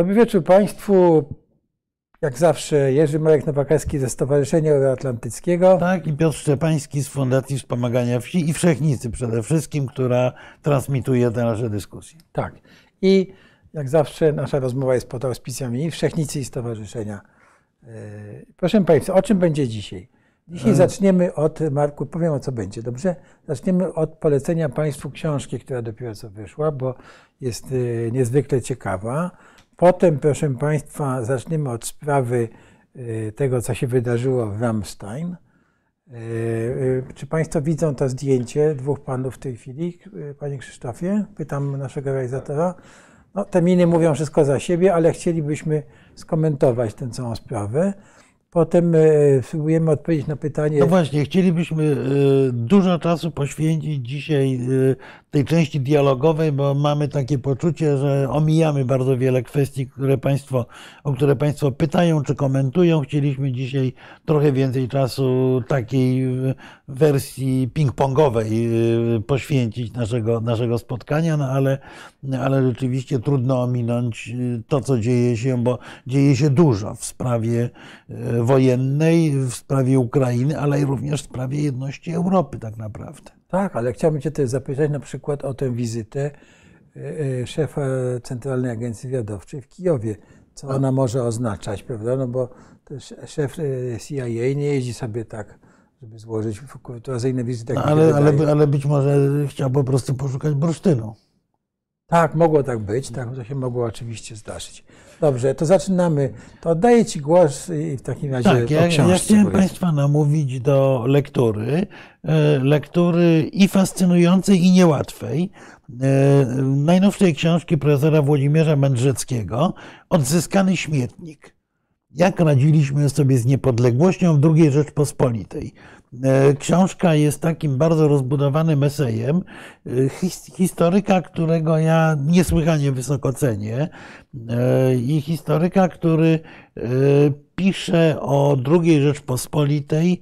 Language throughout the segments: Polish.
Dobry wieczór Państwu. Jak zawsze Jerzy Marek Nowakowski ze Stowarzyszenia Euroatlantyckiego. Tak, i Piotr Szczepański z Fundacji Wspomagania Wsi i Wszechnicy przede wszystkim, która transmituje te nasze dyskusje. Tak. I jak zawsze nasza rozmowa jest pod auspicjami i Wszechnicy i Stowarzyszenia. E, Proszę Państwa, o czym będzie dzisiaj? Dzisiaj zaczniemy od, Marku, powiem o co będzie, dobrze? Zaczniemy od polecenia Państwu książki, która dopiero co wyszła, bo jest e, niezwykle ciekawa. Potem, proszę Państwa, zaczniemy od sprawy e, tego, co się wydarzyło w Ramstein. E, e, Czy Państwo widzą to zdjęcie dwóch panów w tej chwili, Panie Krzysztofie? Pytam naszego realizatora. No, te miny mówią wszystko za siebie, ale chcielibyśmy skomentować tę całą sprawę. Potem spróbujemy odpowiedzieć na pytanie. No właśnie, chcielibyśmy y, dużo czasu poświęcić dzisiaj y, tej części dialogowej, bo mamy takie poczucie, że omijamy bardzo wiele kwestii, które państwo, o które Państwo pytają czy komentują. Chcieliśmy dzisiaj trochę więcej czasu takiej y, wersji ping-pongowej y, poświęcić naszego, naszego spotkania, no ale, ale rzeczywiście trudno ominąć y, to, co dzieje się, bo dzieje się dużo w sprawie wojennej, w sprawie Ukrainy, ale i również w sprawie jedności Europy tak naprawdę. Tak, ale chciałbym Cię też zapytać na przykład o tę wizytę e, e, szefa Centralnej Agencji Wywiadowczej w Kijowie. Co ona może oznaczać, prawda? No bo szef e, CIA nie jeździ sobie tak, żeby złożyć kurtuazyjne wizyty. No, ale, ale, ale być może chciał po prostu poszukać bursztynu. Tak, mogło tak być, tak, to się mogło oczywiście zdarzyć. Dobrze, to zaczynamy. To oddaję Ci głos i w takim razie Tak, ja, książce. ja chciałem powiedz. Państwa namówić do lektury. e, Lektury i fascynującej, i niełatwej. e, Najnowszej książki profesora Włodzimierza Mędrzeckiego Odzyskany śmietnik. Jak radziliśmy sobie z niepodległością w II Rzeczpospolitej. E, Książka jest takim bardzo rozbudowanym esejem. E, his- historyka, którego ja niesłychanie wysoko cenię. E, i historyka, który pisze o II Rzeczpospolitej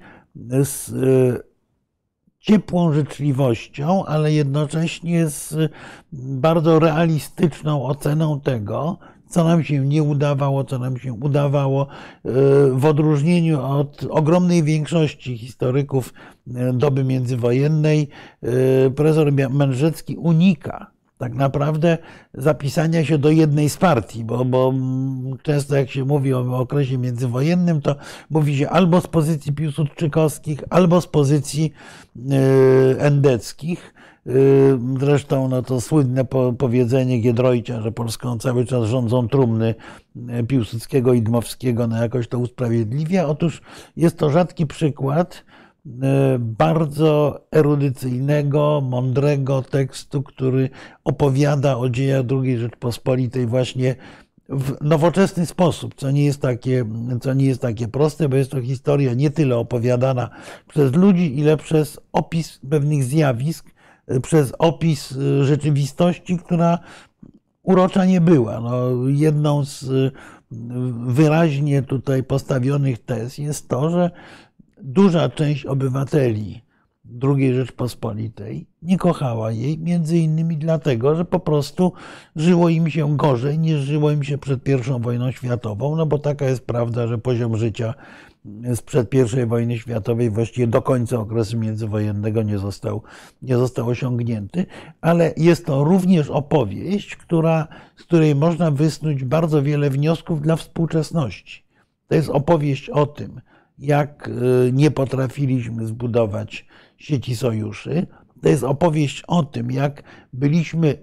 z ciepłą życzliwością, ale jednocześnie z bardzo realistyczną oceną tego, co nam się nie udawało, co nam się udawało, e, w odróżnieniu od ogromnej większości historyków e, doby międzywojennej, e, profesor Mędrzecki unika tak naprawdę zapisania się do jednej z partii, bo, bo mm, często jak się mówi o okresie międzywojennym, to mówi się albo z pozycji piłsudczykowskich, albo z pozycji endeckich. E, Zresztą no to słynne po- powiedzenie Giedroycia, że Polską cały czas rządzą trumny e, Piłsudskiego i Dmowskiego, no jakoś to usprawiedliwia. Otóż jest to rzadki przykład e, bardzo erudycyjnego, mądrego tekstu, który opowiada o dziejach II Rzeczpospolitej właśnie w nowoczesny sposób, co nie, jest takie, co nie jest takie proste, bo jest to historia nie tyle opowiadana przez ludzi, ile przez opis pewnych zjawisk, przez opis e, rzeczywistości, która urocza nie była. No, jedną z y, wyraźnie tutaj postawionych tez jest to, że duża część obywateli II Rzeczpospolitej nie kochała jej, między innymi dlatego, że po prostu żyło im się gorzej niż żyło im się przed I wojną światową, no bo taka jest prawda, że poziom życia sprzed I wojny światowej właściwie do końca okresu międzywojennego nie został, nie został osiągnięty, ale jest to również opowieść, która, z której można wysnuć bardzo wiele wniosków dla współczesności. To jest opowieść o tym, jak y, nie potrafiliśmy zbudować sieci sojuszy. To jest opowieść o tym, jak byliśmy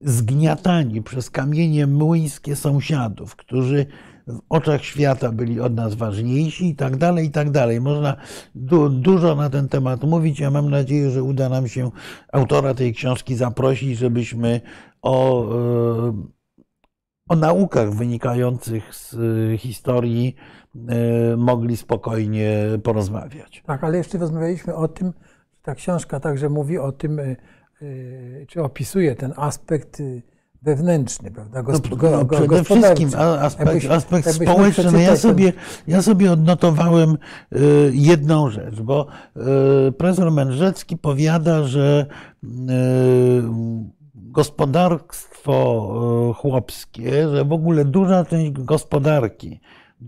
zgniatani przez kamienie młyńskie sąsiadów, którzy w oczach świata byli od nas ważniejsi i tak dalej, i tak dalej. Można du dużo na ten temat mówić. Ja mam nadzieję, że uda nam się autora tej książki zaprosić, żebyśmy o, e, o naukach wynikających z e, historii e, mogli spokojnie porozmawiać. Tak, ale jeszcze rozmawialiśmy o tym, ta książka także mówi o tym, czy opisuje ten aspekt wewnętrzny, prawda? No, Gosp- go- no, go- przede wszystkim aspekt, Jakbyś- aspekt jakbyś społeczny. No ja, sobie, ja sobie odnotowałem y, jedną rzecz, bo y, profesor Mędrzecki powiada, że y, gospodarstwo chłopskie, że w ogóle duża część gospodarki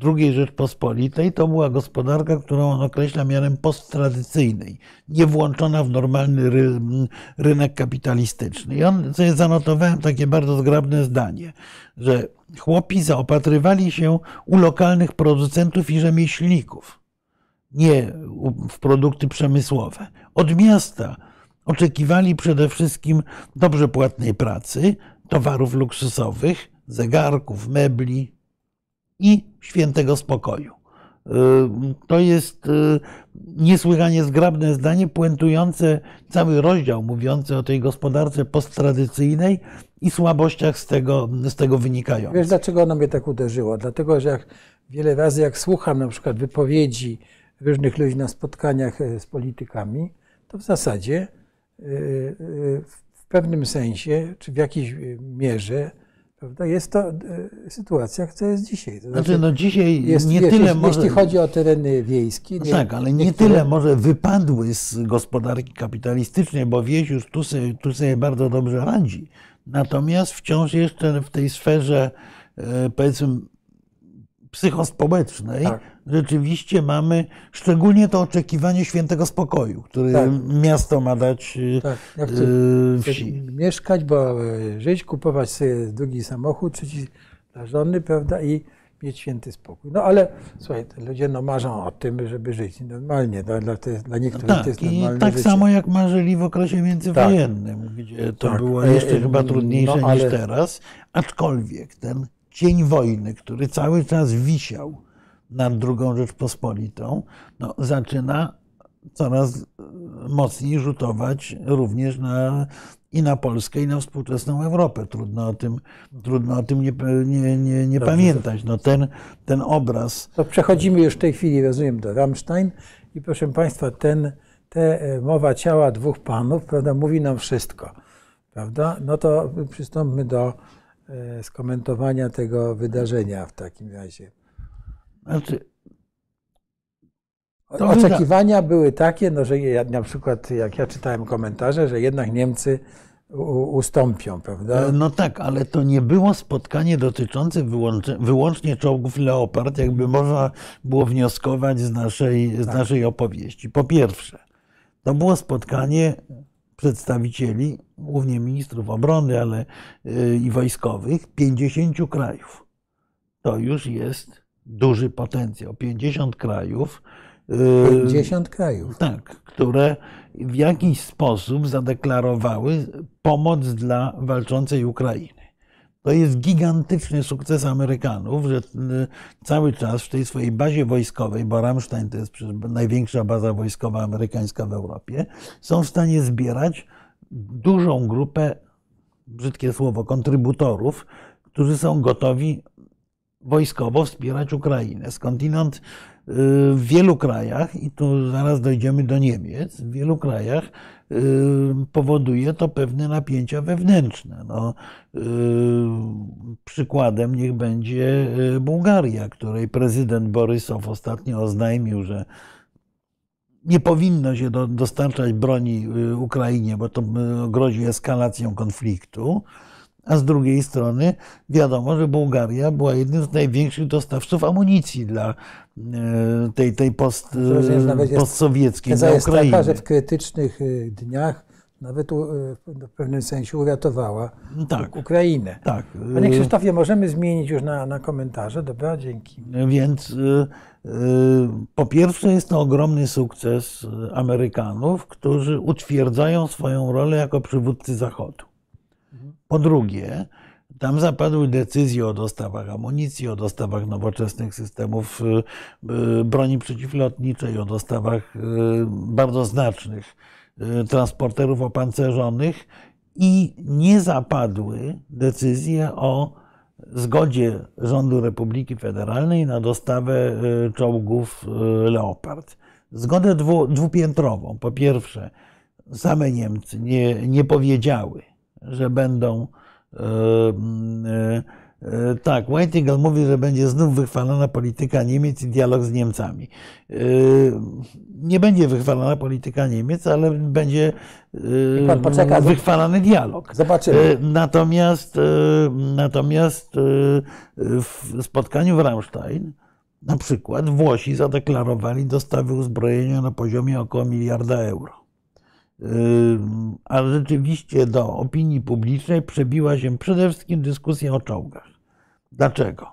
II Rzeczpospolitej to była gospodarka, którą on określa mianem posttradycyjnej, nie włączona w normalny ry, rynek kapitalistyczny. I on sobie zanotowałem takie bardzo zgrabne zdanie, że chłopi zaopatrywali się u lokalnych producentów i rzemieślników, nie w produkty przemysłowe. Od miasta oczekiwali przede wszystkim dobrze płatnej pracy, towarów luksusowych, zegarków, mebli i świętego spokoju. Y, to jest y, niesłychanie zgrabne zdanie, puentujące cały rozdział mówiący o tej gospodarce posttradycyjnej i słabościach z tego, z tego wynikających. Wiesz, dlaczego ono mnie tak uderzyło? Dlatego, że jak wiele razy, jak słucham na przykład wypowiedzi różnych ludzi na spotkaniach e, z politykami, to w zasadzie w pewnym sensie, czy w jakiejś mierze, prawda, jest to sytuacja, która jest dzisiaj. To znaczy, no dzisiaj jest, nie wiesz, tyle jeśli, może... jeśli chodzi o tereny wiejskie. Nie, tak, ale nie niektóre... tyle może wypadły z gospodarki kapitalistycznej, bo wieś już tu sobie, tu sobie bardzo dobrze radzi. Natomiast wciąż jeszcze w tej sferze, powiedzmy, psychospołecznej, tak. rzeczywiście mamy szczególnie to oczekiwanie świętego spokoju, który tak. miasto ma dać tak. Ja chcę, y, wsi. mieszkać, bo e, żyć, kupować sobie drugi samochód, trzeci dla żony, prawda, i mieć święty spokój. No ale słuchaj, ludzie no marzą o tym, żeby żyć normalnie. Dla, dla, dla niektórych tak, to jest normalne i tak życie. samo jak marzyli w okresie międzywojennym, tak. gdzie to tak. było jeszcze e, chyba trudniejsze no, ale... niż teraz, aczkolwiek ten cień wojny, który cały czas wisiał nad II Rzeczpospolitą, no, zaczyna coraz mocniej rzutować również na, i na Polskę, i na współczesną Europę. Trudno o tym, trudno o tym nie, nie, nie, nie pamiętać. No, ten, ten obraz. To przechodzimy już w tej chwili, rozumiem, do Rammstein i proszę Państwa, ten, te e, mowa ciała dwóch panów, prawda, mówi nam wszystko. Prawda? No to przystąpmy do E, skomentowania tego wydarzenia w takim razie. Znaczy, Oczekiwania były takie, no, że ja, na przykład jak ja czytałem komentarze, że jednak Niemcy ustąpią, prawda? E, no tak, ale to nie było spotkanie dotyczące wyłącznie, wyłącznie czołgów Leopard, jakby można było wnioskować z naszej, z tak. naszej opowieści. Po pierwsze, to było spotkanie przedstawicieli, głównie ministrów obrony, ale y, i wojskowych, 50 krajów. To już jest duży potencjał. 50 krajów. 50 y, krajów. Tak, które w jakiś sposób zadeklarowały pomoc dla walczącej Ukrainy. To jest gigantyczny sukces Amerykanów, że y, cały czas w tej swojej bazie wojskowej, bo Ramstein to jest największa baza wojskowa amerykańska w Europie, są w stanie zbierać dużą grupę, brzydkie słowo, kontrybutorów, którzy są gotowi wojskowo wspierać Ukrainę. Skądinąd y, w wielu krajach, i tu zaraz dojdziemy do Niemiec, w wielu krajach powoduje to pewne napięcia wewnętrzne. No, y, przykładem niech będzie Bułgaria, której prezydent Borysow ostatnio oznajmił, że nie powinno się dostarczać broni Ukrainie, bo to grozi eskalacją konfliktu a z drugiej strony wiadomo, że Bułgaria była jednym z największych dostawców amunicji dla e, tej, tej post, postsowieckiej jest, dla Ukrainy. Jest taka, że w krytycznych e, dniach nawet e, w pewnym sensie uratowała tak, Ukrainę. Tak. Panie Krzysztofie, możemy zmienić już na, na komentarze. Dobra, dzięki. Więc po pierwsze jest to ogromny sukces Amerykanów, którzy utwierdzają swoją rolę jako przywódcy Zachodu. Po drugie, tam zapadły decyzje o dostawach amunicji, o dostawach nowoczesnych systemów y, y, broni przeciwlotniczej, o dostawach y, bardzo znacznych transporterów opancerzonych i nie zapadły decyzje o zgodzie rządu Republiki Federalnej na dostawę czołgów Leopard. Zgodę dwu, dwupiętrową. Po pierwsze, same Niemcy nie, nie powiedziały, że będą e, E, Tak, Whitegal mówi, że będzie znów wychwalona polityka Niemiec i dialog z Niemcami. E, Nie będzie wychwalona polityka Niemiec, ale będzie e, poczeka, wychwalany dialog. Zobaczymy. E, Natomiast, e, natomiast e, w spotkaniu w Ramstein na przykład Włosi zadeklarowali dostawy uzbrojenia na poziomie około miliarda euro. A rzeczywiście do opinii publicznej przebiła się przede wszystkim dyskusja o czołgach. Dlaczego?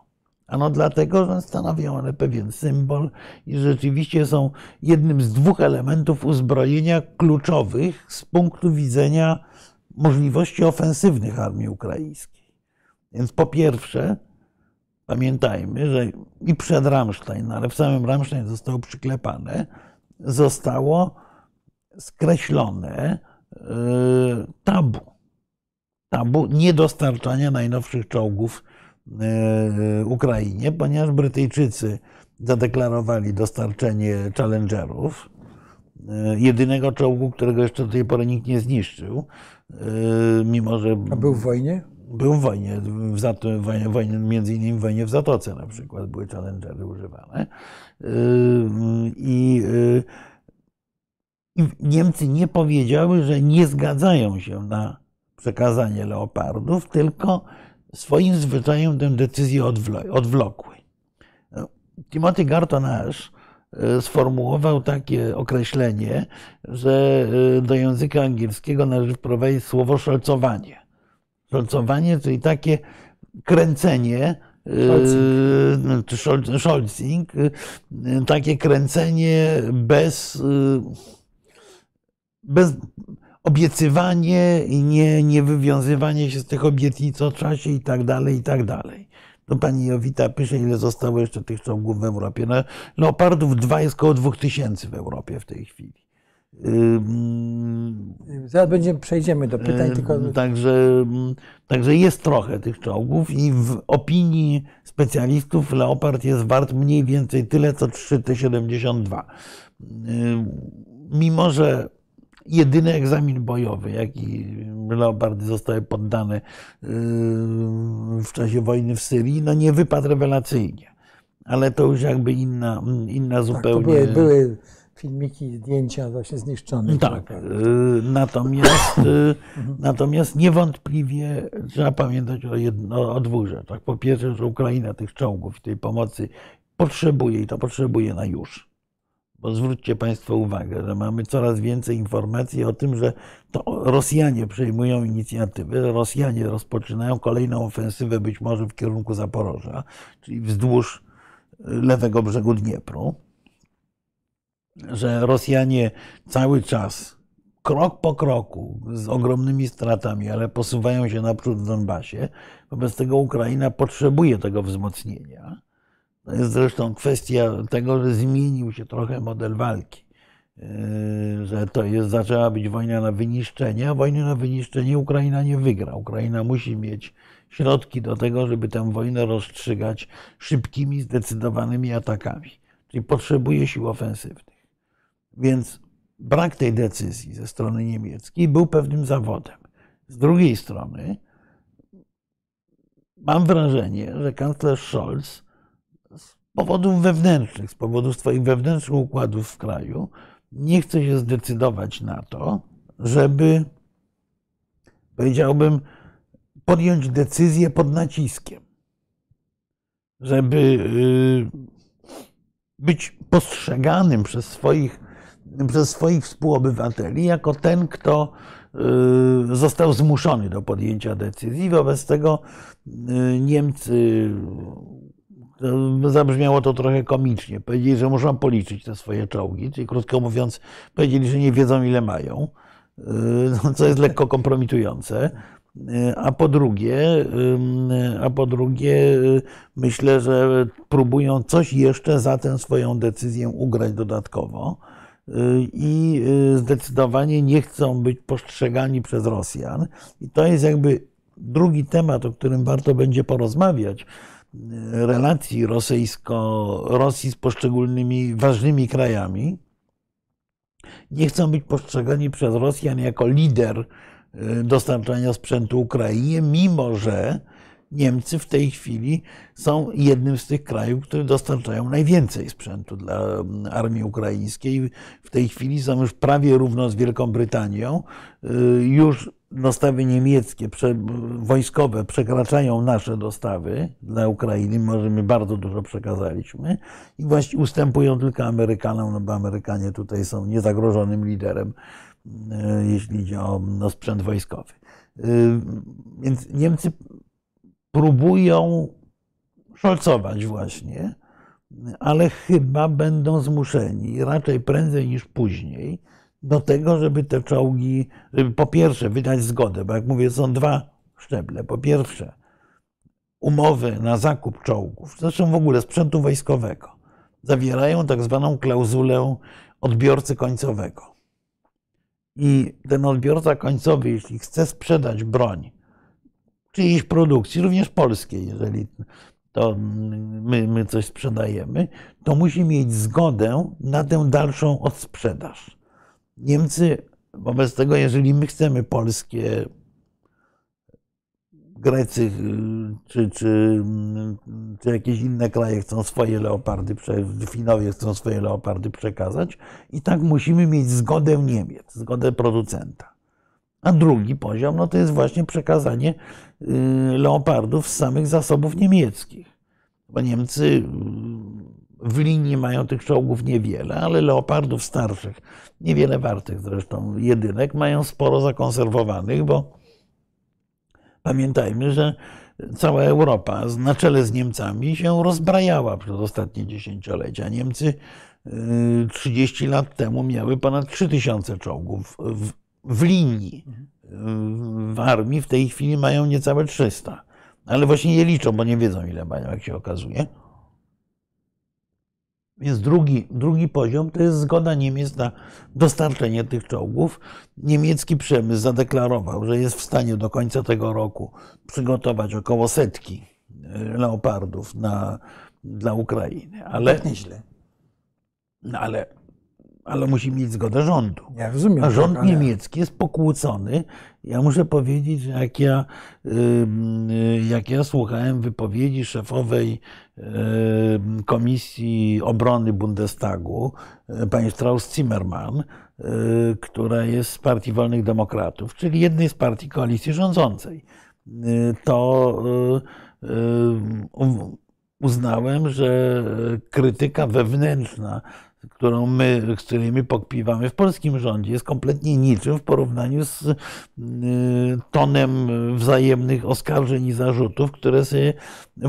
Ano dlatego, że stanowią one pewien symbol i rzeczywiście są jednym z dwóch elementów uzbrojenia kluczowych z punktu widzenia możliwości ofensywnych armii ukraińskiej. Więc po pierwsze, pamiętajmy, że i przed Ramstein, ale w samym Ramstein zostało przyklepane, zostało skreślone e, tabu. Tabu niedostarczania najnowszych czołgów e, Ukrainie, ponieważ Brytyjczycy zadeklarowali dostarczenie Challengerów, e, jedynego czołgu, którego jeszcze do tej pory nikt nie zniszczył, mimo że A był w wojnie? był w wojnie, w Zat- wojnie, wojnie, między innymi w wojnie w Zatoce na przykład były challengery używane. Yy, I, yy, I Niemcy nie powiedziały, że nie zgadzają się na przekazanie leopardów, tylko swoim zwyczajem tę decyzję odwlo- odwlokły. Timothy Garton Ash yy, sformułował takie określenie, że yy, do języka angielskiego należy wprowadzić słowo szolcowanie. Szolcowanie, czyli takie kręcenie, szol- szolcing, takie kręcenie bez, bez obiecywanie i nie, nie wywiązywanie się z tych obietnic o czasie i tak dalej, i tak dalej. To pani Jowita pisze, ile zostało jeszcze tych czołgów w Europie. No, Leopardów 2 jest około 2000 w Europie w tej chwili. Yy, Zaraz będziemy, przejdziemy do pytań, E, tylko Także, także jest trochę tych czołgów i w opinii specjalistów Leopard jest wart mniej więcej tyle, co 3T-72. Y, Mimo, że jedyny egzamin bojowy, jaki Leopardy zostały poddane y, w czasie wojny w Syrii, no nie wypadł rewelacyjnie. Ale to już jakby inna, inna tak, zupełnie... były, były filmiki, zdjęcia właśnie zniszczone. Tak. y, Natomiast, y, natomiast niewątpliwie trzeba pamiętać o, jedno, o dwóch rzeczach. Po pierwsze, że Ukraina tych czołgów i tej pomocy potrzebuje i to potrzebuje na już. Bo zwróćcie Państwo uwagę, że mamy coraz więcej informacji o tym, że to Rosjanie przejmują inicjatywę, Rosjanie rozpoczynają kolejną ofensywę być może w kierunku Zaporoża, czyli wzdłuż y, lewego brzegu Dniepru że Rosjanie cały czas, krok po kroku, z ogromnymi stratami, ale posuwają się naprzód w Donbasie. Wobec tego Ukraina potrzebuje tego wzmocnienia. To jest zresztą kwestia tego, że zmienił się trochę model walki. Yy, Że to jest, zaczęła być wojna na wyniszczenie, a wojny na wyniszczenie Ukraina nie wygra. Ukraina musi mieć środki do tego, żeby tę wojnę rozstrzygać szybkimi, zdecydowanymi atakami. Czyli potrzebuje sił ofensywnych. Więc brak tej decyzji ze strony niemieckiej był pewnym zawodem. Z drugiej strony mam wrażenie, że kanclerz Scholz powodów wewnętrznych, z powodów swoich wewnętrznych układów w kraju, nie chce się zdecydować na to, żeby, powiedziałbym, podjąć decyzję pod naciskiem. Żeby y, być postrzeganym przez swoich, przez swoich współobywateli jako ten, kto y, został zmuszony do podjęcia decyzji. Wobec tego y, Niemcy, zabrzmiało to trochę komicznie, powiedzieli, że muszą policzyć te swoje czołgi, czyli krótko mówiąc, powiedzieli, że nie wiedzą ile mają, y, no, co jest lekko kompromitujące. Y, A po drugie, a po drugie, myślę, że próbują coś jeszcze za tę swoją decyzję ugrać dodatkowo i zdecydowanie nie chcą być postrzegani przez Rosjan. I to jest jakby drugi temat, o którym warto będzie porozmawiać. Relacji rosyjsko, Rosji z poszczególnymi ważnymi krajami. Nie chcą być postrzegani przez Rosjan jako lider y, dostarczania sprzętu Ukrainie, mimo że Niemcy w tej chwili są jednym z tych krajów, które dostarczają najwięcej sprzętu dla armii ukraińskiej. W tej chwili są już prawie równo z Wielką Brytanią. Już dostawy niemieckie, wojskowe przekraczają nasze dostawy dla Ukrainy, może my bardzo dużo przekazaliśmy i właśnie ustępują tylko Amerykanom, no bo Amerykanie tutaj są niezagrożonym liderem, e, jeśli idzie o, o sprzęt wojskowy. E, więc Niemcy próbują szolcować właśnie, ale chyba będą zmuszeni, raczej prędzej niż później, do tego, żeby te czołgi, żeby po pierwsze wydać zgodę, bo jak mówię, są dwa szczeble. Po pierwsze, umowy na zakup czołgów, zresztą w ogóle sprzętu wojskowego, zawierają tak zwaną klauzulę odbiorcy końcowego. I ten odbiorca końcowy, jeśli chce sprzedać broń czyjejś produkcji, również polskiej, jeżeli to my, my coś sprzedajemy, to musi mieć zgodę na tę dalszą odsprzedaż. Niemcy wobec tego, jeżeli my chcemy polskie, Grecy czy, czy, czy jakieś inne kraje chcą swoje leopardy, Finowie chcą swoje leopardy przekazać, i tak musimy mieć zgodę Niemiec, zgodę producenta. A drugi poziom no to jest właśnie przekazanie y, leopardów z samych zasobów niemieckich. Bo Niemcy w linii mają tych czołgów niewiele, ale leopardów starszych, niewiele wartych zresztą jedynek, mają sporo zakonserwowanych, bo pamiętajmy, że cała Europa na czele z Niemcami się rozbrajała przez ostatnie dziesięciolecia. Niemcy 30 y, lat temu miały ponad 3000 czołgów w, w linii. W armii w tej chwili mają niecałe 300. Ale właśnie je liczą, bo nie wiedzą ile mają, jak się okazuje. Więc drugi, drugi poziom to jest zgoda Niemiec na dostarczenie tych czołgów. Niemiecki przemysł zadeklarował, że jest w stanie do końca tego roku przygotować około setki e, leopardów na, dla Ukrainy. Ale, tak nieźle. No ale ale musi mieć zgodę rządu. Ja rozumiem. A rząd ale... niemiecki jest pokłócony. Ja muszę powiedzieć, że jak ja, jak ja słuchałem wypowiedzi szefowej Komisji Obrony Bundestagu, e, pani Strauss-Zimmermann, e, która jest z Partii Wolnych Demokratów, czyli jednej z partii koalicji rządzącej, to uznałem, że krytyka wewnętrzna którą my, z której my pokpiwamy w polskim rządzie, jest kompletnie niczym w porównaniu z y, tonem wzajemnych oskarżeń i zarzutów, które sobie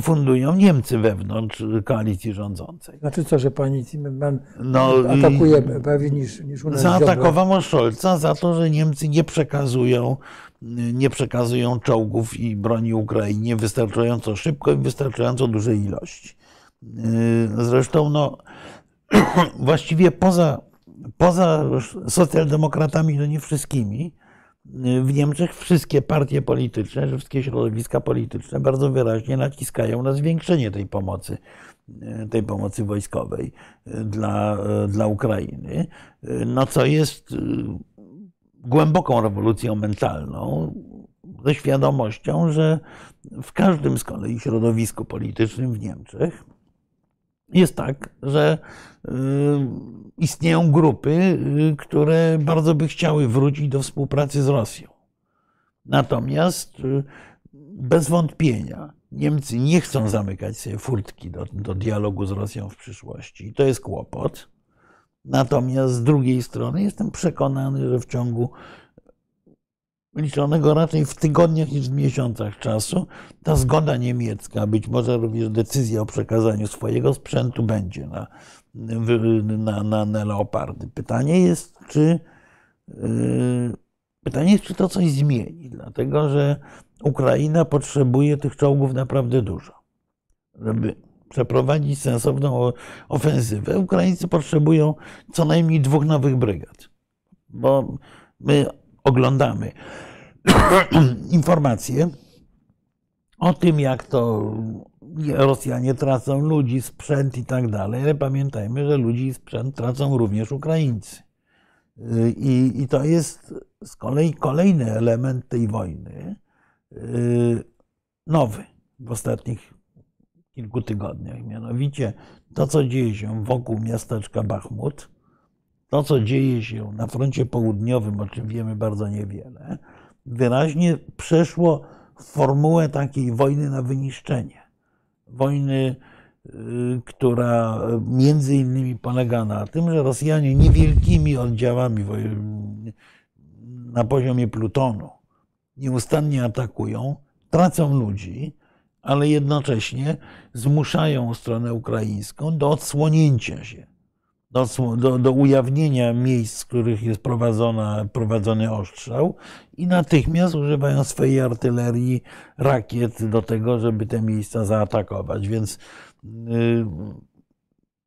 fundują Niemcy wewnątrz koalicji rządzącej. Znaczy co, że pani Zimmermann no, atakuje bardziej niż, niż u nas Zaatakowano Scholza za to, że Niemcy nie przekazują nie przekazują czołgów i broni Ukrainie wystarczająco szybko i wystarczająco dużej ilości. Y, zresztą no, właściwie poza, poza socjaldemokratami, no nie wszystkimi, w Niemczech wszystkie partie polityczne, wszystkie środowiska polityczne bardzo wyraźnie naciskają na zwiększenie tej pomocy, tej pomocy wojskowej dla, dla Ukrainy, no co jest głęboką rewolucją mentalną, ze świadomością, że w każdym z kolei środowisku politycznym w Niemczech jest tak, że istnieją grupy, y, które bardzo by chciały wrócić do współpracy z Rosją. Natomiast y, bez wątpienia Niemcy nie chcą zamykać sobie furtki do, do dialogu z Rosją w przyszłości. To jest kłopot. Natomiast z drugiej strony jestem przekonany, że w ciągu liczonego raczej w tygodniach niż w miesiącach czasu, ta zgoda niemiecka, być może również decyzja o przekazaniu swojego sprzętu będzie na, na, na, na leopardy. Pytanie jest, czy yy, pytanie jest, czy to coś zmieni, dlatego że Ukraina potrzebuje tych czołgów naprawdę dużo. Żeby przeprowadzić sensowną ofensywę, Ukraińcy potrzebują co najmniej dwóch nowych brygad. Bo my oglądamy informacje o tym, jak to Rosjanie tracą ludzi, sprzęt i tak dalej, ale pamiętajmy, że ludzi i sprzęt tracą również Ukraińcy. I, I, to jest z kolei kolejny element tej wojny, nowy. w ostatnich kilku tygodniach. Mianowicie to, co dzieje się wokół miasteczka Bachmut, to, co dzieje się na froncie południowym, o czym wiemy bardzo niewiele, wyraźnie przeszło w formułę takiej wojny na wyniszczenie. Wojny, y, która między innymi polega na tym, że Rosjanie niewielkimi oddziałami na poziomie plutonu nieustannie atakują, tracą ludzi, ale jednocześnie zmuszają stronę ukraińską do odsłonięcia się, do, do, do ujawnienia miejsc, z których jest prowadzona, prowadzony ostrzał i natychmiast używają swojej artylerii, rakiet do tego, żeby te miejsca zaatakować. Więc yy,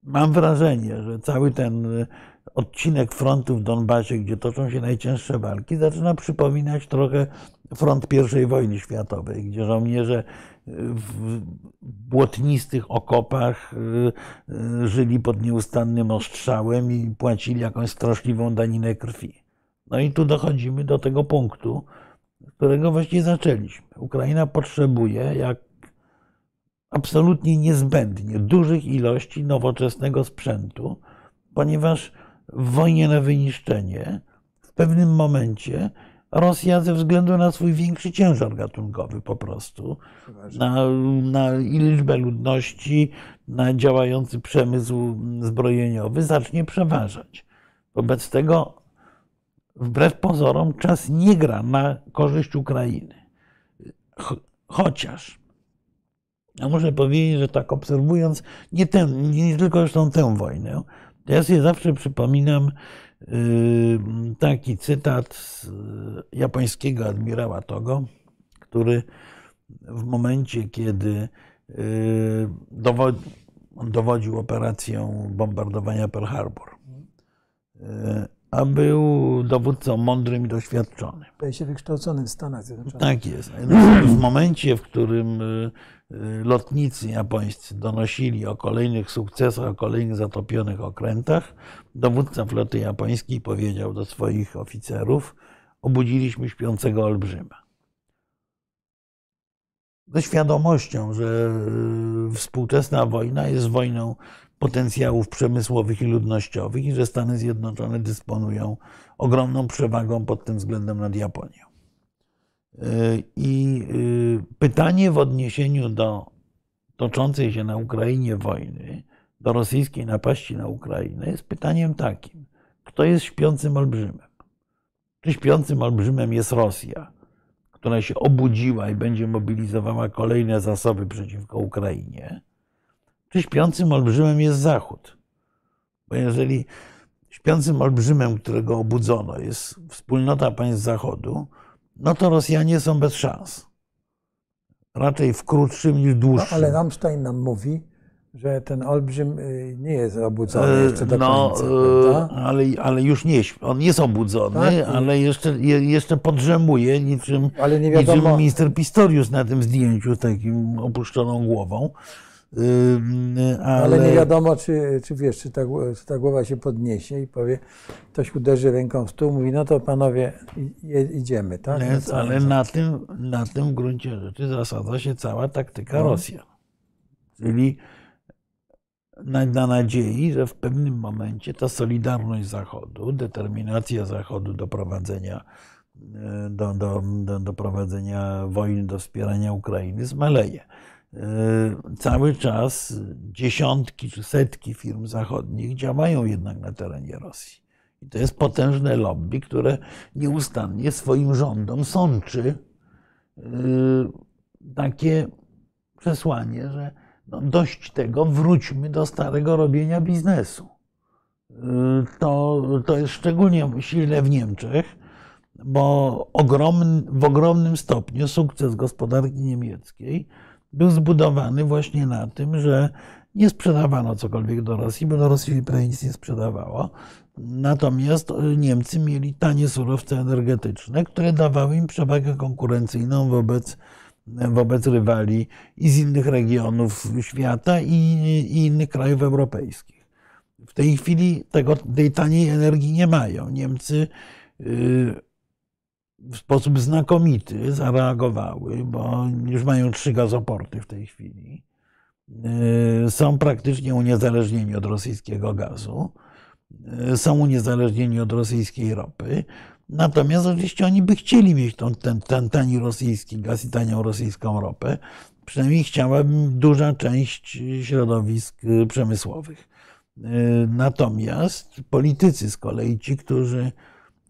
mam wrażenie, że cały ten odcinek frontu w Donbasie, gdzie toczą się najcięższe walki, zaczyna przypominać trochę front I wojny światowej, gdzie żołnierze w błotnistych okopach y, y, żyli pod nieustannym ostrzałem i płacili jakąś straszliwą daninę krwi. No i tu dochodzimy do tego punktu, z którego właściwie zaczęliśmy. Ukraina potrzebuje, jak absolutnie niezbędnie, dużych ilości nowoczesnego sprzętu, ponieważ w wojnie na wyniszczenie w pewnym momencie Rosja ze względu na swój większy ciężar gatunkowy po prostu, na, na liczbę ludności, na działający przemysł zbrojeniowy zacznie przeważać. Wobec tego, wbrew pozorom, czas nie gra na korzyść Ukrainy. Chociaż, ja muszę powiedzieć, że tak obserwując nie, ten, nie tylko zresztą tę wojnę, to ja sobie zawsze przypominam taki cytat z japońskiego admirała Togo, który w momencie, kiedy dowodził operacją bombardowania Pearl Harbor, a był dowódcą mądrym i doświadczonym. Był się wykształcony w Stanach Zjednoczonych. Tak jest. W momencie, w którym lotnicy japońscy donosili o kolejnych sukcesach, o kolejnych zatopionych okrętach, dowódca floty japońskiej powiedział do swoich oficerów: Obudziliśmy śpiącego olbrzyma. Ze świadomością, że y, współczesna wojna jest wojną potencjałów przemysłowych i ludnościowych i że Stany Zjednoczone dysponują ogromną przewagą pod tym względem nad Japonią. I y, pytanie w odniesieniu do toczącej się na Ukrainie wojny, do rosyjskiej napaści na Ukrainę, jest pytaniem takim: kto jest śpiącym olbrzymem? Czy śpiącym olbrzymem jest Rosja, która się obudziła i będzie mobilizowała kolejne zasoby przeciwko Ukrainie? Czy śpiącym olbrzymem jest Zachód? Bo jeżeli śpiącym olbrzymem, którego obudzono, jest wspólnota państw Zachodu, no to Rosjanie są bez szans. Raczej w krótszym niż dłuższym. No, ale Rammstein nam mówi, że ten olbrzym y, nie jest obudzony e, jeszcze do no, końca. E, ale, ale już nie, on jest obudzony, tak? ale jeszcze, jeszcze podrzemuje niczym, ale nie wiadomo... niczym minister Pistorius na tym zdjęciu takim opuszczoną głową. Ale... ale... nie wiadomo, czy, czy wiesz, czy ta, czy ta, głowa się podniesie i powie, ktoś uderzy ręką w stół, mówi, no to panowie, idziemy, tak? Więc, ale na tym, na tym gruncie rzeczy zasadza się cała taktyka no. Rosjan. Czyli na, na nadziei, że w pewnym momencie ta solidarność Zachodu, determinacja Zachodu do prowadzenia e, do, do, do, do prowadzenia wojny, do wspierania Ukrainy zmaleje. E, cały czas dziesiątki czy setki firm zachodnich działają jednak na terenie Rosji. I to jest potężne lobby, które nieustannie swoim rządom sączy e, takie przesłanie, że no dość tego, wróćmy do starego robienia biznesu. E, to, to jest szczególnie silne w Niemczech, bo ogromny, w ogromnym stopniu sukces gospodarki niemieckiej był zbudowany właśnie na tym, że nie sprzedawano cokolwiek do Rosji, bo do Rosji prawie nic nie sprzedawało. Natomiast Niemcy mieli tanie surowce energetyczne, które dawały im przewagę konkurencyjną wobec, wobec rywali i z innych regionów świata i, i innych krajów europejskich. W tej chwili tego, tej taniej energii nie mają. Niemcy y, w sposób znakomity zareagowały, bo już mają trzy gazoporty w tej chwili. Y, są praktycznie uniezależnieni od rosyjskiego gazu, y, są uniezależnieni od rosyjskiej ropy. Natomiast oczywiście oni by chcieli mieć ten, ten, ten tani rosyjski gaz i tanią rosyjską ropę. Przynajmniej chciałabym duża część środowisk y, przemysłowych. Natomiast politycy z kolei, ci, którzy,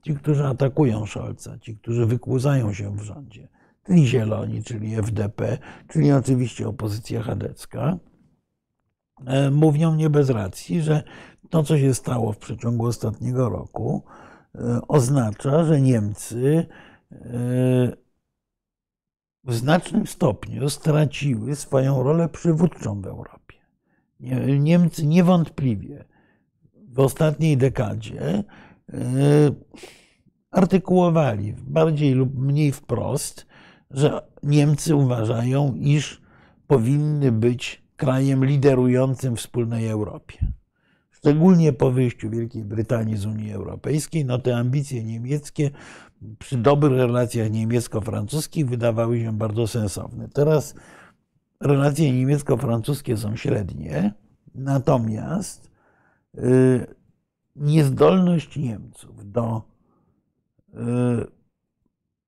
ci, którzy atakują Scholza, ci, którzy wykłuzają się w rządzie, czyli Zieloni, czyli FDP, czyli oczywiście opozycja chadecka, e, mówią nie bez racji, że to, co się stało w przeciągu ostatniego roku, oznacza, że Niemcy e, w znacznym stopniu straciły swoją rolę przywódczą w Europie. Niemcy niewątpliwie w ostatniej dekadzie artykułowali bardziej lub mniej wprost że Niemcy uważają, iż powinny być krajem liderującym w wspólnej Europie. Szczególnie po wyjściu Wielkiej Brytanii z Unii Europejskiej, no te ambicje niemieckie przy dobrych relacjach niemiecko-francuskich wydawały się bardzo sensowne. Teraz relacje niemiecko-francuskie są średnie, natomiast y, niezdolność Niemców do y,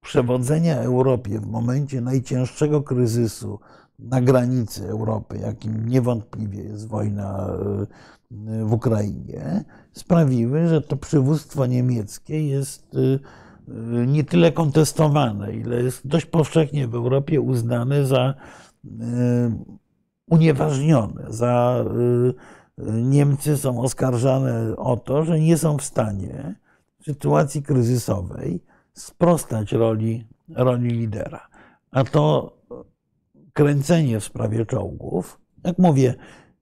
przewodzenia Europie w momencie najcięższego kryzysu na granicy Europy, jakim niewątpliwie jest wojna e, w Ukrainie, sprawiły, że to przywództwo niemieckie jest e, e, nie tyle kontestowane, ile jest dość powszechnie w Europie uznane za unieważnione, za Niemcy są oskarżane o to, że nie są w stanie w sytuacji kryzysowej sprostać roli, roli lidera. A to kręcenie w sprawie czołgów, jak mówię,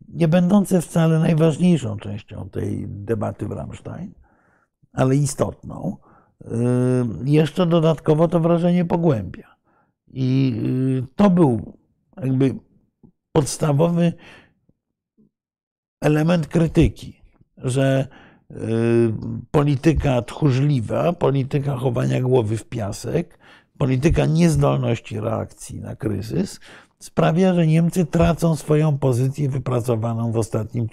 nie będące wcale najważniejszą częścią tej debaty w Ramstein, ale istotną, y, jeszcze dodatkowo to wrażenie pogłębia. I y, to był jakby podstawowy element krytyki, że Y, polityka tchórzliwa, polityka chowania głowy w piasek, polityka niezdolności reakcji na kryzys sprawia, że Niemcy tracą swoją pozycję wypracowaną w ostatnim,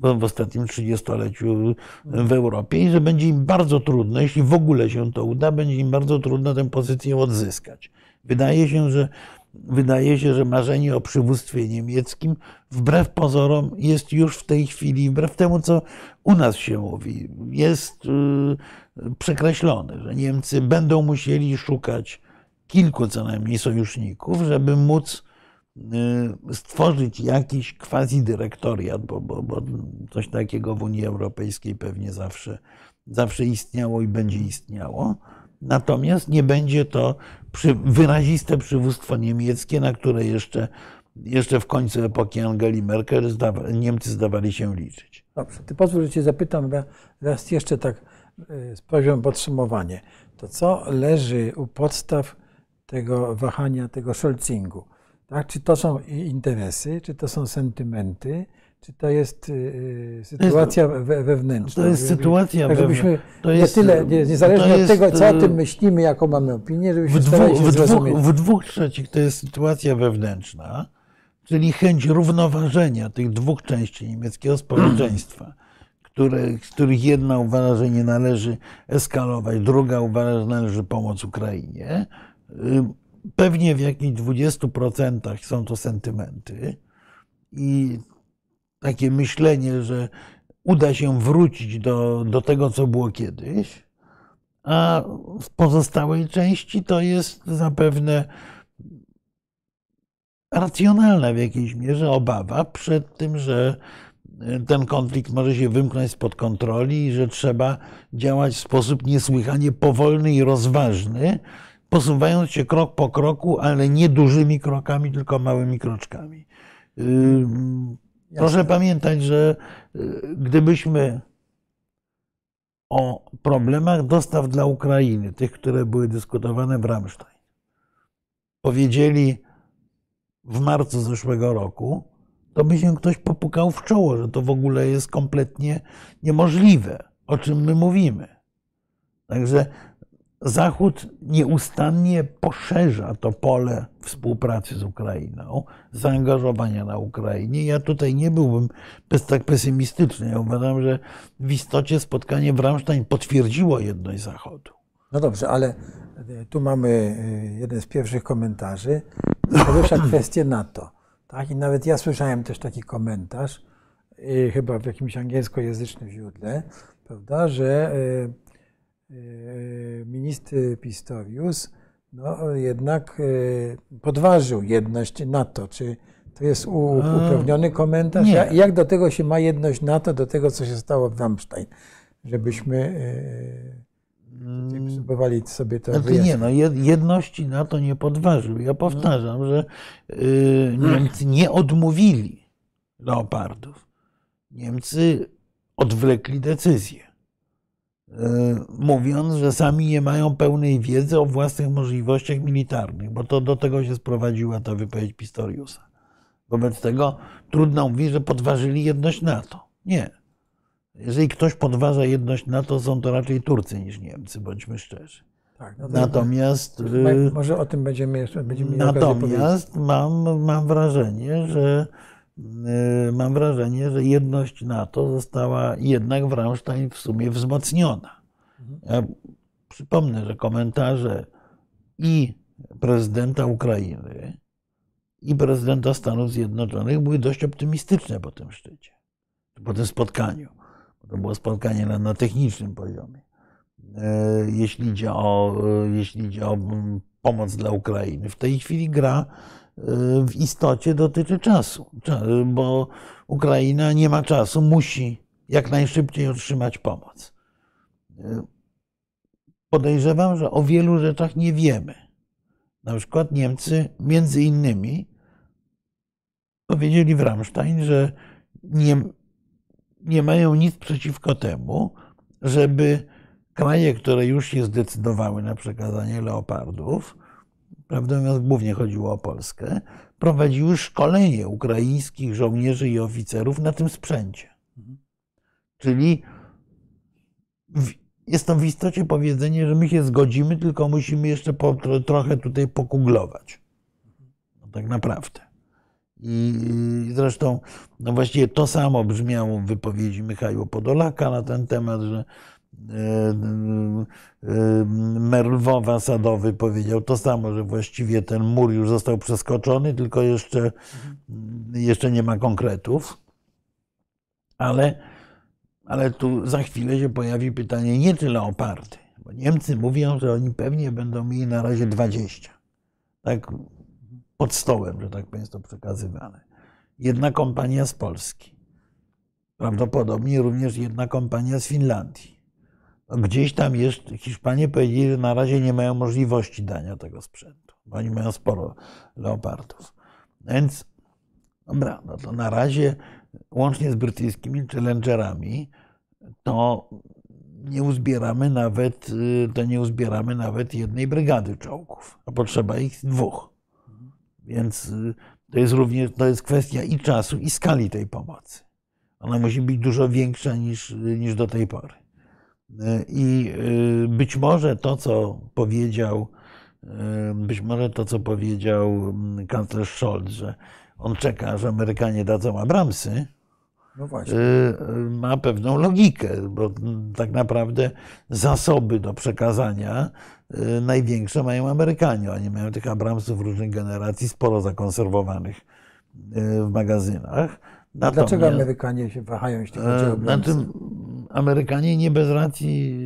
w ostatnim trzydziestoleciu w Europie i że będzie im bardzo trudno, jeśli w ogóle się to uda, będzie im bardzo trudno tę pozycję odzyskać. Wydaje się, że wydaje się, że marzenie o przywództwie niemieckim, wbrew pozorom, jest już w tej chwili, wbrew temu, co u nas się mówi, jest y, przekreślone, że Niemcy będą musieli szukać kilku co najmniej sojuszników, żeby móc y, stworzyć jakiś quasi-dyrektoriat, bo, bo, bo coś takiego w Unii Europejskiej pewnie zawsze, zawsze istniało i będzie istniało. Natomiast nie będzie to przy, wyraziste przywództwo niemieckie, na które jeszcze, jeszcze w końcu epoki Angeli Merkel Niemcy zdawali się liczyć. Dobrze, ty pozwól, że cię zapytam raz jeszcze tak poziom podsumowanie. To co leży u podstaw tego wahania, tego Scholzingu? Tak? Czy to są interesy, czy to są sentymenty, czy to jest y, sytuacja wewnętrzna? To jest sytuacja tak, żebyśmy to jest, nie tyle, nie, niezależnie od tego, co o tym myślimy, jaką mamy opinię, żebyśmy w dwóch, w, dwóch, w dwóch trzecich to jest sytuacja wewnętrzna, czyli chęć równoważenia tych dwóch części niemieckiego społeczeństwa, które, których jedna uważa, że nie należy eskalować, druga uważa, że należy pomóc Ukrainie. Pewnie w jakichś 20% są to sentymenty i takie myślenie, że uda się wrócić do, do tego, co było kiedyś, a w pozostałej części to jest zapewne racjonalna w jakiejś mierze obawa przed tym, że ten konflikt może się wymknąć spod kontroli i że trzeba działać w sposób niesłychanie powolny i rozważny, posuwając się krok po kroku, ale nie dużymi krokami, tylko małymi kroczkami. Proszę pamiętać, że y, gdybyśmy o problemach dostaw dla Ukrainy, tych, które były dyskutowane w Ramstein, powiedzieli w marcu zeszłego roku, to by się ktoś popukał w czoło, że to w ogóle jest kompletnie niemożliwe, o czym my mówimy. Także Zachód nieustannie poszerza to pole współpracy z Ukrainą, zaangażowania na Ukrainie. Ja tutaj nie byłbym bez tak pesymistyczny. Ja uważam, że w istocie spotkanie w Ramstein potwierdziło jedność Zachodu. No dobrze, ale tu mamy jeden z pierwszych komentarzy. Porusza kwestię NATO. Tak? I nawet ja słyszałem też taki komentarz, chyba w jakimś angielskojęzycznym źródle, prawda, że minister Pistorius no, jednak podważył jedność NATO. Czy to jest upewniony komentarz? Nie. Jak do tego się ma jedność NATO, do tego, co się stało w Ramstein? Żebyśmy próbowali sobie to Znaczy nie, no jed- jedności NATO nie podważył. Ja powtarzam, że y, Niemcy nie odmówili leopardów. Niemcy odwlekli decyzję, y, mówiąc, że sami nie mają pełnej wiedzy o własnych możliwościach militarnych, bo to do tego się sprowadziła ta wypowiedź Pistoriusa. Wobec tego trudno mówić, że podważyli jedność NATO. Nie. Jeżeli ktoś podważa jedność NATO, są to raczej Turcy niż Niemcy, bądźmy szczerzy. Tak, no to- Natomiast, y, Może o tym będziemy jeszcze będziemy natomiast mam, mam wrażenie, że y, mam wrażenie, że jedność NATO została jednak w Ramstein w sumie wzmocniona. Ja przypomnę, że komentarze i prezydenta Ukrainy, i prezydenta Stanów Zjednoczonych były dość optymistyczne po tym szczycie, po tym spotkaniu. To było spotkanie na, na technicznym poziomie. E, Jeśli idzie, o, e, jeśli idzie o pomoc dla Ukrainy. W tej chwili gra e, w istocie dotyczy czasu, Cza- bo Ukraina nie ma czasu, musi jak najszybciej otrzymać pomoc. Podejrzewam, że o wielu rzeczach nie wiemy. Na przykład Niemcy między innymi powiedzieli w Ramstein, że nie, nie mają nic przeciwko temu, żeby kraje, które już się zdecydowały na przekazanie leopardów, prawdę mówiąc głównie chodziło o Polskę, prowadziły szkolenie ukraińskich żołnierzy i oficerów na tym sprzęcie. Czyli jest to w istocie powiedzenie, że my się zgodzimy, tylko musimy jeszcze po, tro, trochę tutaj pokuglować. No, tak naprawdę. I zresztą no właściwie to samo brzmiało w wypowiedzi Michała Podolaka na ten temat, że e, e, mer Lwowa Sadowy powiedział to samo, że właściwie ten mur już został przeskoczony, tylko jeszcze, jeszcze nie ma konkretów. Ale, ale tu za chwilę się pojawi pytanie nie tyle o party, bo Niemcy mówią, że oni pewnie będą mieli na razie 20. Tak pod stołem, że tak powiem, jest to przekazywane. Jedna kompania z Polski. Prawdopodobnie również jedna kompania z Finlandii. No gdzieś tam jeszcze Hiszpanie powiedzieli, że na razie nie mają możliwości dania tego sprzętu, bo oni mają sporo leopardów. Więc dobra, no to na razie łącznie z brytyjskimi challengerami to nie uzbieramy nawet, y, to nie uzbieramy nawet jednej brygady czołgów, a potrzeba ich dwóch. Więc y, to jest również to jest kwestia i czasu, i skali tej pomocy. Ona musi być dużo większa niż, niż do tej pory. Y, I y, być może to, co powiedział, być może to, co powiedział mm, kanclerz Scholz, że on czeka, że Amerykanie dadzą Abramsy, No ma pewną logikę, bo tak naprawdę zasoby do przekazania największe mają Amerykanie. Oni mają tych Abramsów różnych generacji, sporo zakonserwowanych y, w magazynach. Dlaczego Amerykanie się wahają, jeśli chodzi o Na Abramsy? tym Amerykanie nie bez racji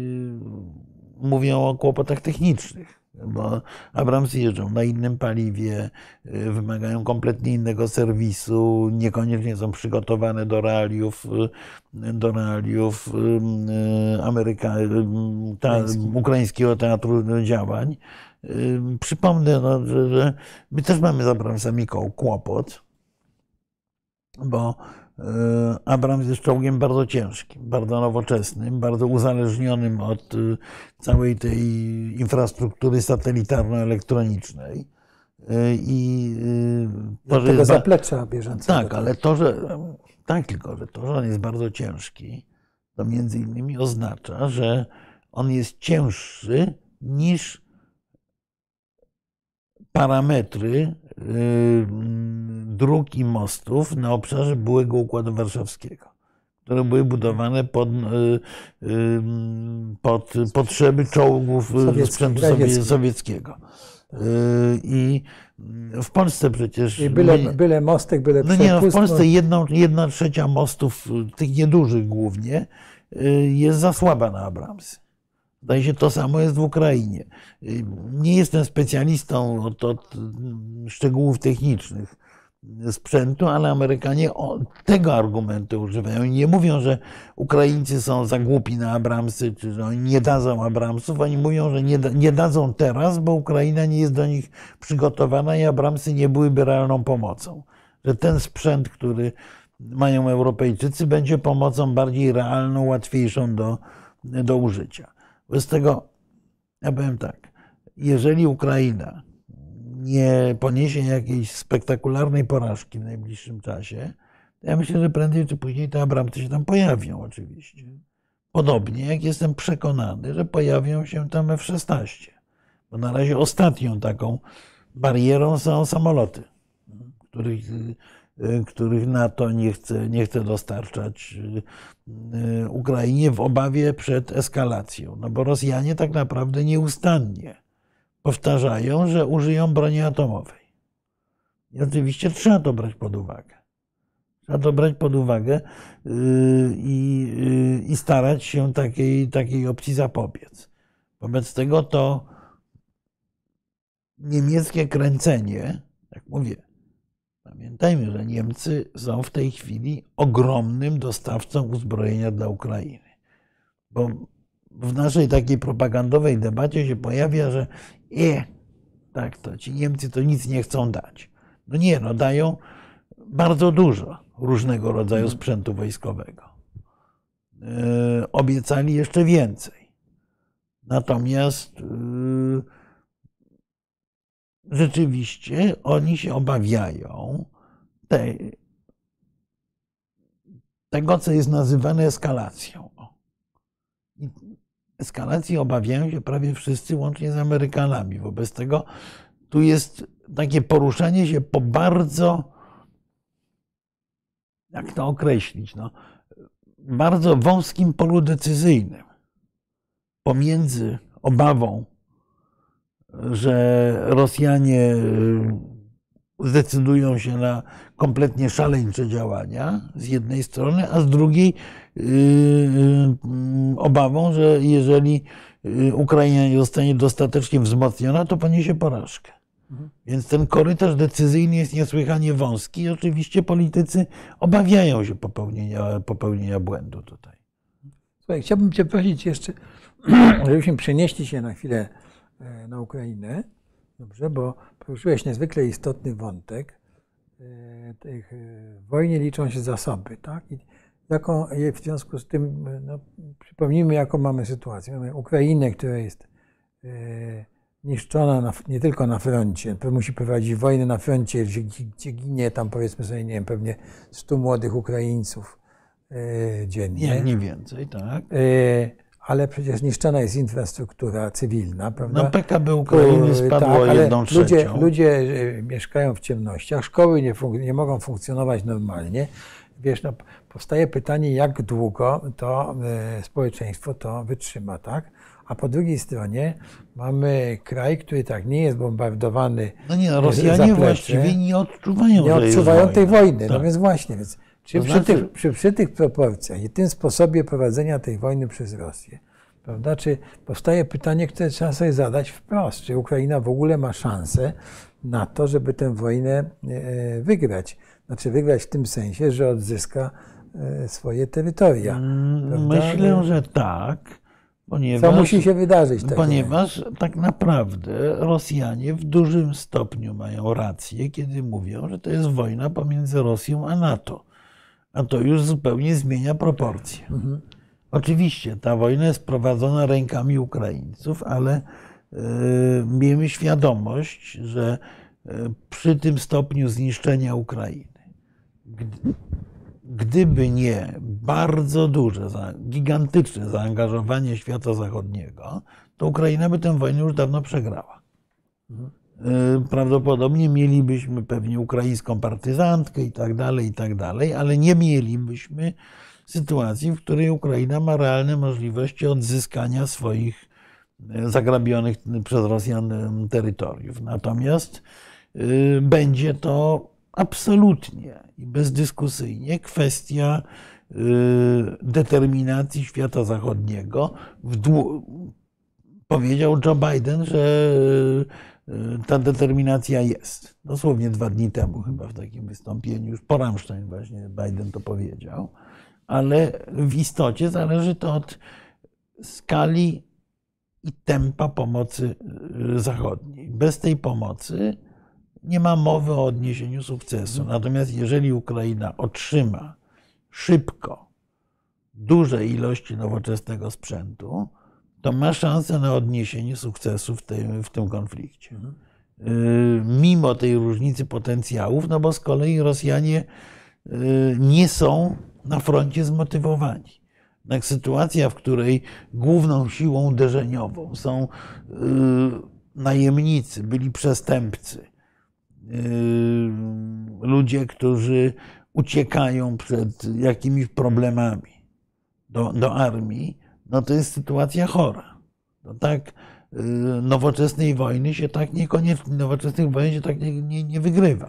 y, mówią o kłopotach technicznych, bo Abramsy jeżdżą na innym paliwie, y, wymagają kompletnie innego serwisu, niekoniecznie są przygotowane do realiów, y, do realiów y, Ameryka, ta, ukraińskiego teatru działań. Przypomnę, no, że, że my też mamy z Abramsami kłopot, bo Abrams jest czołgiem bardzo ciężkim, bardzo nowoczesnym, bardzo uzależnionym od e, całej tej infrastruktury satelitarno-elektronicznej. E, I e, to, że tego jest zaplecza bieżącego. tak, ale to, że tak, tylko że to, że on jest bardzo ciężki, to między innymi oznacza, że on jest cięższy niż parametry y, dróg i mostów na obszarze byłego Układu Warszawskiego, które były budowane pod, y, y, pod potrzeby czołgów Sowiecki, sprzętu sowieckiego. I w Polsce przecież. I byle, byle mostek, byle No nie, no w Polsce jedną, jedna trzecia mostów, tych niedużych głównie, jest za słaba na Abramsy. Zdaje się, to samo jest w Ukrainie. Nie jestem specjalistą od, od szczegółów technicznych sprzętu, ale Amerykanie tego argumentu używają. Nie mówią, że Ukraińcy są za głupi na Abramsy, czy że oni nie dadzą Abramsów. Oni mówią, że nie, da, nie dadzą teraz, bo Ukraina nie jest do nich przygotowana i Abramsy nie byłyby realną pomocą. Że ten sprzęt, który mają Europejczycy, będzie pomocą bardziej realną, łatwiejszą do, do użycia. Wobec tego, ja powiem tak, jeżeli Ukraina nie poniesie jakiejś spektakularnej porażki w najbliższym czasie, ja myślę, że prędzej czy później te Abramsy się tam pojawią oczywiście. Podobnie jak jestem przekonany, że pojawią się tam F-16. Bo na razie ostatnią taką barierą są samoloty, których, których NATO nie chce, nie chce dostarczać Ukrainie w obawie przed eskalacją. No bo Rosjanie tak naprawdę nieustannie powtarzają, że użyją broni atomowej. I oczywiście trzeba to brać pod uwagę. Trzeba to brać pod uwagę i, i starać się takiej, takiej opcji zapobiec. Wobec tego to niemieckie kręcenie, jak mówię, pamiętajmy, że Niemcy są w tej chwili ogromnym dostawcą uzbrojenia dla Ukrainy. Bo w naszej takiej propagandowej debacie się pojawia, że e, tak, to ci Niemcy to nic nie chcą dać. No nie, no dają bardzo dużo różnego rodzaju sprzętu wojskowego. Yy, obiecali jeszcze więcej. Natomiast yy, rzeczywiście oni się obawiają tej, tego, co jest nazywane eskalacją. Eskalacji obawiają się prawie wszyscy, łącznie z Amerykanami. Wobec tego tu jest takie poruszanie się po bardzo, jak to określić, no, bardzo wąskim polu decyzyjnym pomiędzy obawą, że Rosjanie zdecydują się na kompletnie szaleńcze działania z jednej strony, a z drugiej obawą, że jeżeli Ukraina nie zostanie dostatecznie wzmocniona, to poniesie porażkę. Więc ten korytarz decyzyjny jest niesłychanie wąski i oczywiście politycy obawiają się popełnienia, popełnienia błędu tutaj. Słuchaj, chciałbym Cię prosić jeszcze, żebyśmy przenieśli się na chwilę na Ukrainę, dobrze, bo poruszyłeś niezwykle istotny wątek. Tych, w wojnie liczą się zasoby, tak? I jaką w związku z tym, no, przypomnijmy, jaką mamy sytuację. Mamy Ukrainę, która jest niszczona na, nie tylko na froncie, musi prowadzić wojnę na froncie, gdzie, gdzie ginie tam powiedzmy sobie, nie wiem, pewnie 100 młodych Ukraińców dziennie. Nie, nie więcej, tak. Ale przecież niszczona jest infrastruktura cywilna, prawda? No PKB Ukrainy spadło tak, jedną trzecią. Ludzie, ludzie mieszkają w ciemnościach, szkoły nie, nie mogą funkcjonować normalnie. Wiesz, no, powstaje pytanie, jak długo to e, społeczeństwo to wytrzyma, tak? A po drugiej stronie mamy kraj, który tak nie jest bombardowany. No nie, no, Rosjanie właściwie nie odczuwają, nie odczuwają tej wojny. wojny. Tak. No więc właśnie, więc czy To przy, znaczy- tych, przy, przy tych proporcjach i tym sposobie prowadzenia tej wojny przez Rosję, prawda, czy powstaje pytanie, które trzeba sobie zadać wprost, czy Ukraina w ogóle ma szansę na to, żeby tę wojnę e, wygrać? Znaczy wygrać w tym sensie, że odzyska e, swoje terytoria. prawda? Myślę, że tak, ponieważ, Co musi się wydarzyć? takiego? ponieważ tak naprawdę Rosjanie w dużym stopniu mają rację, kiedy mówią, że to jest wojna pomiędzy Rosją a NATO. A to już zupełnie zmienia proporcje. Oczywiście ta wojna jest prowadzona rękami Ukraińców, ale e, miejmy świadomość, że e, przy tym stopniu zniszczenia Ukrainy, gdy- gdyby nie bardzo duże, gigantyczne zaangażowanie świata zachodniego, to Ukraina by tę wojnę już dawno przegrała. Y, prawdopodobnie mielibyśmy pewnie ukraińską partyzantkę i tak dalej, i tak dalej, ale nie mielibyśmy sytuacji, w której Ukraina ma realne możliwości odzyskania swoich y, zagrabionych przez Rosjan y, terytoriów. Natomiast będzie to absolutnie i bezdyskusyjnie kwestia determinacji świata zachodniego. Powiedział Joe Biden, że ta determinacja jest. Dosłownie dwa dni temu chyba w takim wystąpieniu, już po Rammstein właśnie Biden to powiedział, ale w istocie zależy to od skali i tempa pomocy y, zachodniej. Bez tej pomocy nie ma mowy o odniesieniu sukcesu. Natomiast jeżeli Ukraina otrzyma szybko duże ilości nowoczesnego sprzętu, to ma szansę na odniesienie sukcesu w tym, w tym konflikcie. Y, mimo tej różnicy potencjałów, no bo z kolei Rosjanie y, nie są na froncie zmotywowani. Tak sytuacja, w której główną siłą uderzeniową są y, najemnicy, byli przestępcy, ludzie, którzy uciekają przed jakimiś problemami do, do armii, no to jest sytuacja chora. No tak y, nowoczesnej wojny się tak niekoniecznie, nowoczesnych wojen się tak nie, nie, nie wygrywa.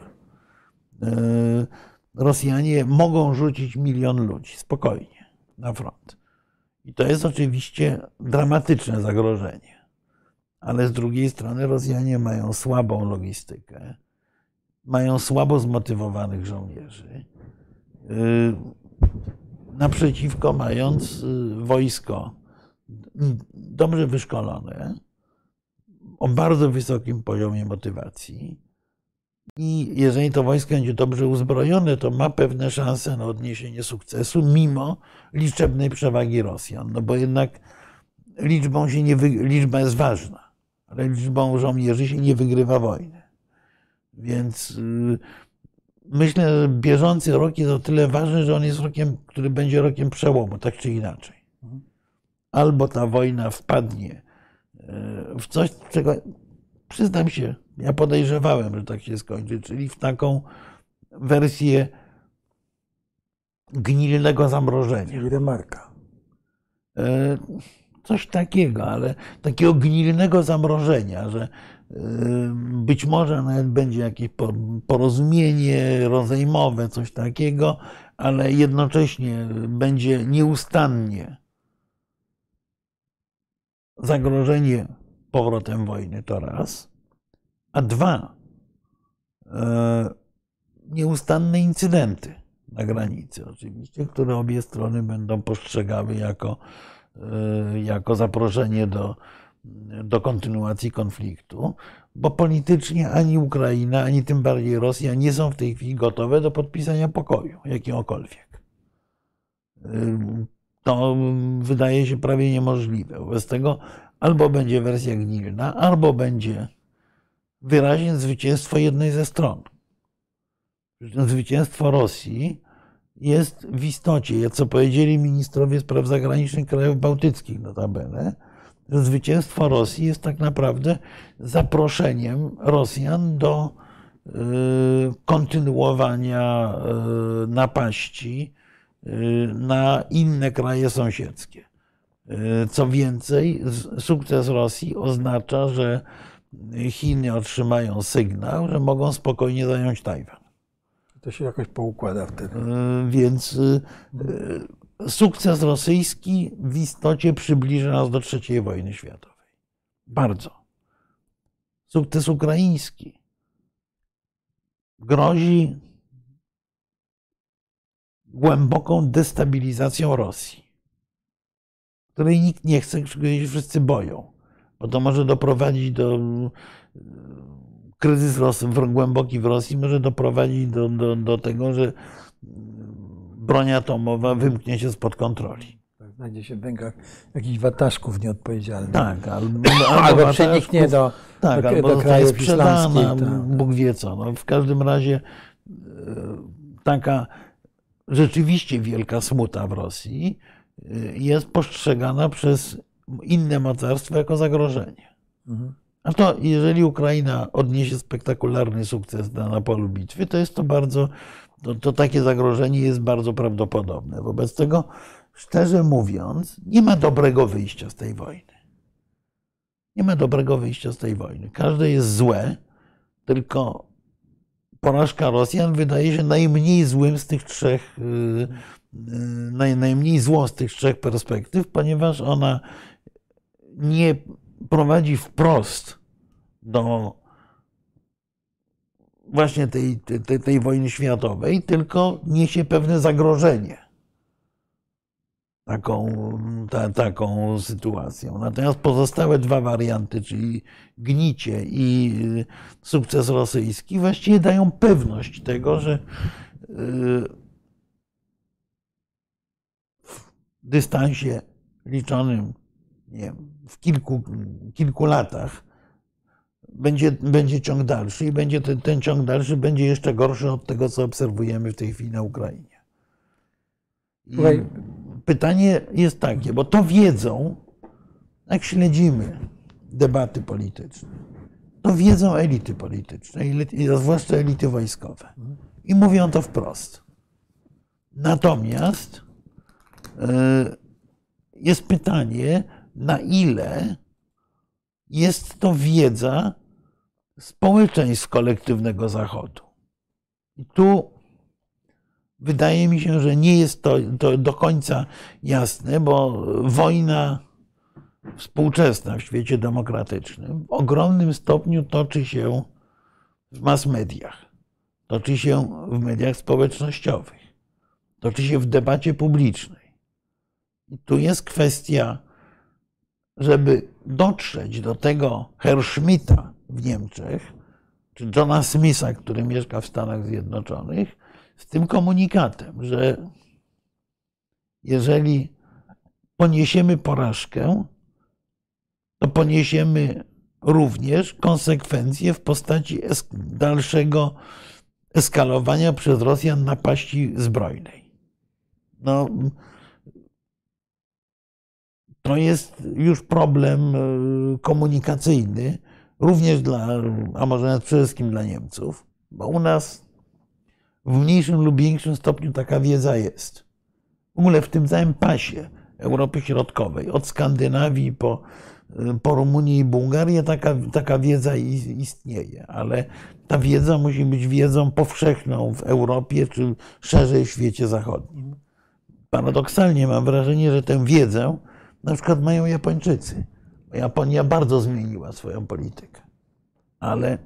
Y, Rosjanie mogą rzucić milion ludzi spokojnie na front. I to jest oczywiście dramatyczne zagrożenie. Ale z drugiej strony Rosjanie mają słabą logistykę, mają słabo zmotywowanych żołnierzy. Naprzeciwko mając y, wojsko dobrze wyszkolone, o bardzo wysokim poziomie motywacji. I jeżeli to wojsko będzie dobrze uzbrojone, to ma pewne szanse na odniesienie sukcesu, mimo liczebnej przewagi Rosjan. No bo jednak liczbą się nie wy... liczba jest ważna, ale liczbą żołnierzy się nie wygrywa wojny. Więc y, myślę, że bieżący rok jest o tyle ważny, że on jest rokiem, który będzie rokiem przełomu, tak czy inaczej. Albo ta wojna wpadnie e, w coś, czego przyznam się, ja podejrzewałem, że tak się skończy, czyli w taką wersję gnilnego zamrożenia. Remarka. E, coś takiego, ale takiego gnilnego zamrożenia, że być może nawet będzie jakieś porozumienie rozejmowe, coś takiego, ale jednocześnie będzie nieustannie zagrożenie powrotem wojny, to raz, a dwa, e, nieustanne incydenty na granicy, oczywiście, które obie strony będą postrzegały jako, e, jako zaproszenie do do kontynuacji konfliktu, bo politycznie ani Ukraina, ani tym bardziej Rosja nie są w tej chwili gotowe do podpisania pokoju jakiegokolwiek. To wydaje się prawie niemożliwe. Wobec tego albo będzie wersja gnilna, albo będzie wyraźnie zwycięstwo jednej ze stron. Zwycięstwo Rosji jest w istocie, co powiedzieli ministrowie spraw zagranicznych krajów bałtyckich notabene, zwycięstwo Rosji jest tak naprawdę zaproszeniem Rosjan do y, kontynuowania y, napaści y, na inne kraje sąsiedzkie. Co więcej, sukces Rosji oznacza, że Chiny otrzymają sygnał, że mogą spokojnie zająć Tajwan. To się jakoś poukłada wtedy. Więc sukces rosyjski w istocie przybliża nas do III wojny światowej. Bardzo. Sukces ukraiński grozi głęboką destabilizacją Rosji, której nikt nie chce, której się wszyscy boją, bo to może doprowadzić do kryzys Rosji, głęboki w Rosji może doprowadzić do, do, do tego, że broń atomowa wymknie się spod kontroli. Tak, znajdzie się w rękach jakichś wataszków nieodpowiedzialnych. Tak, albo, albo, albo przeniknie do, tak, do, albo do krajów sprzedana, tak. Bóg wie co. No, w każdym razie e, taka rzeczywiście wielka smuta w Rosji y, jest postrzegana przez inne mocarstwa jako zagrożenie. Mhm. A to jeżeli Ukraina odniesie spektakularny sukces na, na polu bitwy, to jest to bardzo, to, to takie zagrożenie jest bardzo prawdopodobne. Wobec tego, szczerze mówiąc, nie ma dobrego wyjścia z tej wojny. Nie ma dobrego wyjścia z tej wojny. Każde jest złe, tylko porażka Rosjan wydaje się najmniej złym z tych trzech, y, y, naj, najmniej złą z tych trzech perspektyw, ponieważ ona nie prowadzi wprost do właśnie tej, tej, tej wojny światowej, tylko niesie pewne zagrożenie taką, ta, taką sytuacją. Natomiast pozostałe dwa warianty, czyli gnicie i y, sukces rosyjski, właściwie dają pewność tego, że y, w dystansie liczonym nie wiem, w kilku, kilku latach będzie, będzie ciąg dalszy i będzie ten, ten ciąg dalszy będzie jeszcze gorszy od tego, co obserwujemy w tej chwili na Ukrainie. I pytanie jest takie, bo to wiedzą, jak śledzimy debaty polityczne, to wiedzą elity polityczne, zwłaszcza elity wojskowe. I mówią to wprost. Natomiast e, jest pytanie, na ile jest to wiedza społeczeństw kolektywnego Zachodu. I tu wydaje mi się, że nie jest to, to do końca jasne, bo wojna współczesna w świecie demokratycznym w ogromnym stopniu toczy się w mass mediach, toczy się w mediach społecznościowych, toczy się w debacie publicznej. I tu jest kwestia, żeby dotrzeć do tego Herschmidta w Niemczech, czy Johna Smitha, który mieszka w Stanach Zjednoczonych, z tym komunikatem, że jeżeli poniesiemy porażkę, to poniesiemy również konsekwencje w postaci dalszego eskalowania przez Rosjan napaści zbrojnej. No, to jest już problem e, komunikacyjny, również dla, a może nawet przede wszystkim dla Niemców, bo u nas w mniejszym lub większym stopniu taka wiedza jest. W ogóle w tym całym pasie Europy Środkowej, od Skandynawii po, po Rumunię i Bułgarię, taka, taka wiedza istnieje, ale ta wiedza musi być wiedzą powszechną w Europie, czy szerzej w świecie zachodnim. Paradoksalnie mam wrażenie, że tę wiedzę na przykład mają Japończycy. Japonia bardzo zmieniła swoją politykę, ale,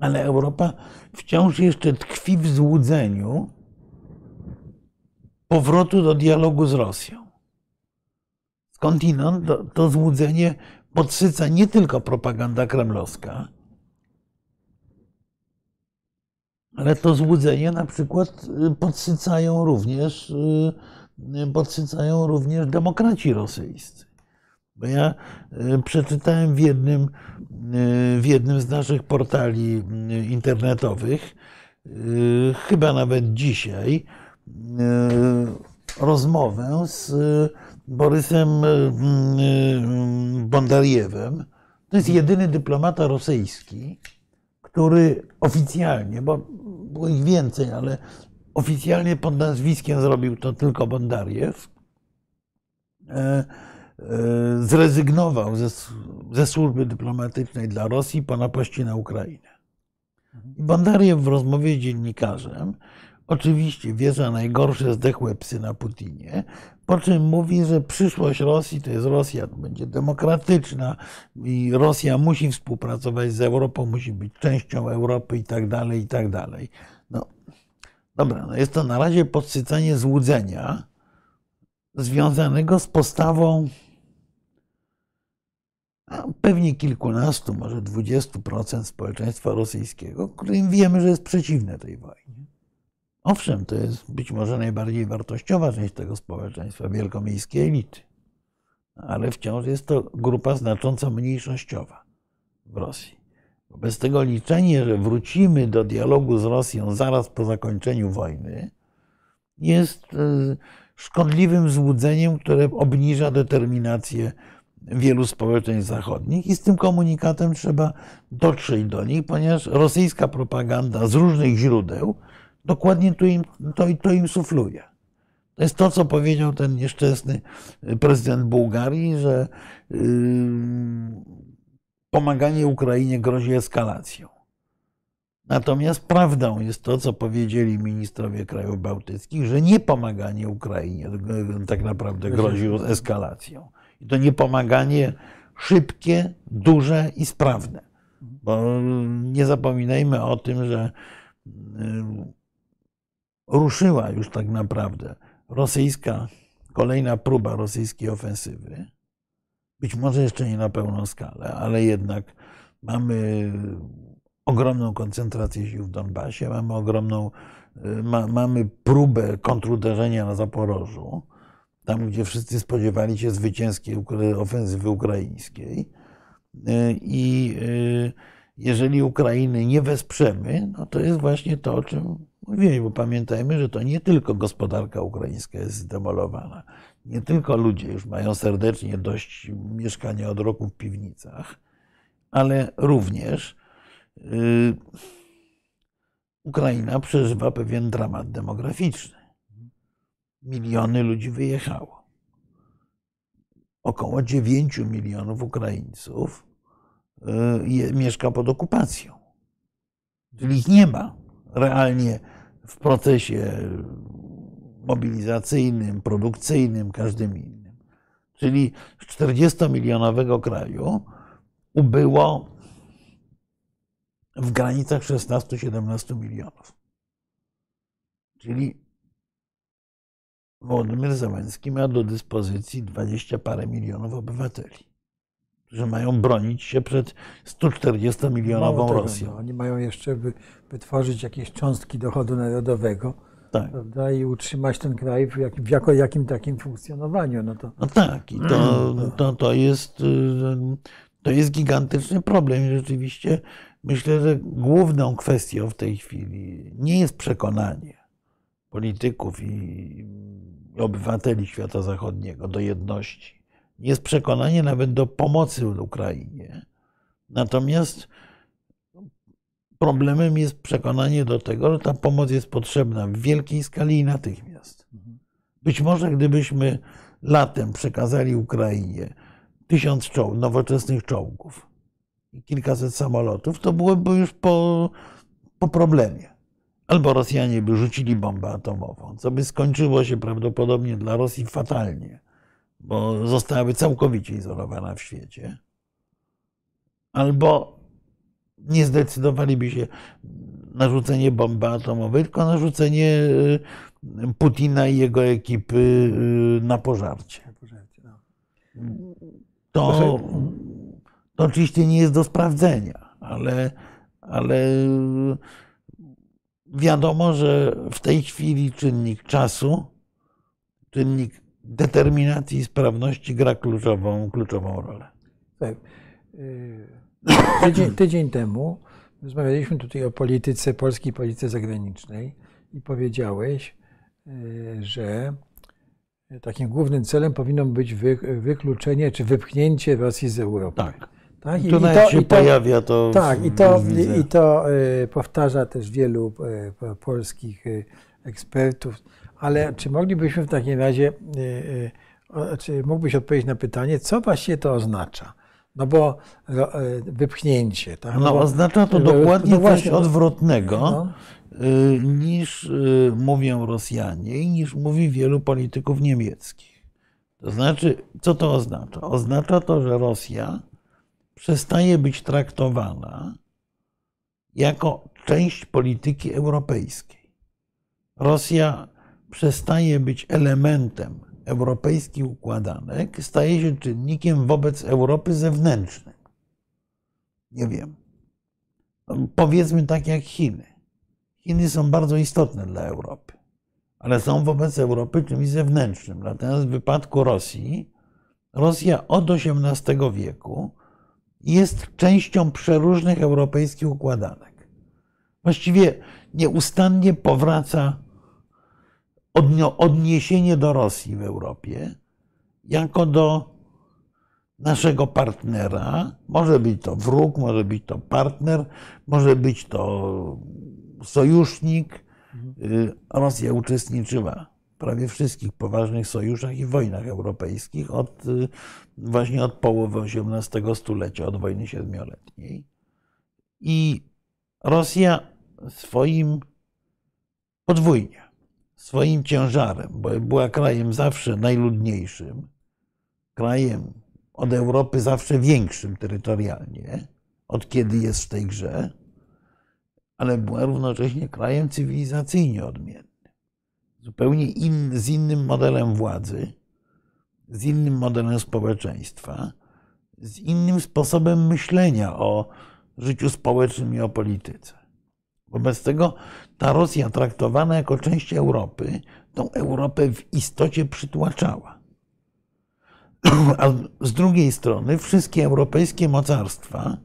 ale Europa wciąż jeszcze tkwi w złudzeniu powrotu do dialogu z Rosją. Skądinąd to, to złudzenie podsyca nie tylko propaganda kremlowska, ale to złudzenie na przykład podsycają również podsycają również demokraci rosyjscy. Bo ja e, przeczytałem w jednym, e, w jednym z naszych portali e, internetowych, chyba nawet dzisiaj, rozmowę z Borysem Bondariewem. To jest jedyny dyplomata rosyjski, który oficjalnie, bo było ich więcej, ale Oficjalnie pod nazwiskiem zrobił to tylko Bondariew. E, zrezygnował ze, ze służby dyplomatycznej dla Rosji po napaści na Ukrainę. I Bondariew w rozmowie z dziennikarzem oczywiście wierza najgorsze zdechłe psy na Putinie, po czym mówi, że przyszłość Rosji to jest Rosja, to będzie demokratyczna i Rosja musi współpracować z Europą, musi być częścią Europy i tak dalej, i tak dalej. No, Dobra, no jest to na razie podsycanie złudzenia związanego z postawą pewnie kilkunastu, może dwudziestu procent społeczeństwa rosyjskiego, którym wiemy, że jest przeciwne tej wojnie. Owszem, to jest być może najbardziej wartościowa część tego społeczeństwa, wielkomiejskie elity, ale wciąż jest to grupa znacząco mniejszościowa w Rosji. Wobec tego liczenie, że wrócimy do dialogu z Rosją zaraz po zakończeniu wojny, jest e, szkodliwym złudzeniem, które obniża determinację wielu społeczeństw zachodnich i z tym komunikatem trzeba dotrzeć do nich, ponieważ rosyjska propaganda z różnych źródeł dokładnie to im, to, to im sufluje. To jest to, co powiedział ten nieszczęsny prezydent Bułgarii, że yy, pomaganie Ukrainie grozi eskalacją. Natomiast prawdą jest to, co powiedzieli ministrowie krajów bałtyckich, że niepomaganie Ukrainie tak naprawdę grozi eskalacją. I to niepomaganie szybkie, duże i sprawne. Bo nie zapominajmy o tym, że y, ruszyła już tak naprawdę rosyjska, kolejna próba rosyjskiej ofensywy. Być może jeszcze nie na pełną skalę, ale jednak mamy ogromną koncentrację sił w Donbasie, mamy ogromną, y, ma, mamy próbę kontruderzenia na Zaporożu, tam gdzie wszyscy spodziewali się zwycięskiej ofensywy ukraińskiej. Y, I y, jeżeli Ukrainy nie wesprzemy, no to jest właśnie to, o czym mówiłem, bo pamiętajmy, że to nie tylko gospodarka ukraińska jest zdemolowana, nie tylko ludzie już mają serdecznie dość mieszkania od roku w piwnicach, ale również Y, Ukraina przeżywa pewien dramat demograficzny. Miliony ludzi wyjechało. Około 9 milionów Ukraińców y, mieszka pod okupacją. Czyli ich nie ma realnie w procesie mobilizacyjnym, produkcyjnym, każdym innym. Czyli z 40-milionowego kraju ubyło w granicach 16-17 milionów. Czyli Władimir Załęski ma do dyspozycji 20 parę milionów obywateli, którzy mają bronić się przed 140-milionową Rosją. No, oni mają jeszcze wytworzyć jakieś cząstki dochodu narodowego tak. prawda, i utrzymać ten kraj w, jak, w jako jakim takim funkcjonowaniu. No, to... no tak, i to, to, to, jest, to jest gigantyczny problem. Rzeczywiście Myślę, że główną kwestią w tej chwili nie jest przekonanie polityków i obywateli świata zachodniego do jedności. Jest przekonanie nawet do pomocy Ukrainie. Natomiast problemem jest przekonanie do tego, że ta pomoc jest potrzebna w wielkiej skali i natychmiast. Być może gdybyśmy latem przekazali Ukrainie tysiąc czołg, nowoczesnych czołgów, kilkaset samolotów, to byłoby już po, po problemie. Albo Rosjanie by rzucili bombę atomową, co by skończyło się prawdopodobnie dla Rosji fatalnie, bo zostałaby całkowicie izolowana w świecie. Albo nie zdecydowaliby się na bomby atomowej, tylko na rzucenie y, Putina i jego ekipy y, na pożarcie. No. To to oczywiście nie jest do sprawdzenia, ale, ale wiadomo, że w tej chwili czynnik czasu, czynnik determinacji i sprawności gra kluczową, kluczową rolę. Tak. Tydzień, tydzień temu rozmawialiśmy tutaj o polityce, polskiej polityce zagranicznej i powiedziałeś, że takim głównym celem powinno być wykluczenie czy wypchnięcie Rosji z Europy. Tak. Tak? I, tu nawet się i to, pojawia to. Tak, i to, i to y, powtarza też wielu y, polskich y, ekspertów. Ale czy moglibyśmy w takim razie, czy mógłbyś odpowiedzieć na pytanie, co właściwie to oznacza? No bo wypchnięcie. Tak? No, no bo, oznacza to dokładnie no coś odwrotnego. No. niż mówią Rosjanie i niż mówi wielu polityków niemieckich. To znaczy, co to oznacza? Oznacza to, że Rosja przestaje być traktowana jako część polityki europejskiej. Rosja przestaje być elementem europejskich układanek, staje się czynnikiem wobec Europy zewnętrznym. Nie wiem. Powiedzmy tak jak Chiny. Chiny są bardzo istotne dla Europy, ale są wobec Europy czymś zewnętrznym. Natomiast w wypadku Rosji, Rosja od XVIII wieku jest częścią przeróżnych europejskich układanek. Właściwie nieustannie powraca odniesienie do Rosji w Europie jako do naszego partnera. Może być to wróg, może być to partner, może być to sojusznik. Y, Rosja uczestniczyła prawie wszystkich poważnych sojuszach i wojnach europejskich od, y, właśnie od połowy XVIII stulecia, od wojny siedmioletniej. I Rosja swoim podwójnie, swoim ciężarem, bo była krajem zawsze najludniejszym, krajem od Europy zawsze większym terytorialnie, od kiedy jest w tej grze, ale była równocześnie krajem cywilizacyjnie odmiennym. Zupełnie in, z innym modelem władzy, z innym modelem społeczeństwa, z innym sposobem myślenia o życiu społecznym i o polityce. Wobec tego ta Rosja traktowana jako część Europy, tą Europę w istocie przytłaczała. A z drugiej strony wszystkie europejskie mocarstwa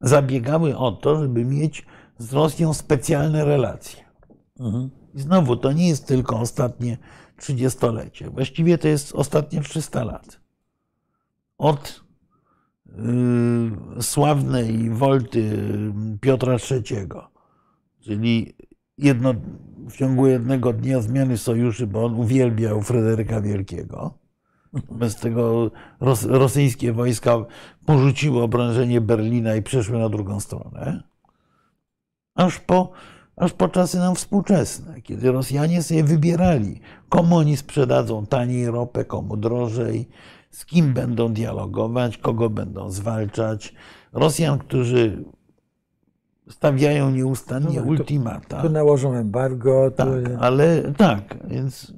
zabiegały o to, żeby mieć z Rosją specjalne relacje. Mhm. I znowu, to nie jest tylko ostatnie trzydziestolecie. Właściwie to jest ostatnie 300 lat. Od yy, sławnej wolty Piotra III, czyli jedno, w ciągu jednego dnia zmiany sojuszy, bo on uwielbiał Fryderyka Wielkiego, bez tego ros, rosyjskie wojska porzuciły obrążenie Berlina i przeszły na drugą stronę. Aż po, aż po czasy nam współczesne, kiedy Rosjanie sobie wybierali, komu oni sprzedadzą taniej ropę, komu drożej, z kim będą dialogować, kogo będą zwalczać. Rosjan, którzy stawiają nieustannie no, ultimata. Tu nałożą embargo. Tak, ale tak, więc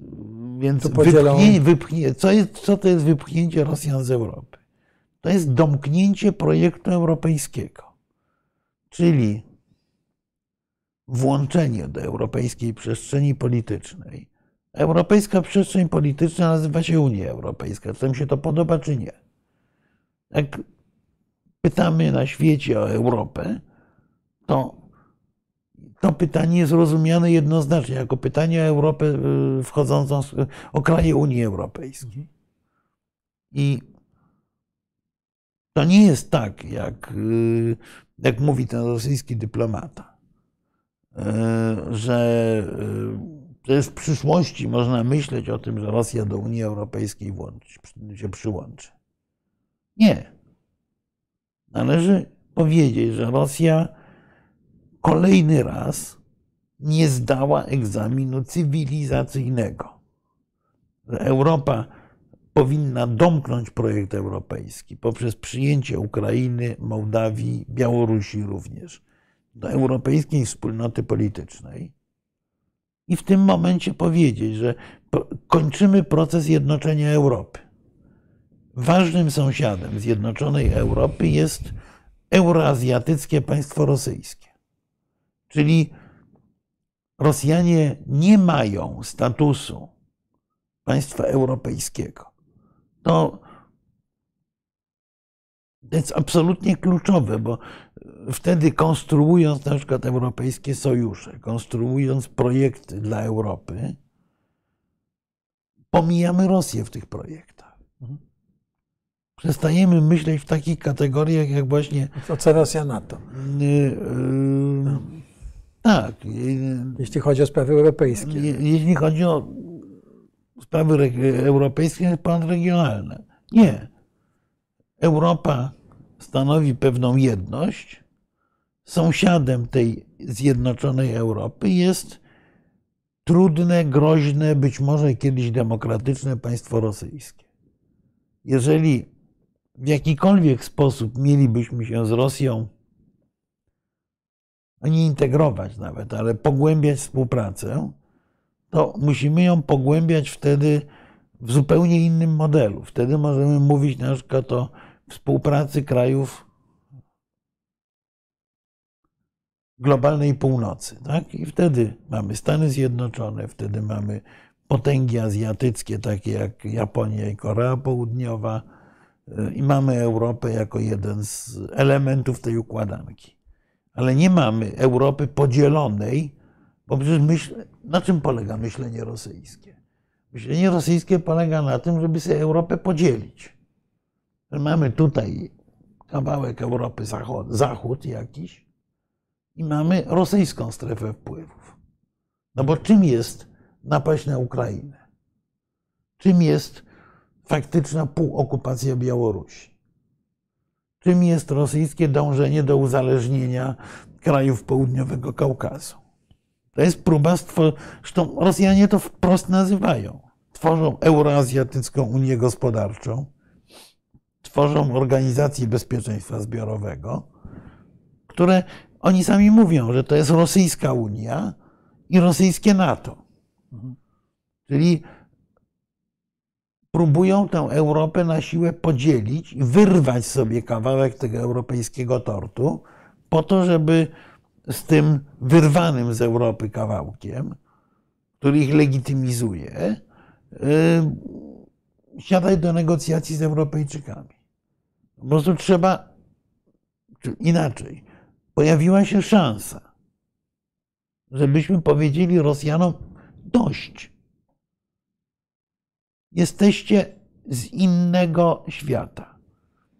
więc wypchnie, wypchnie, co, jest, co to jest wypchnięcie Rosjan z Europy? To jest domknięcie projektu europejskiego, czyli włączenie do europejskiej przestrzeni politycznej. Europejska przestrzeń polityczna nazywa się Unia Europejska. Czy się to podoba, czy nie? Jak pytamy na świecie o Europę, to to pytanie jest rozumiane jednoznacznie jako pytanie o Europę y, wchodzącą, o kraje Unii Europejskiej. I to nie jest tak, jak, y, jak mówi ten rosyjski dyplomata, y, że w przyszłości można myśleć o tym, że Rosja do Unii Europejskiej włączy, się przyłączy. Nie. Należy powiedzieć, że Rosja kolejny raz nie zdała egzaminu cywilizacyjnego. Europa powinna domknąć projekt europejski poprzez przyjęcie Ukrainy, Mołdawii, Białorusi również do europejskiej wspólnoty politycznej i w tym momencie powiedzieć, że kończymy proces jednoczenia Europy. Ważnym sąsiadem zjednoczonej Europy jest euroazjatyckie państwo rosyjskie. Czyli Rosjanie nie mają statusu państwa europejskiego. To jest absolutnie kluczowe, bo wtedy konstruując na przykład europejskie sojusze, konstruując projekty dla Europy, pomijamy Rosję w tych projektach. Przestajemy myśleć w takich kategoriach, jak właśnie. Co Rosja na to? Yy, yy, tak. Jeśli chodzi o sprawy europejskie. Jeśli chodzi o sprawy europejskie, panregionalne. Nie. Europa stanowi pewną jedność. Sąsiadem tej zjednoczonej Europy jest trudne, groźne, być może kiedyś demokratyczne państwo rosyjskie. Jeżeli w jakikolwiek sposób mielibyśmy się z Rosją nie integrować nawet, ale pogłębiać współpracę, to musimy ją pogłębiać wtedy w zupełnie innym modelu. Wtedy możemy mówić na przykład o współpracy krajów globalnej północy. Tak? I wtedy mamy Stany Zjednoczone, wtedy mamy potęgi azjatyckie, takie jak Japonia i Korea Południowa, i mamy Europę jako jeden z elementów tej układanki. Ale nie mamy Europy podzielonej, bo przecież myśl, na czym polega myślenie rosyjskie? Myślenie rosyjskie polega na tym, żeby sobie Europę podzielić. Mamy tutaj kawałek Europy zachód, zachód jakiś i mamy rosyjską strefę wpływów. No bo czym jest napaść na Ukrainę? Czym jest faktyczna półokupacja Białorusi? Czym jest rosyjskie dążenie do uzależnienia krajów południowego Kaukazu? To jest próba stworzenia, zresztą Rosjanie to wprost nazywają. Tworzą Euroazjatycką Unię Gospodarczą, tworzą organizacje bezpieczeństwa zbiorowego, które oni sami mówią, że to jest rosyjska Unia i rosyjskie NATO. Czyli próbują tę Europę na siłę podzielić i wyrwać sobie kawałek tego europejskiego tortu, po to, żeby z tym wyrwanym z Europy kawałkiem, który ich legitymizuje, yy, siadać do negocjacji z Europejczykami. Po prostu trzeba, inaczej, pojawiła się szansa, żebyśmy powiedzieli Rosjanom dość. Jesteście z innego świata.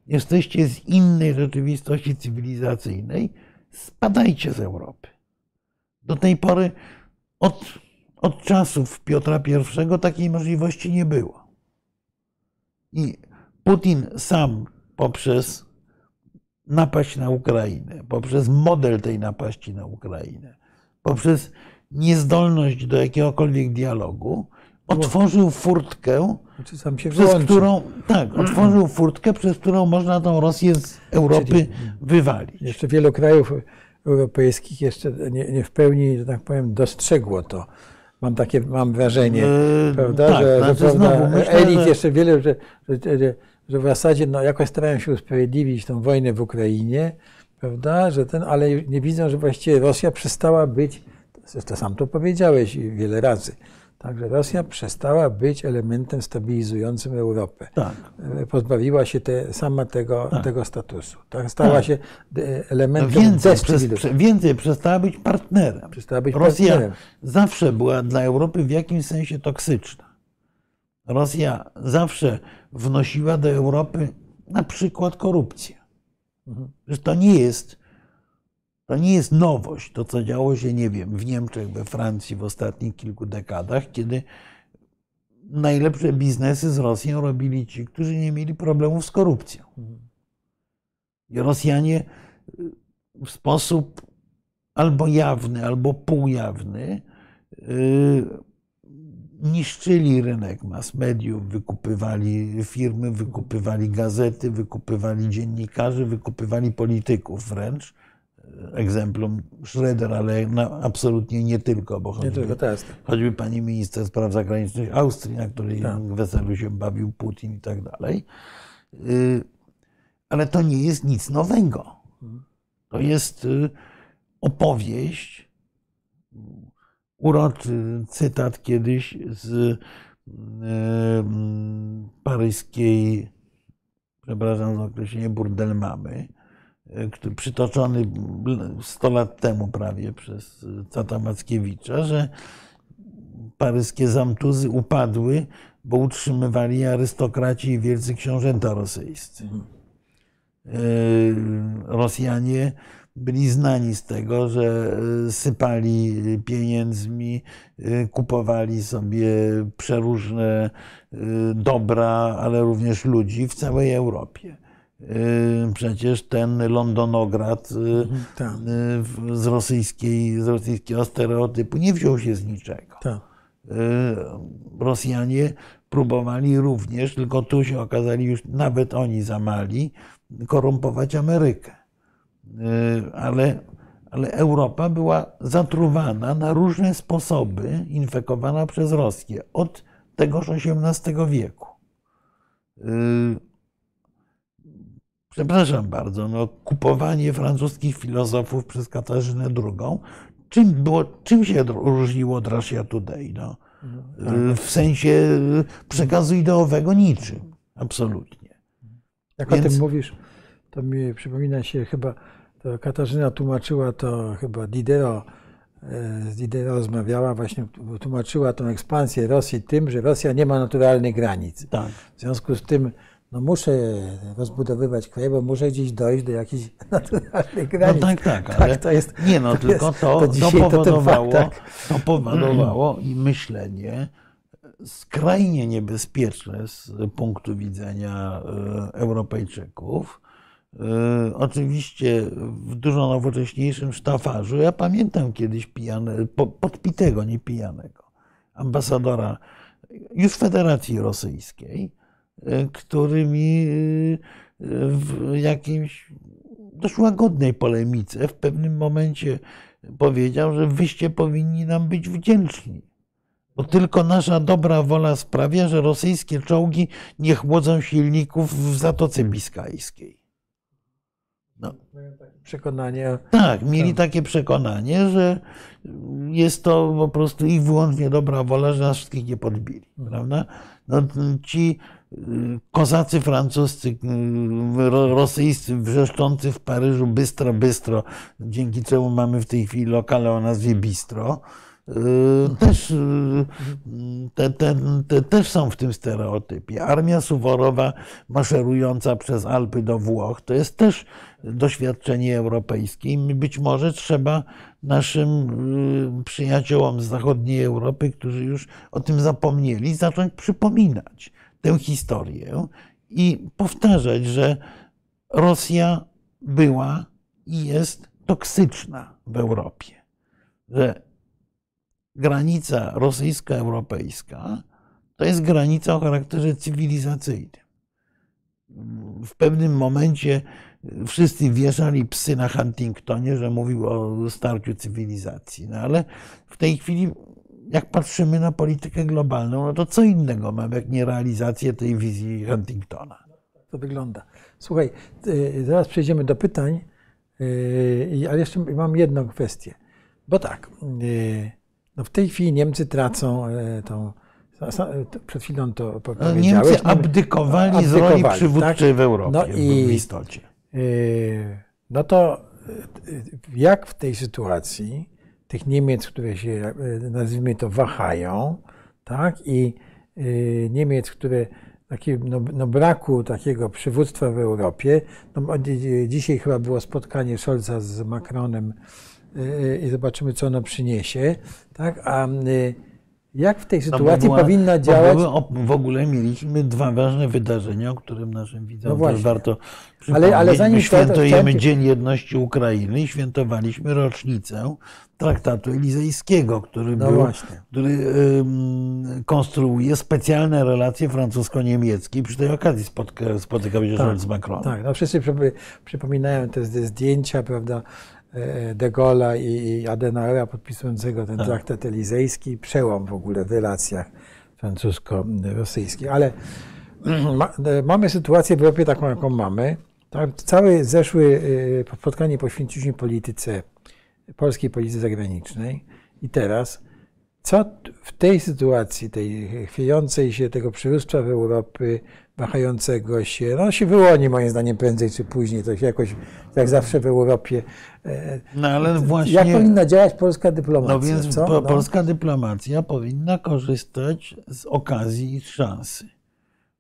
Jesteście z innej rzeczywistości cywilizacyjnej. Spadajcie z Europy. Do tej pory, od, od czasów Piotra I, takiej możliwości nie było. I Putin sam poprzez napaść na Ukrainę, poprzez model tej napaści na Ukrainę, poprzez niezdolność do jakiegokolwiek dialogu, otworzył furtkę, znaczy przez którą, tak, otworzył furtkę, przez którą można tą Rosję z Europy Czyli wywalić. Jeszcze wielu krajów europejskich jeszcze nie, nie w pełni, że tak powiem, dostrzegło to. Mam takie, mam wrażenie, yy, prawda, tak, że, znaczy że prawda, myślę, elit że... jeszcze wiele, że, że, że, że w zasadzie no, jakoś starają się usprawiedliwić tą wojnę w Ukrainie, prawda, że ten, ale nie widzą, że właściwie Rosja przestała być, to sam to powiedziałeś wiele razy, Także Rosja przestała być elementem stabilizującym Europę. Tak. E, pozbawiła się te, sama tego, tak. tego statusu. Tak? Stała tak. się elementem więcej, przez, więcej przestała być partnerem. Przestała być Rosja partnerem. zawsze była dla Europy w jakimś sensie toksyczna. Rosja zawsze wnosiła do Europy na przykład korupcję. Mhm. Że to nie jest to nie jest nowość, to co działo się, nie wiem, w Niemczech, we Francji w ostatnich kilku dekadach, kiedy najlepsze biznesy z Rosją robili ci, którzy nie mieli problemów z korupcją. I Rosjanie y, w sposób albo jawny, albo półjawny y, niszczyli rynek mass mediów, wykupywali firmy, wykupywali gazety, wykupywali dziennikarzy, wykupywali polityków wręcz egzemplum Schroeder, ale no, absolutnie nie tylko, bo choćby, tylko choćby pani minister spraw zagranicznych Austrii, na której tak. weselu się bawił Putin i tak dalej. Y, ale to nie jest nic nowego. To jest y, opowieść, uroczy cytat kiedyś z y, paryskiej, przepraszam za określenie, burdel mamy, który przytoczony 100 lat temu prawie przez Cata Mackiewicza, że paryskie zamtuzy upadły, bo utrzymywali arystokraci i wielcy książęta rosyjscy. Mhm. Rosjanie byli znani z tego, że sypali pieniędzmi, kupowali sobie przeróżne dobra, ale również ludzi w całej Europie. Przecież ten Londonograd mhm, tak. z, rosyjskiej, z rosyjskiego stereotypu nie wziął się z niczego. Tak. Rosjanie próbowali również, tylko tu się okazali już nawet oni za mali, korumpować Amerykę. Ale, ale Europa była zatruwana na różne sposoby, infekowana przez Rosję od tegoż XVIII wieku przepraszam bardzo, no, kupowanie francuskich filozofów przez Katarzynę II, czym, było, czym się różniło od Russia Today? No? W sensie przekazu ideowego niczym, absolutnie. Jak o Więc- tym mówisz, to mi przypomina się chyba, to Katarzyna tłumaczyła to chyba Diderot, e, z Diderot rozmawiała, właśnie tłumaczyła tą ekspansję Rosji tym, że Rosja nie ma naturalnych granic. Tak. W związku z tym no muszę rozbudowywać kraj, bo muszę gdzieś dojść do jakichś naturalnych No granic. tak, tak, ale to jest, nie no, to tylko jest- to, to dzisiaj to fakt, to powodowało i myślenie skrajnie niebezpieczne z punktu widzenia e, Europejczyków. E, Oczywiście w dużo nowocześniejszym sztafarzu. Ja pamiętam kiedyś pijane, po- podpitego, nie pijanego, ambasadora już Federacji Rosyjskiej, e, który mi e, w jakimś dość łagodnej polemice w pewnym momencie powiedział, że wyście powinni nam być wdzięczni. Bo tylko nasza dobra wola sprawia, że rosyjskie czołgi nie chłodzą silników w Zatoce Biskajskiej. No, przekonanie. tak, mieli takie przekonanie, że jest to po prostu ich wyłącznie dobra wola, że nas wszystkich nie podbili. Prawda? No, ci y, kozacy francuscy, y, ro- rosyjscy, wrzeszczący w Paryżu bystro, bystro, dzięki czemu mamy w tej chwili lokale o nazwie Bistro, też, y, te, te, te, też są w tym stereotypie. Armia Suworowa maszerująca przez Alpy do Włoch to jest też doświadczenie europejskie i być może trzeba naszym y, przyjaciołom z zachodniej Europy, którzy już o tym zapomnieli, zacząć przypominać tę historię i powtarzać, że Rosja była i jest toksyczna w Europie. Że granica rosyjsko-europejska to jest granica o charakterze cywilizacyjnym. W pewnym momencie wszyscy wieszali psy na Huntingtonie, że mówił o starciu cywilizacji. No ale w tej chwili, jak patrzymy na politykę globalną, no to co innego mamy, jak nie realizację tej wizji Huntingtona. to wygląda. Słuchaj, y, zaraz przejdziemy do pytań, y, ale jeszcze mam jedną kwestię. Bo tak, y, no w tej chwili Niemcy tracą y, tą. Przed chwilą to powiedziałeś. Niemcy abdykowali z roli Abdykowali, przywódczej w Europie No i- w istocie. Y, No to y, jak w tej sytuacji tych Niemiec, które się, nazwijmy to, wahają, tak, i Niemiec, które takie, no, no braku takiego przywództwa w Europie, no, dzisiaj chyba było spotkanie Scholza z Macronem i zobaczymy, co ono przyniesie, tak, a y, jak w tej sytuacji była- powinna działać W ogóle mieliśmy dwa ważne wydarzenia, o którym naszym widzom No też warto przypomnieć. ale zanim My to- to świętujemy chciałem- Dzień Jedności Ukrainy i świętowaliśmy rocznicę traktatu elizejskiego, który, No był, właśnie. który konstruuje specjalne relacje francusko-niemieckie. Przy tej okazji spotykał się Scholz z Macronem. Tak, no wszyscy przypo- przypominają te zdjęcia, prawda, De Gaulle'a i Adenauera podpisującego ten traktat elizejski, przełom w ogóle w relacjach francusko-rosyjskich. Ale ma, e, mamy sytuację w Europie taką, jaką mamy. Tak, cały zeszły e, spotkanie poświęciliśmy polityce, polskiej polityce zagranicznej i teraz co w tej sytuacji, tej chwiejącej się tego przywództwa w Europy, wahającego się, no się wyłoni moim zdaniem prędzej czy później, to się jakoś, jak zawsze w Europie. e, No ale właśnie... Jak powinna działać polska dyplomacja? No więc co? No. polska dyplomacja powinna korzystać z okazji i szansy.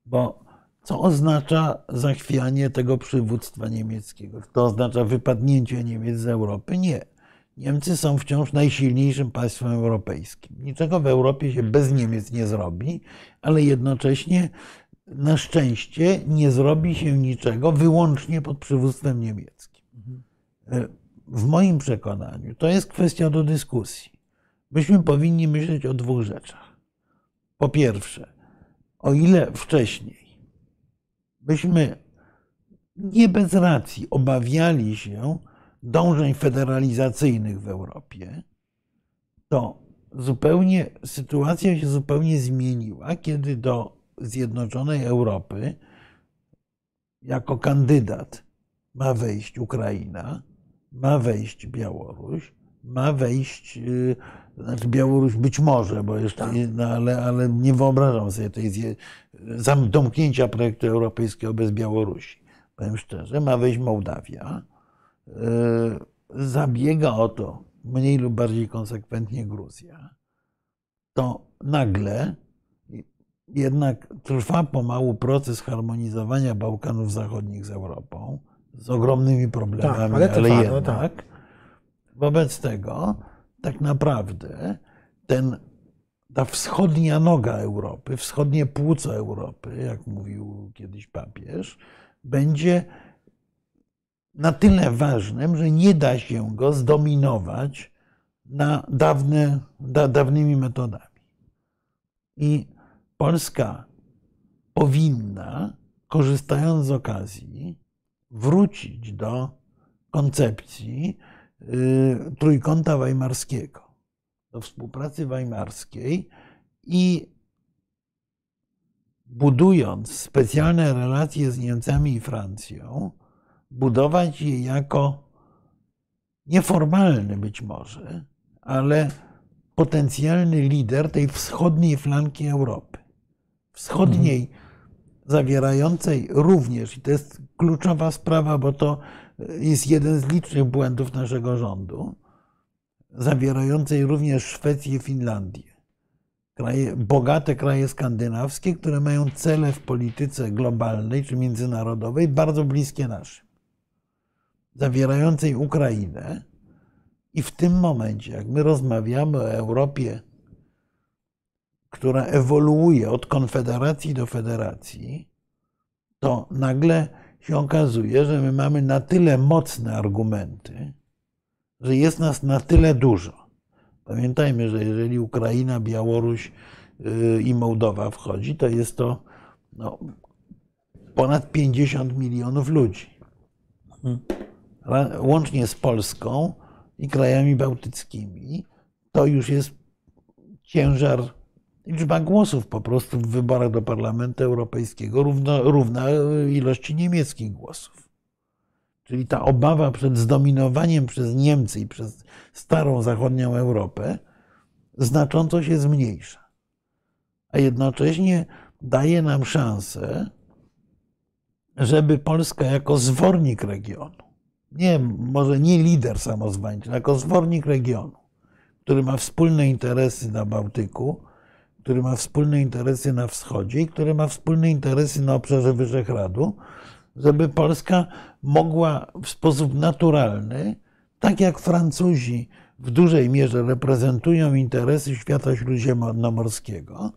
Bo co oznacza zachwianie tego przywództwa niemieckiego? To oznacza wypadnięcie Niemiec z Europy? Nie. Niemcy są wciąż najsilniejszym państwem europejskim. Niczego w Europie się bez Niemiec nie zrobi, ale jednocześnie na szczęście nie zrobi się niczego wyłącznie pod przywództwem niemieckim. W moim przekonaniu to jest kwestia do dyskusji. Myśmy powinni myśleć o dwóch rzeczach. Po pierwsze, o ile wcześniej byśmy nie bez racji obawiali się dążeń federalizacyjnych w Europie, to zupełnie sytuacja się zupełnie zmieniła, kiedy do Zjednoczonej Europy jako kandydat ma wejść Ukraina, ma wejść Białoruś, ma wejść, yy, znaczy Białoruś być może, bo jeszcze, nie, no ale, ale nie wyobrażam sobie tej zje, zam- domknięcia projektu europejskiego bez Białorusi. powiem szczerze, ma wejść Mołdawia. E, zabiega o to mniej lub bardziej konsekwentnie Gruzja. To nagle jednak trwa pomału proces harmonizowania Bałkanów Zachodnich z Europą, z ogromnymi problemami, Tak, ale ale, trwa, no jednak. tak. Wobec tego tak naprawdę ten, ta wschodnia noga Europy, wschodnie płuco Europy, jak mówił kiedyś papież, będzie na tyle ważnym, że nie da się go zdominować na dawne, da, dawnymi metodami. I Polska powinna, korzystając z okazji, wrócić do koncepcji y, trójkąta weimarskiego, do współpracy weimarskiej i budując specjalne relacje z Niemcami i Francją, budować je jako nieformalny być może, ale potencjalny lider tej wschodniej flanki Europy. Wschodniej, zawierającej również, i to jest kluczowa sprawa, bo to jest jeden z licznych błędów naszego rządu, zawierającej również Szwecję i Finlandię. Kraje, bogate kraje skandynawskie, które mają cele w polityce globalnej czy międzynarodowej bardzo bliskie naszym. Zawierającej Ukrainę, i w tym momencie, jak my rozmawiamy o Europie, która ewoluuje od konfederacji do federacji, to nagle się okazuje, że my mamy na tyle mocne argumenty, że jest nas na tyle dużo. Pamiętajmy, że jeżeli Ukraina, Białoruś yy, i Mołdowa wchodzi, to jest to no, ponad 50 milionów ludzi. Łącznie z Polską i krajami bałtyckimi, to już jest ciężar, liczba głosów po prostu w wyborach do Parlamentu Europejskiego równa ilości niemieckich głosów. Czyli ta obawa przed zdominowaniem przez Niemcy i przez starą zachodnią Europę znacząco się zmniejsza. A jednocześnie daje nam szansę, żeby Polska jako zwornik regionu, nie, może nie lider samozwańczy, jako zwornik regionu, który ma wspólne interesy na Bałtyku, który ma wspólne interesy na wschodzie i który ma wspólne interesy na obszarze Wyszehradu, żeby Polska mogła w sposób naturalny, tak jak Francuzi w dużej mierze reprezentują interesy świata śródziemnomorskiego,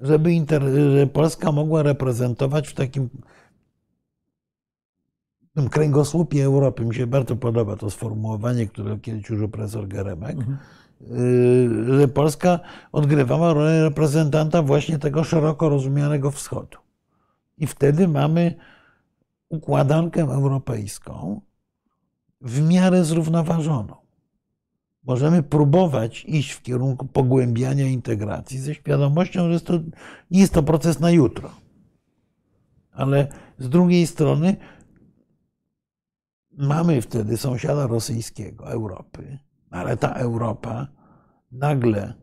żeby, żeby Polska mogła reprezentować w takim tym kręgosłupie Europy, mi się bardzo podoba to sformułowanie, które kiedyś użył profesor Geremek, mhm. Że Polska odgrywała rolę reprezentanta właśnie tego szeroko rozumianego wschodu. I wtedy mamy układankę europejską w miarę zrównoważoną. Możemy próbować iść w kierunku pogłębiania integracji ze świadomością, że to, nie jest to proces na jutro. Ale z drugiej strony mamy wtedy sąsiada rosyjskiego, Europy, ale ta Europa nagle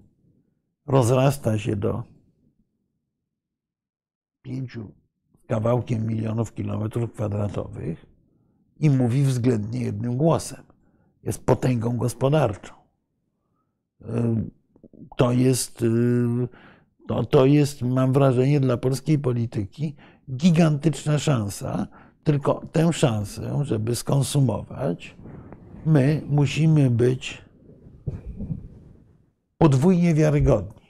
rozrasta się do pięciu kawałkiem milionów kilometrów kwadratowych i mówi względnie jednym głosem. Jest potęgą gospodarczą. To jest, to, to jest, mam wrażenie, dla polskiej polityki gigantyczna szansa, tylko tę szansę, żeby skonsumować, my musimy być podwójnie wiarygodni.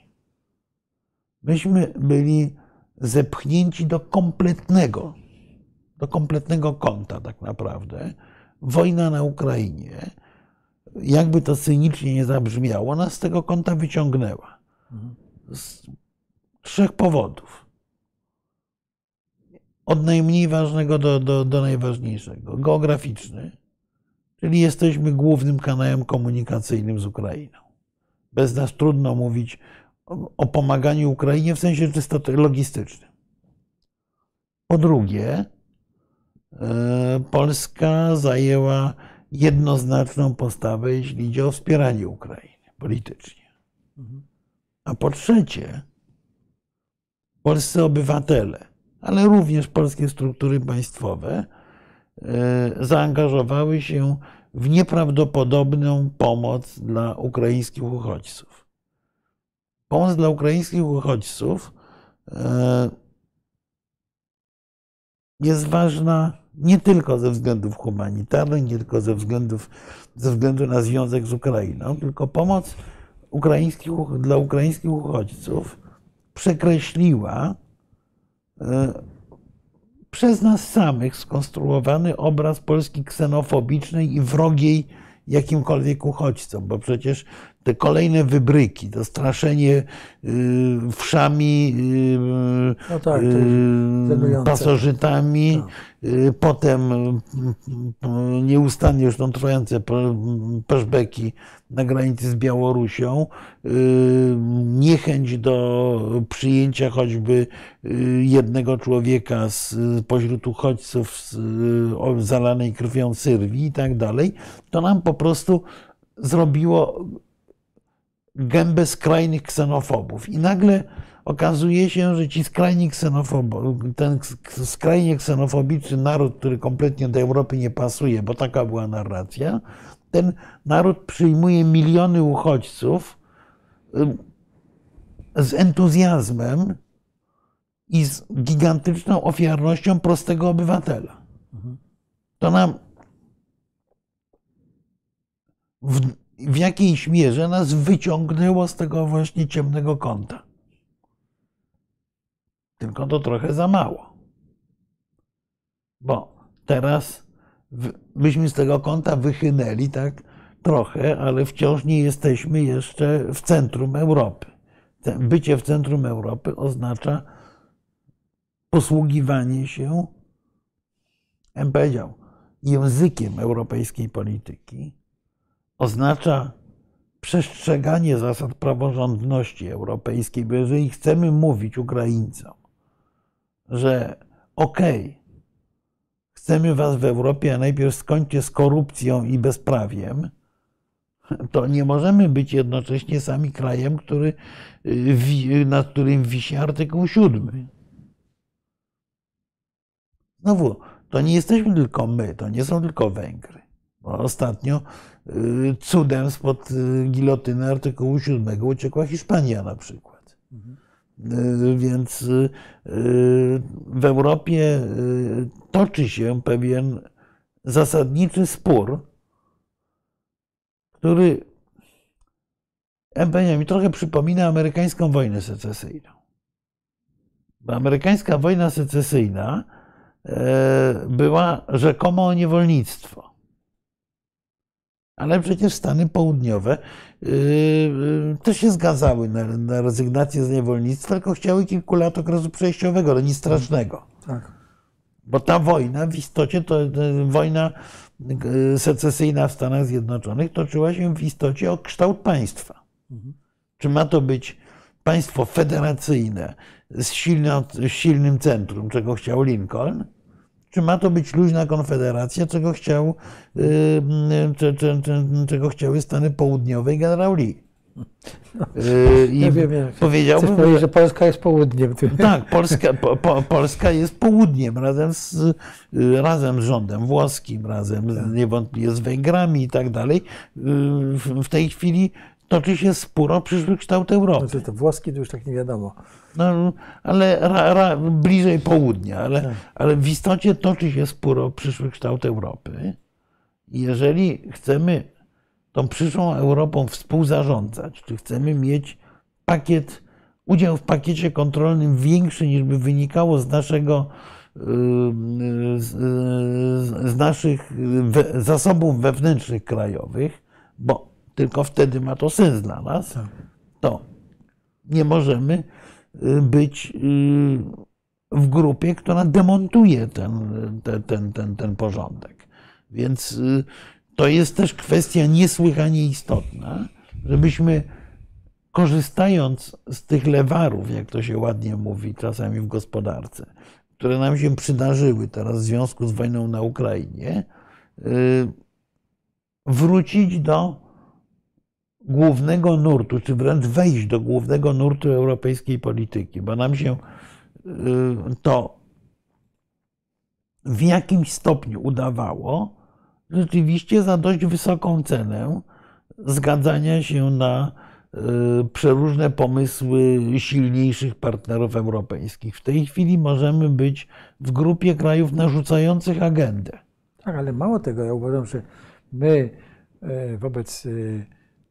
Myśmy byli zepchnięci do kompletnego, do kompletnego kąta tak naprawdę. Wojna na Ukrainie, jakby to cynicznie nie zabrzmiało, nas z tego kąta wyciągnęła. Z trzech powodów od najmniej ważnego do, do, do najważniejszego. Geograficzny, czyli jesteśmy głównym kanałem komunikacyjnym z Ukrainą. Bez nas trudno mówić o, pomaganiu Ukrainie w sensie czysto logistycznym. Po drugie, e, Polska zajęła jednoznaczną postawę, jeśli idzie o wspieranie Ukrainy politycznie. A po trzecie, polscy obywatele ale również polskie struktury państwowe zaangażowały się w nieprawdopodobną pomoc dla ukraińskich uchodźców. Pomoc dla ukraińskich uchodźców jest ważna nie tylko ze względów humanitarnych, nie tylko ze, względów, ze względu na związek z Ukrainą, tylko pomoc ukraińskich, dla ukraińskich uchodźców przekreśliła e, przez nas samych skonstruowany obraz Polski ksenofobicznej i wrogiej jakimkolwiek uchodźcom, bo przecież te kolejne wybryki, to straszenie y, wszami, y, no tak, y, pasożytami, tak. potem nieustannie już tą trwające peszbeki na granicy z Białorusią, niechęć do przyjęcia choćby jednego człowieka z, pośród uchodźców z zalanej krwią Syrwii i tak dalej, to nam po prostu zrobiło gębę skrajnych ksenofobów. I nagle okazuje się, że ci skrajni ksenofobowie, ten skrajnie ksenofobiczny naród, który kompletnie do Europy nie pasuje, bo taka była narracja, ten naród przyjmuje miliony uchodźców z entuzjazmem i z gigantyczną ofiarnością prostego obywatela. To nam w, w jakiejś mierze nas wyciągnęło z tego właśnie ciemnego kąta. Tylko to trochę za mało. Bo teraz myśmy z tego kąta wychynęli tak trochę, ale wciąż nie jesteśmy jeszcze w centrum Europy. Bycie w centrum Europy oznacza posługiwanie się, bym powiedział, językiem europejskiej polityki, oznacza przestrzeganie zasad praworządności europejskiej, bo jeżeli chcemy mówić Ukraińcom, że okej, okay, chcemy was w Europie, a najpierw skończcie z korupcją i bezprawiem, to nie możemy być jednocześnie sami krajem, który, nad którym wisi artykuł 7. Znowu, to nie jesteśmy tylko my, to nie są tylko Węgry. Ostatnio y, cudem spod y, gilotyny artykułu 7 uciekła Hiszpania na przykład. Mhm. Więc w Europie toczy się pewien zasadniczy spór, który ja mi trochę przypomina amerykańską wojnę secesyjną. Bo amerykańska wojna secesyjna była rzekomo o niewolnictwo. Ale przecież Stany Południowe yy, też się zgadzały na, na rezygnację z niewolnictwa, tylko chciały kilku lat okresu przejściowego, ale nie strasznego. Tak. Bo ta wojna w istocie, to, to wojna yy, secesyjna w Stanach Zjednoczonych toczyła się w istocie o kształt państwa. Mhm. Czy ma to być państwo federacyjne z, silno, z silnym centrum, czego chciał Lincoln, czy ma to być luźna konfederacja, czego, chciał, y, czego chciały Stany Południowe i generał Lee? Y, I ja wiem, powiedziałbym, Chcesz powiedzieć, że Polska jest południem. Tak, Polska, po, Polska jest południem razem z, y, razem z rządem włoskim, razem tak. niewątpliwie z Węgrami i tak dalej. W tej chwili toczy się spór o przyszły kształt Europy. Znaczy to włoski to już tak nie wiadomo. No, ale ra, ra, bliżej południa, ale, tak. ale w istocie toczy się spór o przyszły kształt Europy. Jeżeli chcemy tą przyszłą Europą współzarządzać, czy chcemy mieć pakiet, udział w pakiecie kontrolnym większy niż by wynikało z naszego z, z naszych zasobów wewnętrznych krajowych, bo tylko wtedy ma to sens dla nas, tak. to nie możemy y, być y, w grupie, która demontuje ten, ten, ten, ten, porządek. Więc y, to jest też kwestia niesłychanie istotna, żebyśmy korzystając z tych lewarów, jak to się ładnie mówi czasami w gospodarce, które nam się przydarzyły teraz w związku z wojną na Ukrainie, wrócić do głównego nurtu, czy wręcz wejść do głównego nurtu europejskiej polityki, bo nam się y, to w jakimś stopniu udawało rzeczywiście za dość wysoką cenę zgadzania się na y, przeróżne pomysły silniejszych partnerów europejskich. W tej chwili możemy być w grupie krajów narzucających agendę. Tak, ale mało tego, ja uważam, że my e, wobec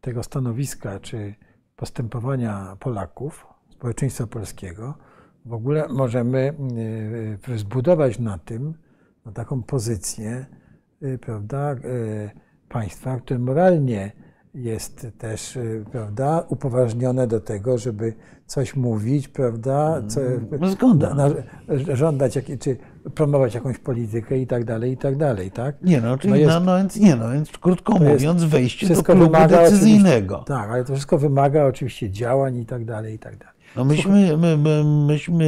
tego stanowiska czy postępowania Polaków, społeczeństwa polskiego, w ogóle możemy e, zbudować na tym na taką pozycję, prawda, państwa, które moralnie jest też prawda, upoważnione do tego, żeby coś mówić, prawda, co, zgoda. na, żądać, czy promować jakąś politykę i tak dalej, i tak dalej, tak? Nie no, czyli No jest- no, no, więc, nie no, więc krótko mówiąc, wejście do klubu wymaga decyzyjnego. Tak, ale to wszystko wymaga oczywiście działań i tak dalej, i tak dalej. No myśmy, my, my, myśmy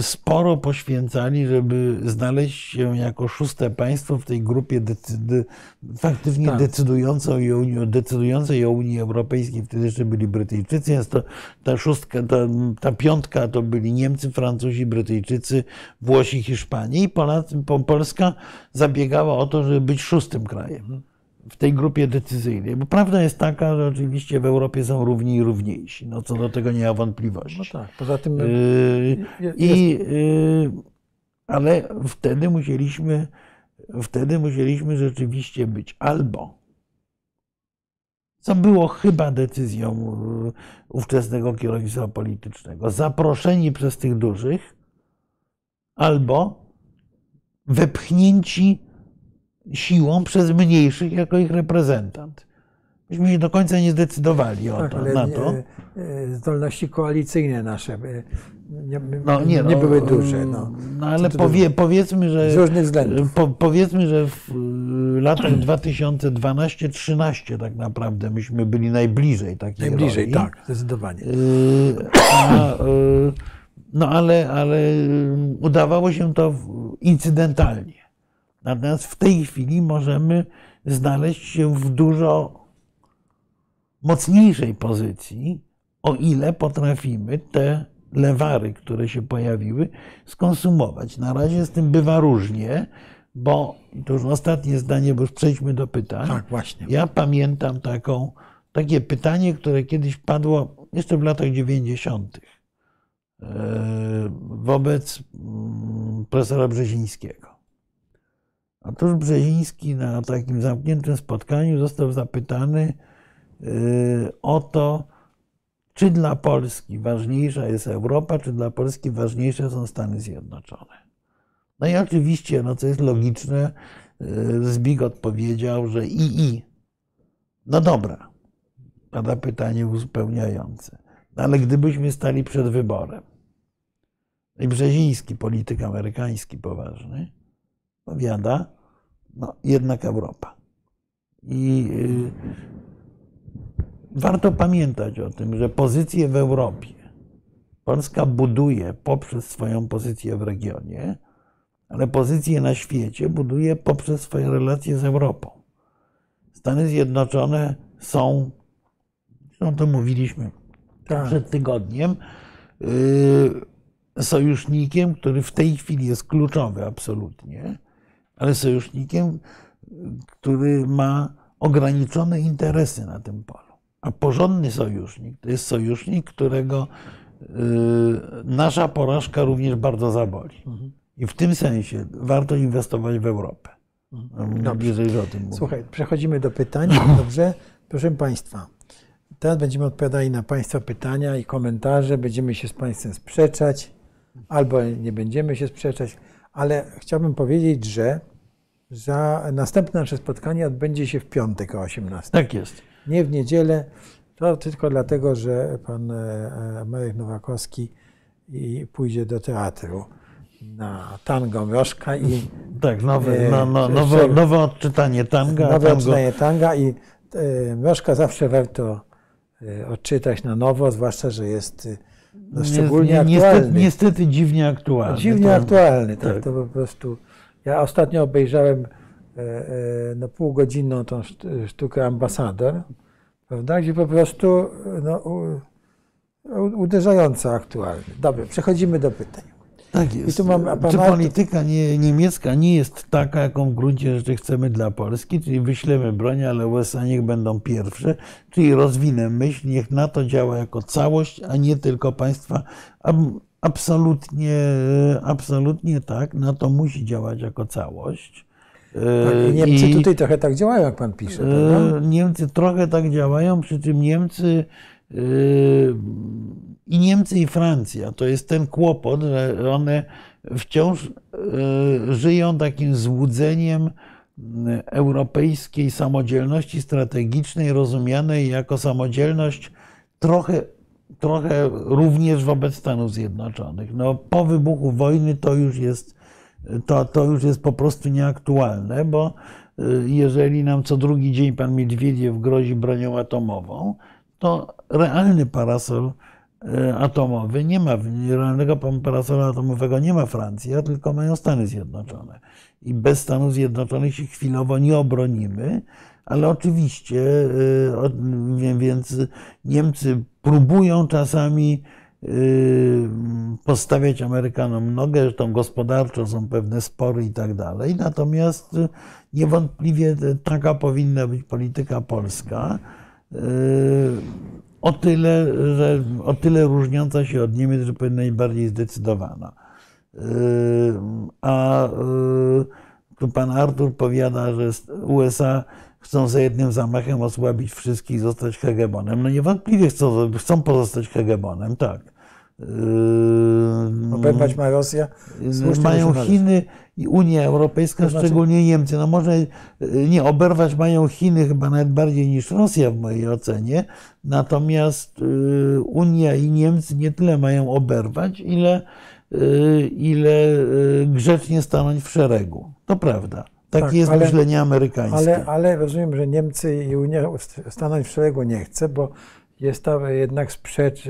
sporo poświęcali, żeby znaleźć się jako szóste państwo w tej grupie decydy, faktycznie Tak. decydującej, o Unii, decydującej o Unii Europejskiej. Wtedy jeszcze byli Brytyjczycy, więc to, ta szóstka, ta, ta piątka to byli Niemcy, Francuzi, Brytyjczycy, Włosi, Hiszpanie i Polacy, po, Polska zabiegała o to, żeby być szóstym krajem w tej grupie decyzyjnej. Bo prawda jest taka, że oczywiście w Europie są równi i równiejsi. No co do tego nie ma wątpliwości. No tak, poza tym Yy, je- I, yy, ale wtedy musieliśmy, wtedy musieliśmy rzeczywiście być albo, co było chyba decyzją ówczesnego kierownictwa politycznego, zaproszeni przez tych dużych, albo wepchnięci siłą przez mniejszych jako ich reprezentant. Myśmy się do końca nie zdecydowali o tak, to, ale na nie- to. e, zdolności koalicyjne nasze e, nie, No, nie, no, były duże. No. no ale powie, powiedzmy, że. Z różnych względów. Po, powiedzmy, że w y, latach 2012-13 tak naprawdę myśmy byli najbliżej takiej Najbliżej, roli. tak, zdecydowanie. Y, a, y, no ale, ale udawało się to incydentalnie. Natomiast w tej chwili możemy znaleźć się w dużo mocniejszej pozycji, o ile potrafimy te lewary, które się pojawiły, skonsumować. Na razie z tym bywa różnie, bo to już ostatnie zdanie, bo już przejdźmy do pytań. Tak, właśnie. Ja pamiętam taką, takie pytanie, które kiedyś padło jeszcze w latach 90. e, wobec mm, profesora Brzezińskiego. Otóż Brzeziński na takim zamkniętym spotkaniu został zapytany e, o to, czy dla Polski ważniejsza jest Europa, czy dla Polski ważniejsze są Stany Zjednoczone. No i oczywiście, no co jest logiczne, e, Zbig odpowiedział, że i i. No dobra, pada pytanie uzupełniające. No ale gdybyśmy stali przed wyborem i Brzeziński, polityk amerykański poważny, powiada, no jednak Europa. I y, warto pamiętać o tym, że pozycję w Europie Polska buduje poprzez swoją pozycję w regionie, ale pozycję na świecie buduje poprzez swoje relacje z Europą. Stany Zjednoczone są, zresztą to mówiliśmy Tak. przed tygodniem, yy, sojusznikiem, który w tej chwili jest kluczowy absolutnie, ale sojusznikiem, który ma ograniczone interesy na tym polu. A porządny sojusznik to jest sojusznik, którego yy, nasza porażka również bardzo zaboli. I w tym sensie warto inwestować w Europę. Dobrze. Jeżeli o tym mówię. Słuchaj, przechodzimy do pytań. Dobrze? Proszę Państwa, teraz będziemy odpowiadali na Państwa pytania i komentarze. Będziemy się z Państwem sprzeczać, albo nie będziemy się sprzeczać, ale chciałbym powiedzieć, że za następne nasze spotkanie odbędzie się w piątek o 18. Tak jest. Nie w niedzielę. To tylko dlatego, że pan e, Marek Nowakowski pójdzie do teatru na tango Mrożka i Tak, nowe, E, no, no, nowe, nowe odczytanie tanga. nowe tango, odczytanie tanga i e, Mrożka zawsze warto e, odczytać na nowo, zwłaszcza, że jest e, no, szczególnie aktualny. niestety dziwnie aktualny. Dziwnie To- aktualny, tak, tak. to po prostu. Ja ostatnio obejrzałem e, e, no, półgodzinną tą szt- sztukę Ambasador, prawda, gdzie po prostu no, uderzająco aktualny. Dobrze, przechodzimy do pytań. Tak I jest. tu mam, Czy polityka nie, niemiecka nie jest taka, jaką w gruncie rzeczy chcemy dla Polski, czyli wyślemy broń, ale USA niech będą pierwsze, czyli rozwinę myśl, niech NATO działa jako całość, a nie tylko państwa. Ab- Absolutnie, absolutnie tak, NATO musi działać jako całość. Tak, i Niemcy i- tutaj trochę tak działają, jak pan pisze, prawda? E, Niemcy trochę tak działają, przy czym Niemcy i Niemcy i Francja to jest ten kłopot, że one wciąż e, żyją takim złudzeniem m, europejskiej samodzielności strategicznej, rozumianej jako samodzielność trochę, trochę również wobec Stanów Zjednoczonych. No, po wybuchu wojny to już jest to, to już jest po prostu nieaktualne, bo jeżeli nam co drugi dzień pan Miedwiediew grozi bronią atomową, to realny parasol y, atomowy nie ma, realnego parasola atomowego nie ma Francja, tylko mają Stany Zjednoczone. I bez Stanów Zjednoczonych się chwilowo nie obronimy, ale oczywiście, wie- więc Niemcy próbują czasami y, postawiać Amerykanom nogę, zresztą gospodarczo są pewne spory i tak dalej. Natomiast niewątpliwie taka powinna być polityka polska. O tyle, że o tyle różniąca się od Niemiec, że powinna być bardziej zdecydowana. Y, A y, tu pan Artur powiada, że USA chcą za jednym zamachem osłabić wszystkich i zostać hegemonem. No niewątpliwie chcą, chcą pozostać hegemonem, tak. Yy, ma Rosja. Słusznie mają. Chiny i Unia Europejska, To znaczy- szczególnie Niemcy. No może y, nie oberwać mają Chiny chyba nawet bardziej niż Rosja w mojej ocenie. Natomiast y, Unia i Niemcy nie tyle mają oberwać, ile, y, ile grzecznie stanąć w szeregu. To prawda. Takie Tak, jest ale- myślenie amerykańskie. Ale, ale rozumiem, że Niemcy i Unia stanąć w szeregu nie chce, bo jest tam jednak sprzecz,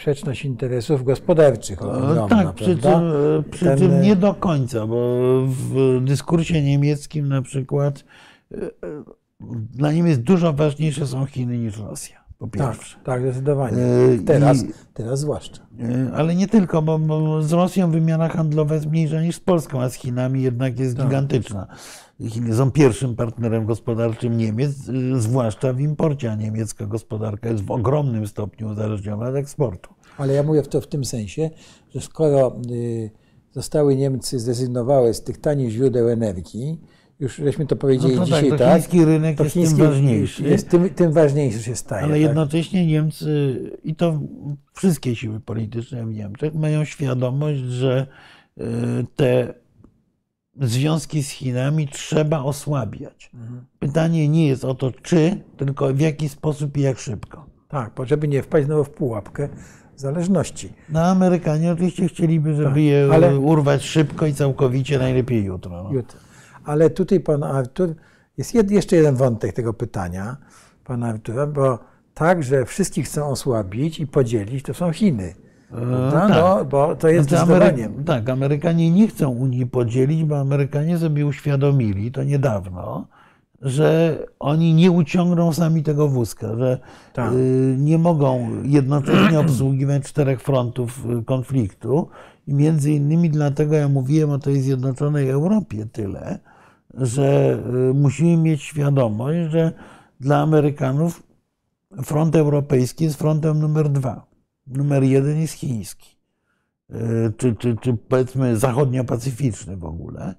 sprzeczność interesów gospodarczych. E, ogromna, Tak, przy czym, e, przy Ten, czym e, nie do końca, bo w dyskursie niemieckim na przykład dla Niemiec dużo ważniejsze są Chiny niż Rosja, po Tak, pierwsze. tak, zdecydowanie. E, Teraz, i- teraz zwłaszcza. Ale nie tylko, bo, bo z Rosją wymiana handlowa jest mniejsza niż z Polską, a z Chinami jednak jest Tak. gigantyczna. Chiny są pierwszym partnerem gospodarczym Niemiec, e, zwłaszcza w imporcie, a niemiecka gospodarka jest w ogromnym stopniu uzależniona od eksportu. Ale ja mówię to w tym sensie, że skoro y, zostały Niemcy zrezygnowały z tych tanich źródeł energii, już żeśmy to powiedzieli No to tak, dzisiaj, to tak? chiński rynek to jest tym chiński ważniejszy. Jest tym, tym ważniejszy się staje. Ale tak? jednocześnie Niemcy, i to wszystkie siły polityczne w Niemczech, mają świadomość, że y, te związki z Chinami trzeba osłabiać. Mhm. Pytanie nie jest o to, czy, tylko w jaki sposób i jak szybko. Tak, bo żeby nie wpaść znowu w pułapkę zależności. No, Amerykanie oczywiście chcieliby, żeby Tak, je ale- urwać szybko i całkowicie, najlepiej jutro. No. Jutro. Ale tutaj pan Artur, jest jed, jeszcze jeden wątek tego pytania pana Artura, bo tak, że wszystkich chcą osłabić i podzielić, to są Chiny. Prawda? tak. No, bo to jest Znaczy, zdecydowanie. Amery- tak, Amerykanie nie chcą Unii podzielić, bo Amerykanie sobie uświadomili to niedawno, że oni nie uciągną sami tego wózka, że Tak. y, nie mogą jednocześnie obsługiwać czterech frontów y, konfliktu. I między innymi dlatego ja mówiłem o tej zjednoczonej Europie tyle, że y, musimy mieć świadomość, że dla Amerykanów front europejski jest frontem numer dwa. Numer jeden jest chiński y, czy, czy, czy powiedzmy zachodniopacyficzny w ogóle.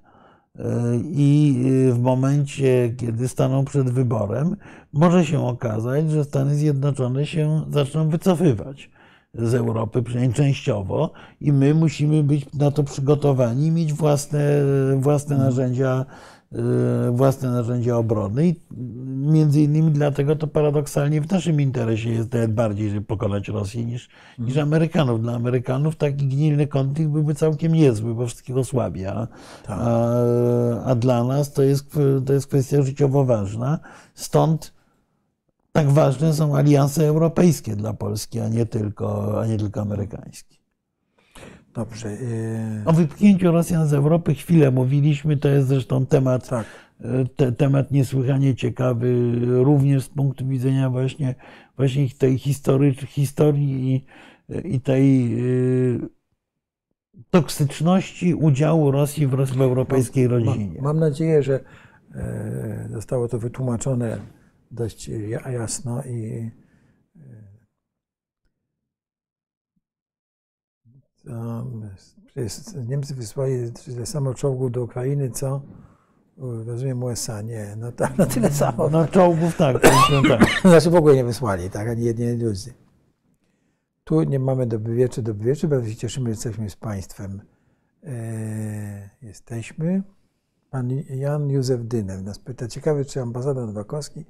Y, I y, w momencie, kiedy staną przed wyborem, może się okazać, że Stany Zjednoczone się zaczną wycofywać z Europy, przynajmniej częściowo, i my musimy być na to przygotowani mieć własne, własne narzędzia, y, własne narzędzia obrony. I między innymi dlatego to paradoksalnie w naszym interesie jest nawet bardziej, żeby pokonać Rosję niż, niż Amerykanów. Dla Amerykanów taki gnilny konflikt byłby całkiem niezły, bo wszystkich osłabia. A, a, a dla nas to jest, to jest kwestia życiowo ważna. Stąd tak ważne są alianse europejskie dla Polski, a nie tylko, a nie tylko amerykańskie. Dobrze. y, O wypchnięciu Rosjan z Europy chwilę mówiliśmy, to jest zresztą temat, Tak. te, temat niesłychanie ciekawy, również z punktu widzenia właśnie, właśnie tej history, historii i, i tej y, toksyczności udziału Rosji w, w europejskiej rodzinie. Mam, mam nadzieję, że e, zostało to wytłumaczone dość jasno i Niemcy wysłali tyle samo czołgów do Ukrainy, co rozumiem USA. Nie, no tak, na tyle samo. No czołgów tak, tak. Znaczy w ogóle nie wysłali, tak, ani jednej iluzji. Tu nie mamy dobywieczy, dobywieczy, bardzo się cieszymy, że jesteśmy z państwem. E, jesteśmy. Pan Jan Józef Dynem nas pyta, ciekawy, czy ambasador Nowakowski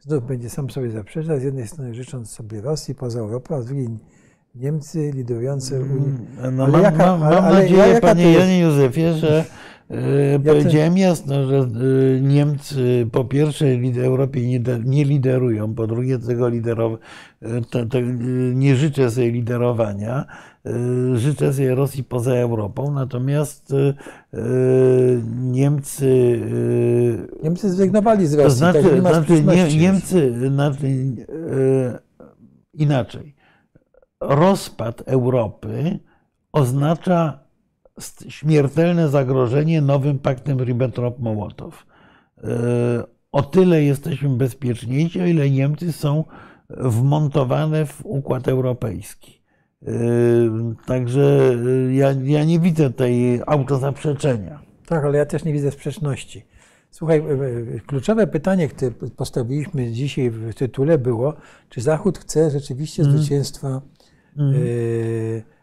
znów będzie sam sobie zaprzeczał, z jednej strony życząc sobie Rosji poza Europą, a z drugiej Niemcy liderujące Unii. No, mam, jaka, mam, mam ale, nadzieję, jaka panie Janie Józefie, że ja powiedziałem jasno, że Niemcy po pierwsze Europie nie, nie liderują, po drugie tego liderow, to, to nie życzę sobie liderowania, życzę sobie Rosji poza Europą, natomiast Niemcy... Niemcy zrezygnowali z Rosji, to znaczy, tak nie znaczy nie, Niemcy, znaczy, inaczej rozpad Europy oznacza śmiertelne zagrożenie nowym paktem Ribbentrop-Mołotow. E, o tyle jesteśmy bezpieczniejsi, o ile Niemcy są wmontowane w układ europejski. E, także e, ja, ja nie widzę tej autozaprzeczenia. Tak, ale ja też nie widzę sprzeczności. Słuchaj, kluczowe pytanie, które postawiliśmy dzisiaj w tytule było, czy Zachód chce rzeczywiście mm. zwycięstwa.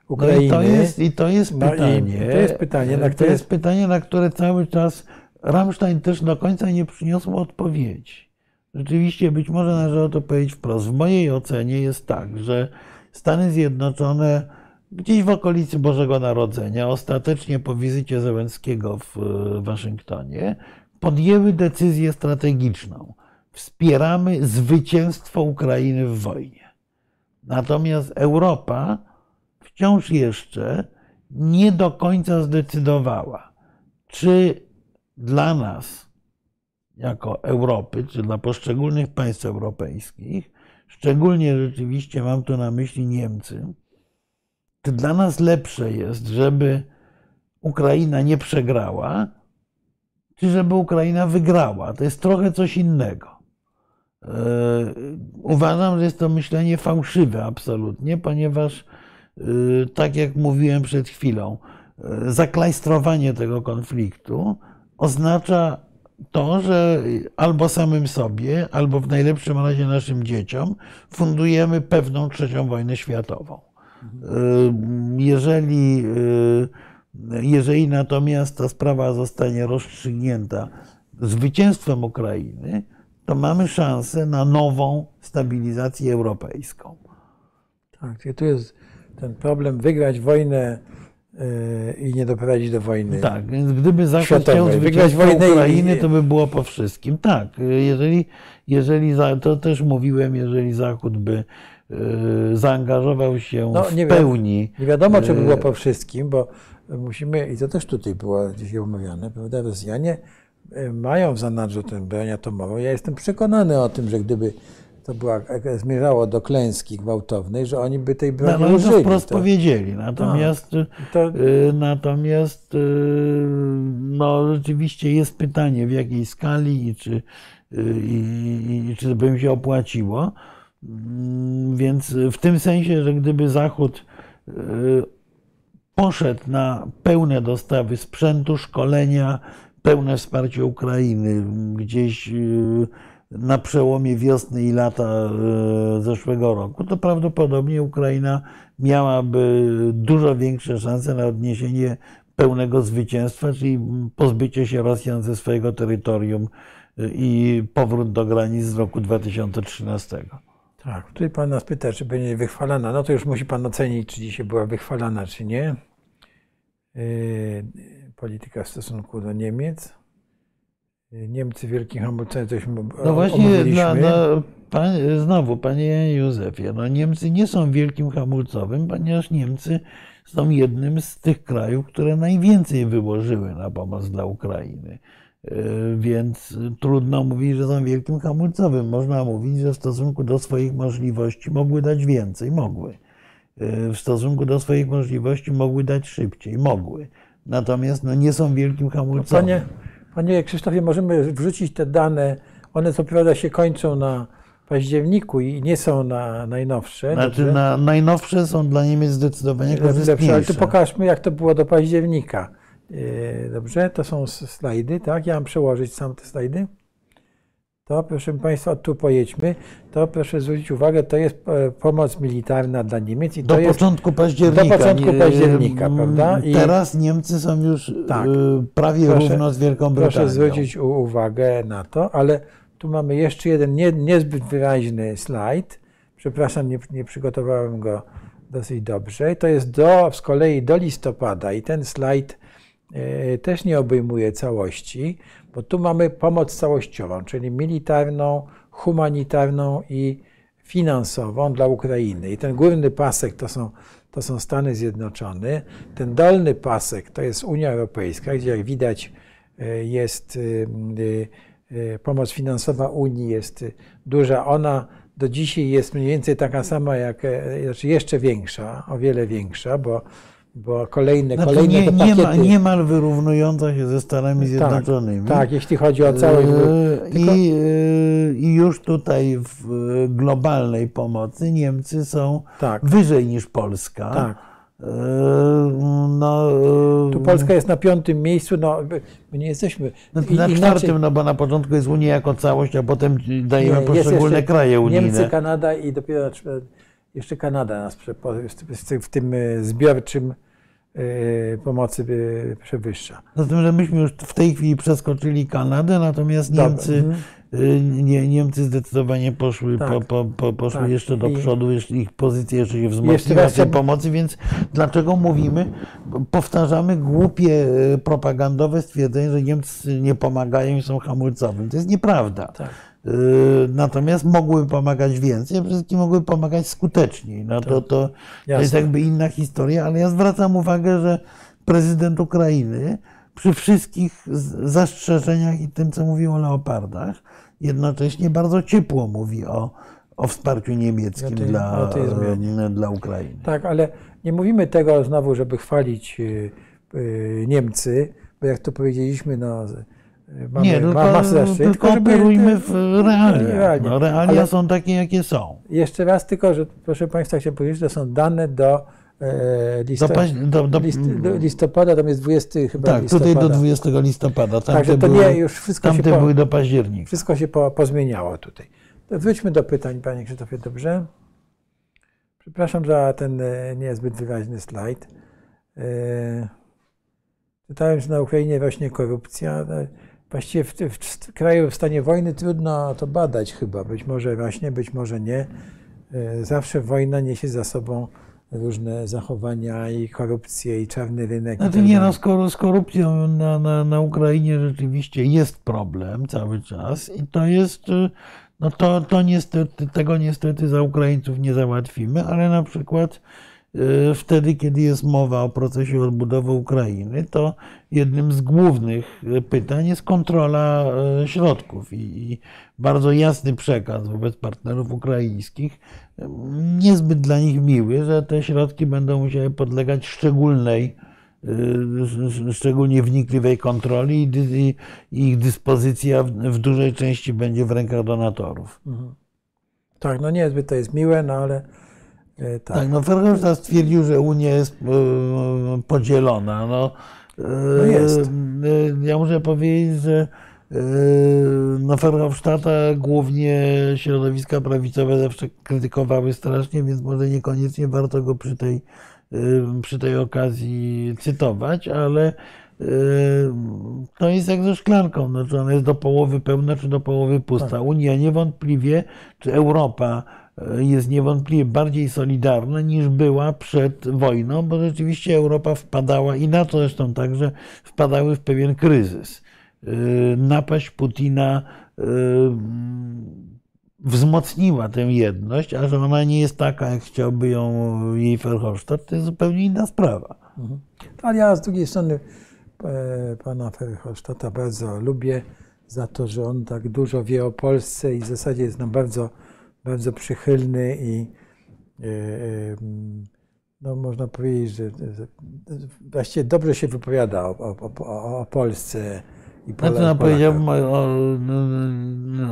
Ukrainy. No i, to jest, I to jest pytanie. to jest pytanie, na które... To jest pytanie, na które cały czas Rammstein też do końca nie przyniosł odpowiedzi. Rzeczywiście, być może należy o to powiedzieć wprost. W mojej ocenie jest tak, że Stany Zjednoczone gdzieś w okolicy Bożego Narodzenia, ostatecznie po wizycie Zełenskiego w Waszyngtonie, podjęły decyzję strategiczną. Wspieramy zwycięstwo Ukrainy w wojnie. Natomiast Europa wciąż jeszcze nie do końca zdecydowała, czy dla nas, jako Europy, czy dla poszczególnych państw europejskich, szczególnie rzeczywiście mam tu na myśli Niemcy, czy dla nas lepsze jest, żeby Ukraina nie przegrała, czy żeby Ukraina wygrała. To jest trochę coś innego. E, uważam, że jest to myślenie fałszywe absolutnie, ponieważ Y, tak jak mówiłem przed chwilą, y, zaklajstrowanie tego konfliktu oznacza to, że albo samym sobie, albo w najlepszym razie naszym dzieciom fundujemy pewną trzecią wojnę światową. Jeżeli, jeżeli natomiast ta sprawa zostanie rozstrzygnięta zwycięstwem Ukrainy, to mamy szansę na nową stabilizację europejską. Tak, tu jest ten problem wygrać wojnę e, i nie doprowadzić do wojny. Tak, więc gdyby Zachód chciał wygrać wojnę Ukrainy, to by było po wszystkim. Tak, jeżeli, jeżeli to też mówiłem, jeżeli Zachód by e, zaangażował się no, w pełni. Nie wiadomo, czy by było e, po wszystkim, bo musimy, i to też tutaj było dzisiaj omawiane, prawda, Rosjanie mają w zanadrzu tę broń atomową. Ja jestem przekonany o tym, że gdyby to była, zmierzało do klęski gwałtownej, że oni by tej broni no, użyli. To wprost to... powiedzieli. Natomiast, to... y, natomiast y, no, rzeczywiście jest pytanie, w jakiej skali i czy, y, i, i czy by się opłaciło. Mm, więc w tym sensie, że gdyby Zachód y, poszedł na pełne dostawy sprzętu, szkolenia, pełne wsparcie Ukrainy, gdzieś y, na przełomie wiosny i lata e, zeszłego roku, to prawdopodobnie Ukraina miałaby dużo większe szanse na odniesienie pełnego zwycięstwa, czyli pozbycie się Rosjan ze swojego terytorium e, i powrót do granic z roku 2013. Tak, tutaj Pan nas pyta, czy będzie wychwalana. No to już musi Pan ocenić, czy dzisiaj była wychwalana, czy nie. Yy, polityka w stosunku do Niemiec. Niemcy wielkim hamulcem, tośmy No właśnie, no, no, pan, znowu, panie Józefie, no Niemcy nie są wielkim hamulcowym, ponieważ Niemcy są jednym z tych krajów, które najwięcej wyłożyły na pomoc dla Ukrainy. E, więc trudno mówić, że są wielkim hamulcowym. Można mówić, że w stosunku do swoich możliwości mogły dać więcej. Mogły. w stosunku do swoich możliwości mogły dać szybciej. Mogły. Natomiast no, nie są wielkim hamulcowym. Panie, panie Krzysztofie, możemy wrzucić te dane. One co prawda się kończą na październiku i nie są na najnowsze. Znaczy na, najnowsze są dla Niemiec zdecydowanie korzystniejsze. Ale tu pokażmy, jak to było do października. Yy, dobrze, to są slajdy, tak? Ja mam przełożyć sam te slajdy. To, proszę Państwa, tu pojedźmy. To proszę zwrócić uwagę, to jest e, pomoc militarna dla Niemiec. I do to początku października. Do początku października, prawda? I teraz Niemcy są już tak, e, prawie proszę, równo z Wielką Brytanią. Proszę zwrócić uwagę na to, ale tu mamy jeszcze jeden nie, niezbyt wyraźny slajd. Przepraszam, nie, nie przygotowałem go dosyć dobrze. To jest do, z kolei do listopada i ten slajd e, też nie obejmuje całości, bo tu mamy pomoc całościową, czyli militarną, humanitarną i finansową dla Ukrainy. I ten górny pasek to są, to są Stany Zjednoczone, ten dolny pasek to jest Unia Europejska, gdzie jak widać e, jest e, e, pomoc finansowa Unii jest duża. Ona do dzisiaj jest mniej więcej taka sama, jak, znaczy jeszcze większa, o wiele większa, bo bo kolejne, znaczy kolejne nie, te pakiety... Niemal, wyrównująca się ze Stanami tak, Zjednoczonymi. Tak, tak jeśli chodzi o całość. Yy, Tylko... I, yy, I, już tutaj w globalnej pomocy Niemcy są tak. wyżej niż Polska. Tak. Yy, no, tu Polska jest na piątym miejscu, no, my nie jesteśmy. Na, na czwartym, no bo na początku jest Unia jako całość, a potem dajemy nie, poszczególne kraje unijne. Niemcy, Kanada i dopiero jeszcze Kanada nas w tym zbiorczym Y, pomocy przewyższa. Zatem, że myśmy już w tej chwili przeskoczyli Kanadę, natomiast Niemcy, mhm. nie, Niemcy zdecydowanie poszły, tak. po, po, po, poszły tak. jeszcze do przodu, ich pozycja jeszcze się wzmocniła tej pomocy, więc dlaczego mówimy, powtarzamy głupie propagandowe stwierdzenie, że Niemcy nie pomagają i są hamulcowym. To jest nieprawda. Tak. Yy, natomiast mogły pomagać więcej, a przede wszystkim mogły pomagać skuteczniej. No to, to, to jest jakby inna historia, ale ja zwracam uwagę, że prezydent Ukrainy przy wszystkich zastrzeżeniach i tym, co mówił o leopardach, jednocześnie bardzo ciepło mówi o, o wsparciu niemieckim dla, dla Ukrainy. Tak, ale nie mówimy tego znowu, żeby chwalić y, y, Niemcy, bo jak to powiedzieliśmy, no, Mamy, nie, tylko, ma masę tylko operujmy w realiach. Realnie. No, realia Ale są takie, jakie są. Jeszcze raz tylko, że proszę Państwa, chciałem powiedzieć, że to są dane do, e, listopada, do, do, do listopada, tam jest 20 chyba Tak, listopada. tutaj do 20 listopada. Także to były, nie, już wszystko tamte się były do października. Wszystko się po, pozmieniało tutaj. Wróćmy do pytań, Panie Krzysztofie, dobrze? Przepraszam za ten e, niezbyt wyraźny slajd. E, czytałem, że na Ukrainie właśnie korupcja. Właściwie w, w kraju w stanie wojny trudno to badać chyba. Być może właśnie, być może nie. E, zawsze wojna niesie za sobą różne zachowania i korupcję i czarny rynek. Znaczy tak nie, no, z, korupcją na, na, na Ukrainie rzeczywiście jest problem cały czas i to jest, e, no to, to niestety, tego niestety za Ukraińców nie załatwimy, ale na przykład wtedy, kiedy jest mowa o procesie odbudowy Ukrainy, to jednym z głównych e, pytań jest kontrola e, środków i bardzo jasny przekaz wobec partnerów ukraińskich, niezbyt dla nich miły, że te środki będą musiały podlegać szczególnej, szczególnie wnikliwej kontroli i ich dyspozycja w dużej części będzie w rękach donatorów. Mhm. Tak, no niezbyt to jest miłe, no ale tak, tak no Verhofstadt stwierdził, że Unia jest e, podzielona. No, no jest. E, ja muszę powiedzieć, że no Verhofstadta głównie środowiska prawicowe zawsze krytykowały strasznie, więc może niekoniecznie warto go przy tej, przy tej okazji cytować, ale to jest jak ze szklanką, no, czy ona jest do połowy pełna, czy do połowy pusta. Tak. Unia niewątpliwie, czy Europa jest niewątpliwie bardziej solidarna niż była przed wojną, bo rzeczywiście Europa wpadała i na to zresztą także wpadały w pewien kryzys. Yy, napaść Putina yy, wzmocniła tę jedność, a że ona nie jest taka, jak chciałby ją jej Verhofstadt, to jest zupełnie inna sprawa. Mhm. Ale ja z drugiej strony e, pana Verhofstadta bardzo lubię za to, że on tak dużo wie o Polsce i w zasadzie jest nam bardzo bardzo przychylny i e, e, no można powiedzieć, że, właściwie dobrze się wypowiada o, o, o, Polsce i no, powiedziałbym o,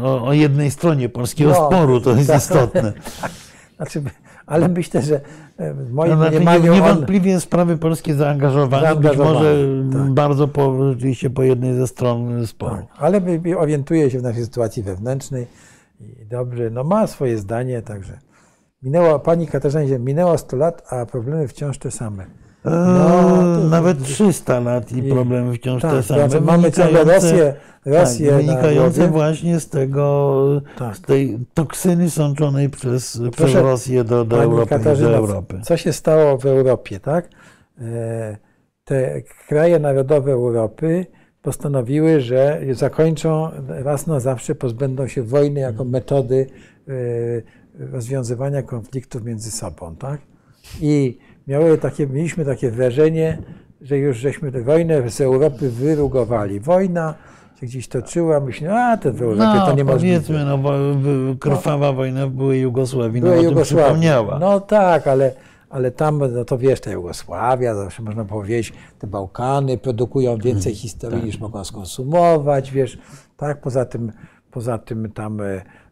o, o, jednej stronie polskiego no, sporu, to jest tak, istotne. Znaczy, ale myślę, że w moim no, znaczy, mniemaniu... Niewątpliwie on... sprawy polskie zaangażowane, być może tak. bardzo po, rzeczywiście po jednej ze stron sporu. Tak, ale orientuje się w naszej sytuacji wewnętrznej i dobrze, no ma swoje zdanie, także minęło, pani Katarzynie, minęło 100 lat, a problemy wciąż te same. No, nawet 300 lat i problemy wciąż tak, te same. Mamy ciągle Rosję, Rosję tak, wynikające właśnie z tego, tak. z tej toksyny sączonej przez, przez Rosję do, do, Europy, do Europy. Co się stało w Europie, tak? E, te kraje narodowe Europy postanowiły, że zakończą raz na zawsze, pozbędą się wojny jako metody e, rozwiązywania konfliktów między sobą, tak? I miały takie, mieliśmy takie wrażenie, że już żeśmy tę wojnę z Europy wyrugowali. Wojna się gdzieś toczyła, myślę, a to w Europie no, to nie powiedzmy, no, krwawa no, wojna w byłej Jugosławii, no, Jugosławii. przypomniała. No tak, ale, ale tam, no to wiesz, ta Jugosławia, zawsze można powiedzieć, te Bałkany produkują więcej hmm, historii tak. niż mogą skonsumować, wiesz, tak, poza tym, poza tym tam...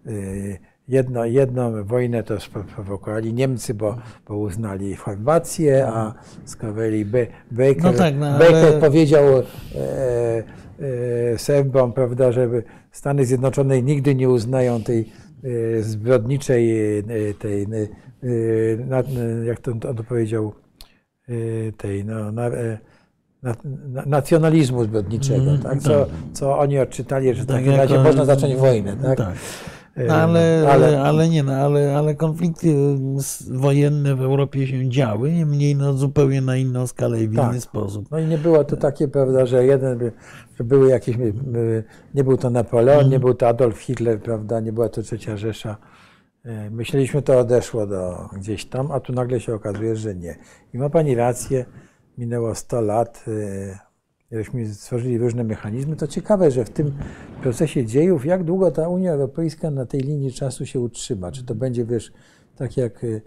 Yy, Jedno, jedną wojnę to sprowokowali Niemcy, bo, bo uznali Chorwację, a z kolei Baker, no tak, no, Baker ale... powiedział e, e, Serbom, prawda, że Stany Zjednoczone nigdy nie uznają tej e, zbrodniczej, e, tej, e, na, jak to on to powiedział, e, tej, no, na, nacjonalizmu zbrodniczego, mm, tak? Co, tak. co oni odczytali, że w takim tak, razie można zacząć wojnę. Tak? tak. No, ale, ale, ale nie, no, ale, ale konflikty wojenne w Europie się działy, niemniej no, zupełnie na inną skalę i w tak. inny sposób. No i nie było to takie, prawda, że jeden, że były jakieś, nie był to Napoleon, mm. nie był to Adolf Hitler, prawda, nie była to Trzecia Rzesza. E, myśleliśmy, to odeszło do gdzieś tam, a tu nagle się okazuje, że nie. I ma Pani rację, minęło 100 lat, e, żeśmy stworzyli różne mechanizmy, to ciekawe, że w tym procesie dziejów, jak długo ta Unia Europejska na tej linii czasu się utrzyma? Czy to będzie, wiesz, tak jak y,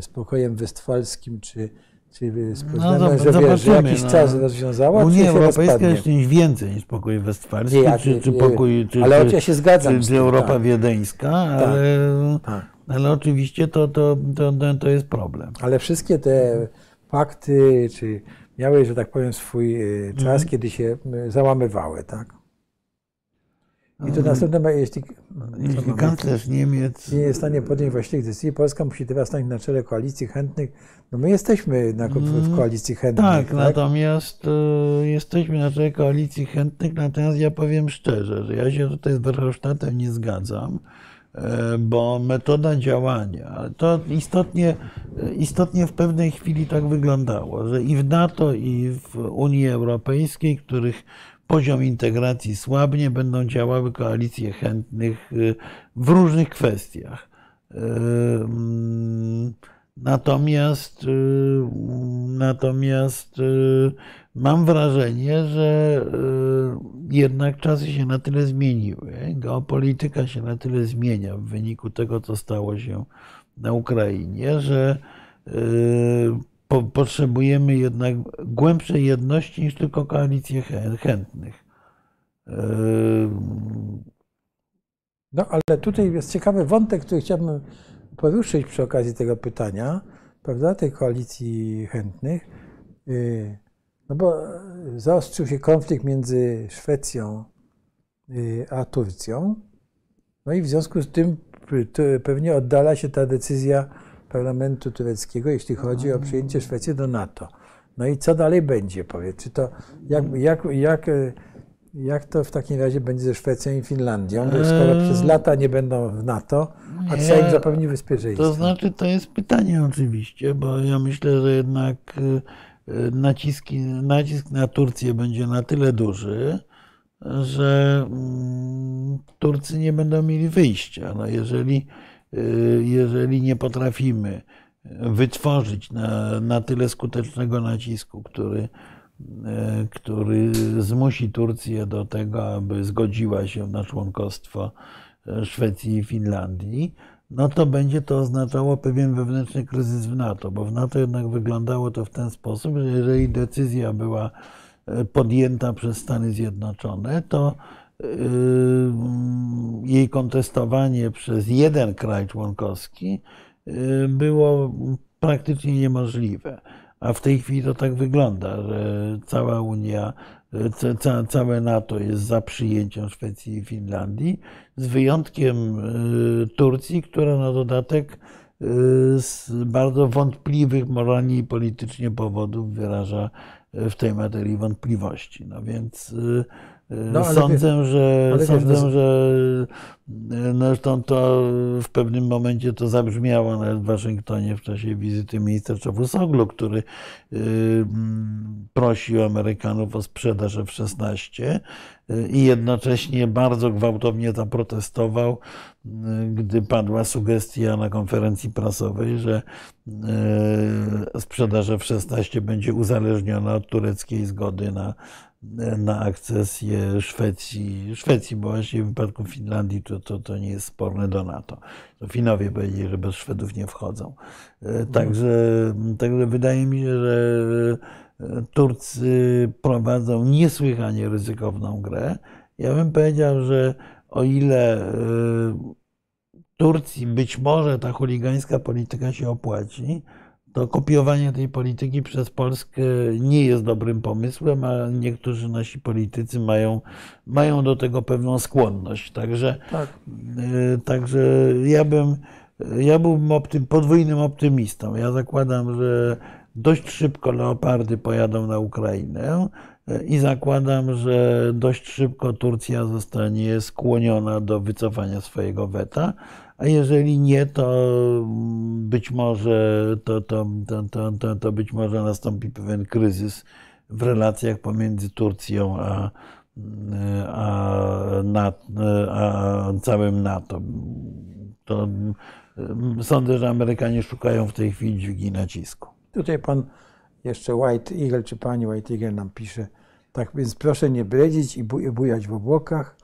z pokojem westfalskim, czy, czy z no, że, wiesz, że jakiś no. czas rozwiązała, Unia Europejska jest czymś więcej niż pokój westfalski, nie, czy, czy pokój, czy, ale czy, ja się zgadzam czy, czy Europa tak. wiedeńska, tak, ale, tak. ale oczywiście to, to, to, to jest problem. Ale wszystkie te fakty, czy miały, że tak powiem, swój y, czas, mm. kiedy się y, załamywały, tak? I to następne, jeśli, jeśli kanclerz Niemiec nie jest w stanie podjąć właściwych decyzji, Polska musi teraz stać na czele koalicji chętnych. No my jesteśmy na, w mm, koalicji chętnych. Tak, tak? natomiast y, jesteśmy na czele koalicji chętnych, natomiast ja powiem szczerze, że ja się tutaj z Verhofstadtem nie zgadzam. E, bo metoda działania, to istotnie, istotnie w pewnej chwili tak wyglądało, że i w NATO, i w Unii Europejskiej, których poziom integracji słabnie, będą działały koalicje chętnych y, w różnych kwestiach. Mm, natomiast, y, natomiast y, mam wrażenie, że y, jednak czasy się na tyle zmieniły, geopolityka się na tyle zmienia w wyniku tego, co stało się na Ukrainie, że y, potrzebujemy jednak głębszej jedności niż tylko koalicje chętnych. Y, no ale tutaj jest ciekawy wątek, który chciałbym poruszyć przy okazji tego pytania, prawda, tej koalicji chętnych. No bo zaostrzył się konflikt między Szwecją y, a Turcją. No i w związku z tym pewnie oddala się ta decyzja parlamentu tureckiego, jeśli chodzi o przyjęcie Szwecji do NATO. No i co dalej będzie, powiedz? Czy to, jak, jak, jak, e, jak to w takim razie będzie ze Szwecją i Finlandią, skoro eee. przez lata nie będą w NATO, a trzeba im zapewnić bezpieczeństwo? To znaczy, to jest pytanie oczywiście, bo ja myślę, że jednak y, naciski, nacisk na Turcję będzie na tyle duży, że mm, Turcy nie będą mieli wyjścia. No jeżeli, y, jeżeli nie potrafimy wytworzyć na, na tyle skutecznego nacisku, który, y, który zmusi Turcję do tego, aby zgodziła się na członkostwo Szwecji i Finlandii, no to będzie to oznaczało pewien wewnętrzny kryzys w NATO, bo w NATO jednak wyglądało to w ten sposób, że jeżeli decyzja była podjęta przez Stany Zjednoczone, to jej kontestowanie przez jeden kraj członkowski yy, było praktycznie niemożliwe. A w tej chwili to tak wygląda, że cała Unia, ca, całe NATO jest za przyjęciem Szwecji i Finlandii, z wyjątkiem Turcji, która na dodatek z bardzo wątpliwych moralnie i politycznie powodów wyraża w tej materii wątpliwości. No więc no, sądzę, że, sądzę, no... że no, zresztą to w pewnym momencie to zabrzmiało nawet w Waszyngtonie w czasie wizyty ministra Czawusoglu, który yy, prosił Amerykanów o sprzedaż F-16 yy, i jednocześnie bardzo gwałtownie zaprotestował, gdy padła sugestia na konferencji prasowej, że sprzedaż F-16 będzie uzależniona od tureckiej zgody na na akcesję Szwecji, Szwecji, bo właśnie w wypadku Finlandii to, to, to nie jest sporne do NATO. To Finowie powiedzieli, że bez Szwedów nie wchodzą. E, także, także wydaje mi się, że e, Turcy prowadzą niesłychanie ryzykowną grę. Ja bym powiedział, że o ile e, Turcji być może ta chuligańska polityka się opłaci, to kopiowanie tej polityki przez Polskę nie jest dobrym pomysłem, a niektórzy nasi politycy mają, mają do tego pewną skłonność. Także, tak. E, także ja bym ja byłbym optym, podwójnym optymistą. Ja zakładam, że dość szybko leopardy pojadą na Ukrainę e, i zakładam, że dość szybko Turcja zostanie skłoniona do wycofania swojego weta a jeżeli nie, to być może, to, to, to, to, to być może nastąpi pewien kryzys w relacjach pomiędzy Turcją a, a, a całym NATO. To sądzę, że Amerykanie szukają w tej chwili dźwigni nacisku. Tutaj pan jeszcze White Eagle, czy pani White Eagle nam pisze, tak więc proszę nie bredzić i bujać w obłokach.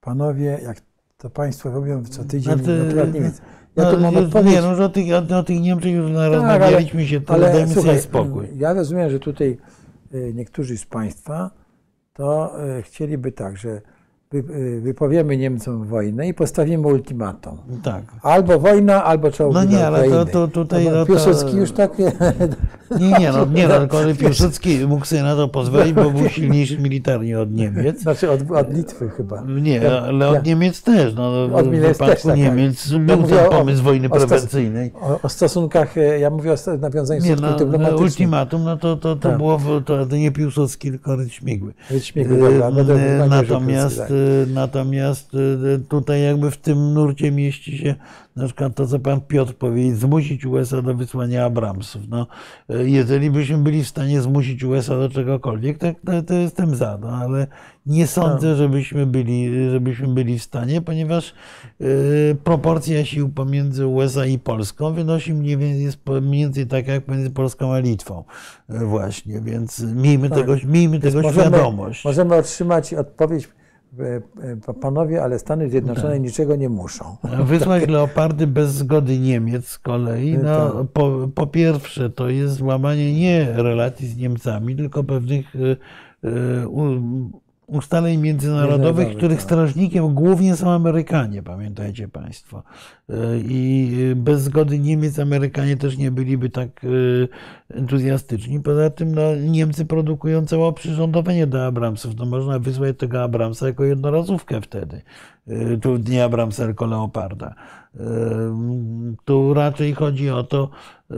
Panowie, jak to państwo robią co tydzień, znaczy, naprawdę więc ja no, tu mam odpowiedź. Nie, no, że o tych, o tych Niemczech już tak, rozmawialiśmy się, to ale, dajmy słuchaj, sobie spokój. Ja rozumiem, że tutaj y, niektórzy z państwa to y, chcieliby tak, że wypowiemy Niemcom wojnę i postawimy ultimatum. Tak. Albo wojna, albo czołgi No nie, ale to, to tutaj... No, Piłsudski już tak... Nie, nie, no, nie, no, tylko Piłsudski mógł sobie na to pozwolić, bo był silniejszy militarnie od Niemiec. Znaczy od, od Litwy chyba. Nie, ale od Niemiec też. No, od w wypadku też, tak, Niemiec tak. był ten pomysł o, wojny prewencyjnej. O, o, stosunkach, e, ja mówię o nawiązaniu stosunków no, dyplomatycznych. Ultimatum, no to, to, to tak. było, to, to nie Piłsudski, tylko Ryćmigły. Ryćmigły, dobra. E, natomiast. Natomiast e, tutaj jakby w tym nurcie mieści się na przykład to, co pan Piotr powiedział, zmusić USA do wysłania Abramsów. No, jeżeli byśmy byli w stanie zmusić USA do czegokolwiek, to, to, to jestem za, no, ale nie sądzę, no. żebyśmy byli, żebyśmy byli w stanie, ponieważ y, proporcja sił pomiędzy USA i Polską wynosi mniej więcej, jest mniej więcej tak jak pomiędzy Polską a Litwą. Y, właśnie, więc miejmy tak. tego, miejmy tego możemy, świadomość. Możemy otrzymać odpowiedź panowie, ale Stany Zjednoczone tak. niczego nie muszą. Wysłać tak. leopardy bez zgody Niemiec z kolei, e, no, tak. po, po pierwsze to jest złamanie nie relacji z Niemcami, tylko pewnych ustaleń międzynarodowych, których tak. strażnikiem głównie są Amerykanie, pamiętajcie Państwo. I bez zgody Niemiec Amerykanie też nie byliby tak e, entuzjastyczni. Poza tym no, Niemcy produkują całe oprzyrządowanie do Abramsów. No, można wysłać tego Abramsa jako jednorazówkę wtedy. E, tu nie Abramsa, tylko Leoparda. Tu raczej chodzi o to, e,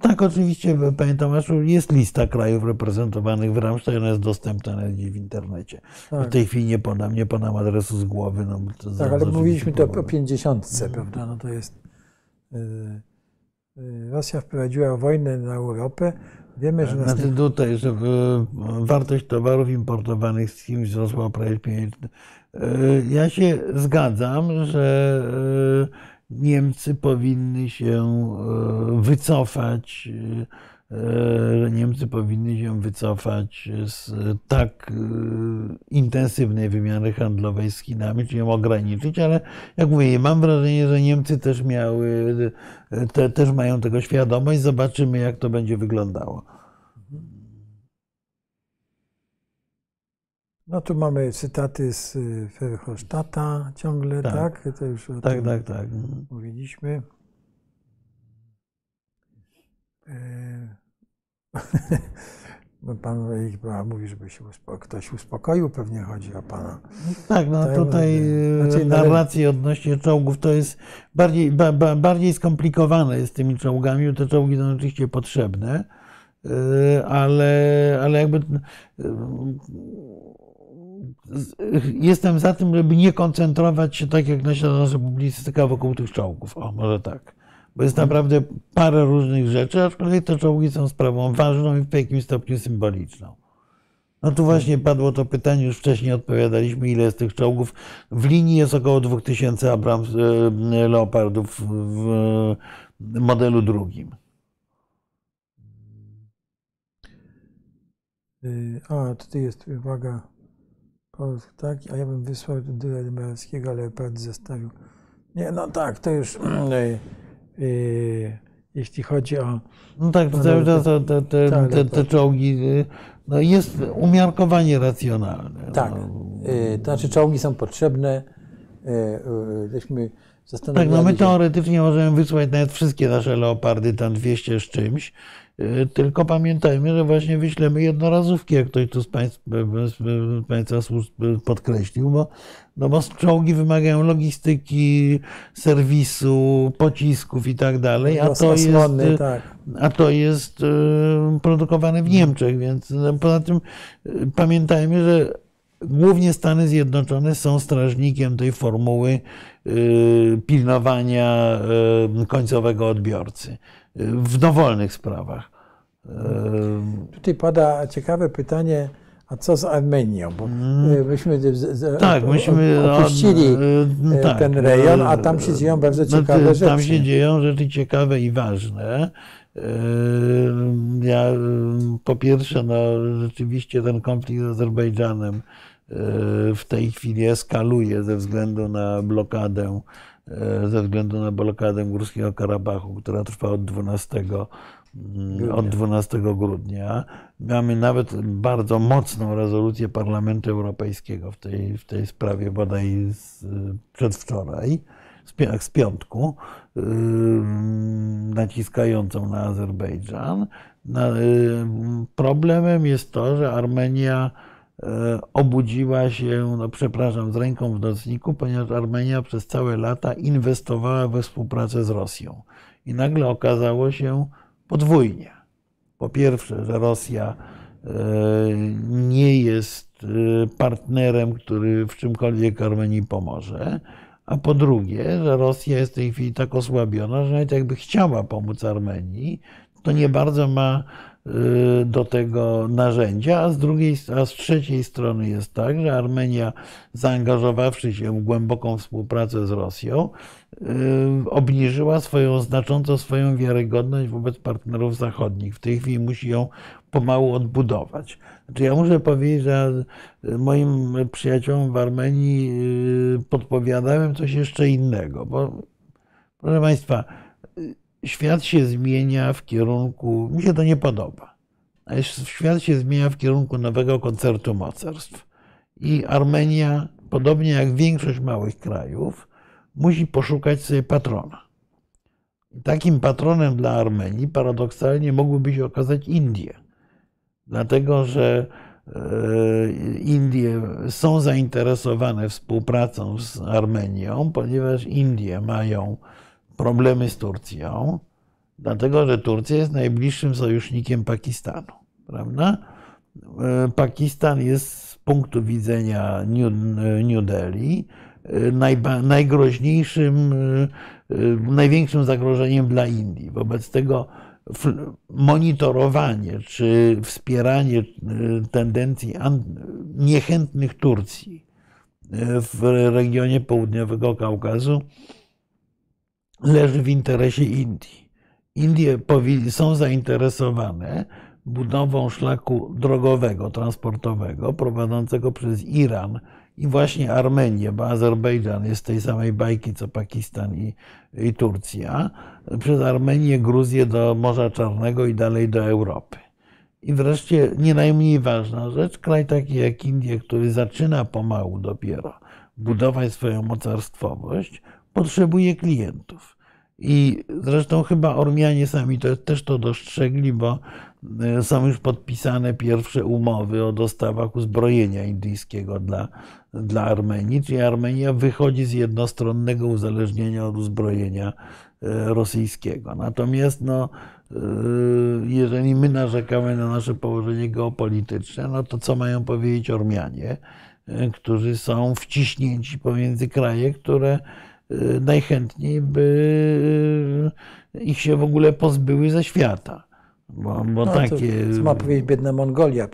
tak oczywiście, panie Tomaszu, jest lista krajów reprezentowanych w Ramstein, ona jest dostępna na w internecie. Tak. W tej chwili nie podam, nie podam adresu z głowy. No, tak, ale mówiliśmy to o pięćdziesiątce, prawda? No to jest... Rosja wprowadziła wojnę na Europę. Wiemy, że... Znaczy tutaj, że wartość towarów importowanych z Chin wzrosła o prawie 5 ja się zgadzam, że Niemcy powinny się e, wycofać Niemcy powinny się wycofać z tak intensywnej wymiany handlowej z Chinami, czy ją ograniczyć, ale jak mówię, mam wrażenie, że Niemcy też miały, te, też mają tego świadomość. Zobaczymy, jak to będzie wyglądało. No tu mamy cytaty z Verhofstadta ciągle, tak? tak? To już tak, tak, tak. Mówiliśmy. Pan chyba mówi, żeby się uspo... ktoś uspokoił, pewnie chodzi o pana. Tak, no to tutaj znaczy, narracje odnośnie czołgów to jest bardziej, ba, ba, bardziej skomplikowane jest z tymi czołgami. Te czołgi są oczywiście potrzebne, y, ale, ale jakby y, jestem za tym, żeby nie koncentrować się tak jak nasza publicystyka wokół tych czołgów. O, może tak. Bo jest naprawdę parę różnych rzeczy, aczkolwiek te czołgi są sprawą ważną i w jakimś stopniu symboliczną. No tu właśnie padło to pytanie, już wcześniej odpowiadaliśmy, ile jest tych czołgów. W linii jest około 2000 Abrams e, Leopardów w modelu drugim. Y, a, tutaj jest, uwaga, tak, a ja bym wysłał do Emeralskiego, ale Leopard zestawił. Nie, no tak, to już... Y, Y, jeśli chodzi o. No tak, cały czas te, te, te, tak, te, te czołgi. Y, no jest umiarkowanie racjonalne. Tak. No. Y, to znaczy, czołgi są potrzebne. Żeśmy tak, no my teoretycznie możemy wysłać nawet wszystkie nasze leopardy tam 200 z czymś, tylko pamiętajmy, że właśnie wyślemy jednorazówki, jak ktoś tu z Państwa, z państwa służb podkreślił, bo, no bo czołgi wymagają logistyki, serwisu, pocisków i tak dalej, a to, jest, tak. a to jest produkowane w Niemczech, więc no, poza tym pamiętajmy, że głównie Stany Zjednoczone są strażnikiem tej formuły pilnowania końcowego odbiorcy w dowolnych sprawach. Tutaj pada ciekawe pytanie, a co z Armenią? Bo myśmy z, tak, myśmy opuścili od, tak, ten rejon, a tam się dzieją bardzo no, ciekawe no, rzeczy. Tam się dzieją rzeczy ciekawe i ważne. E, ja po pierwsze, no, rzeczywiście ten konflikt z Azerbejdżanem e, w tej chwili eskaluje ze względu na blokadę ze względu na blokadę Górskiego Karabachu, która trwa od 12, mm, od 12 grudnia. Mamy nawet bardzo mocną rezolucję Parlamentu Europejskiego w tej, w tej sprawie, bodaj z, przedwczoraj, z, z piątku, naciskającą na Azerbejdżan. Problemem jest to, że Armenia E, obudziła się, no przepraszam, z ręką w nocniku, ponieważ Armenia przez całe lata inwestowała we współpracę z Rosją. I nagle okazało się podwójnie. Po pierwsze, że Rosja e, nie jest e, partnerem, który w czymkolwiek Armenii pomoże, a po drugie, że Rosja jest w tej chwili tak osłabiona, że nawet jakby chciała pomóc Armenii, to nie bardzo ma do tego narzędzia, a z drugiej, a z trzeciej strony jest tak, że Armenia, zaangażowawszy się w głęboką współpracę z Rosją, y, obniżyła swoją, znacząco swoją wiarygodność wobec partnerów zachodnich. W tej chwili musi ją pomału odbudować. Znaczy ja muszę powiedzieć, że moim przyjaciołom w Armenii y, podpowiadałem coś jeszcze innego, bo proszę Państwa, świat się zmienia w kierunku, mi się to nie podoba, ale świat się zmienia w kierunku nowego koncertu mocarstw. I Armenia, podobnie jak większość małych krajów, musi poszukać sobie patrona. Takim patronem dla Armenii paradoksalnie mogłyby się okazać Indie. Dlatego, że e, Indie są zainteresowane współpracą z Armenią, ponieważ Indie mają problemy z Turcją, dlatego że Turcja jest najbliższym sojusznikiem Pakistanu. Prawda? E, Pakistan jest z punktu widzenia New, New Delhi e, najgroźniejszym, e, największym zagrożeniem dla Indii. Wobec tego monitorowanie czy wspieranie tendencji niechętnych Turcji w regionie południowego Kaukazu leży w interesie Indii. Indie są zainteresowane budową szlaku drogowego, transportowego prowadzącego przez Iran i właśnie Armenię, bo Azerbejdżan jest tej samej bajki co Pakistan i, i Turcja, przez Armenię, Gruzję do Morza Czarnego i dalej do Europy. I wreszcie nie najmniej ważna rzecz, kraj taki jak Indie, który zaczyna pomału dopiero budować swoją mocarstwowość, potrzebuje klientów. I zresztą chyba Ormianie sami to, też to dostrzegli, bo e, są już podpisane pierwsze umowy o dostawach uzbrojenia indyjskiego dla, dla Armenii, czyli Armenia wychodzi z jednostronnego uzależnienia od uzbrojenia e, rosyjskiego. Natomiast no, e, jeżeli my narzekamy na nasze położenie geopolityczne, no to co mają powiedzieć Ormianie, którzy są wciśnięci pomiędzy kraje, które najchętniej by ich się w ogóle pozbyły ze świata. Bo, bo No, takie. To, co ma powiedzieć biedna Mongolia?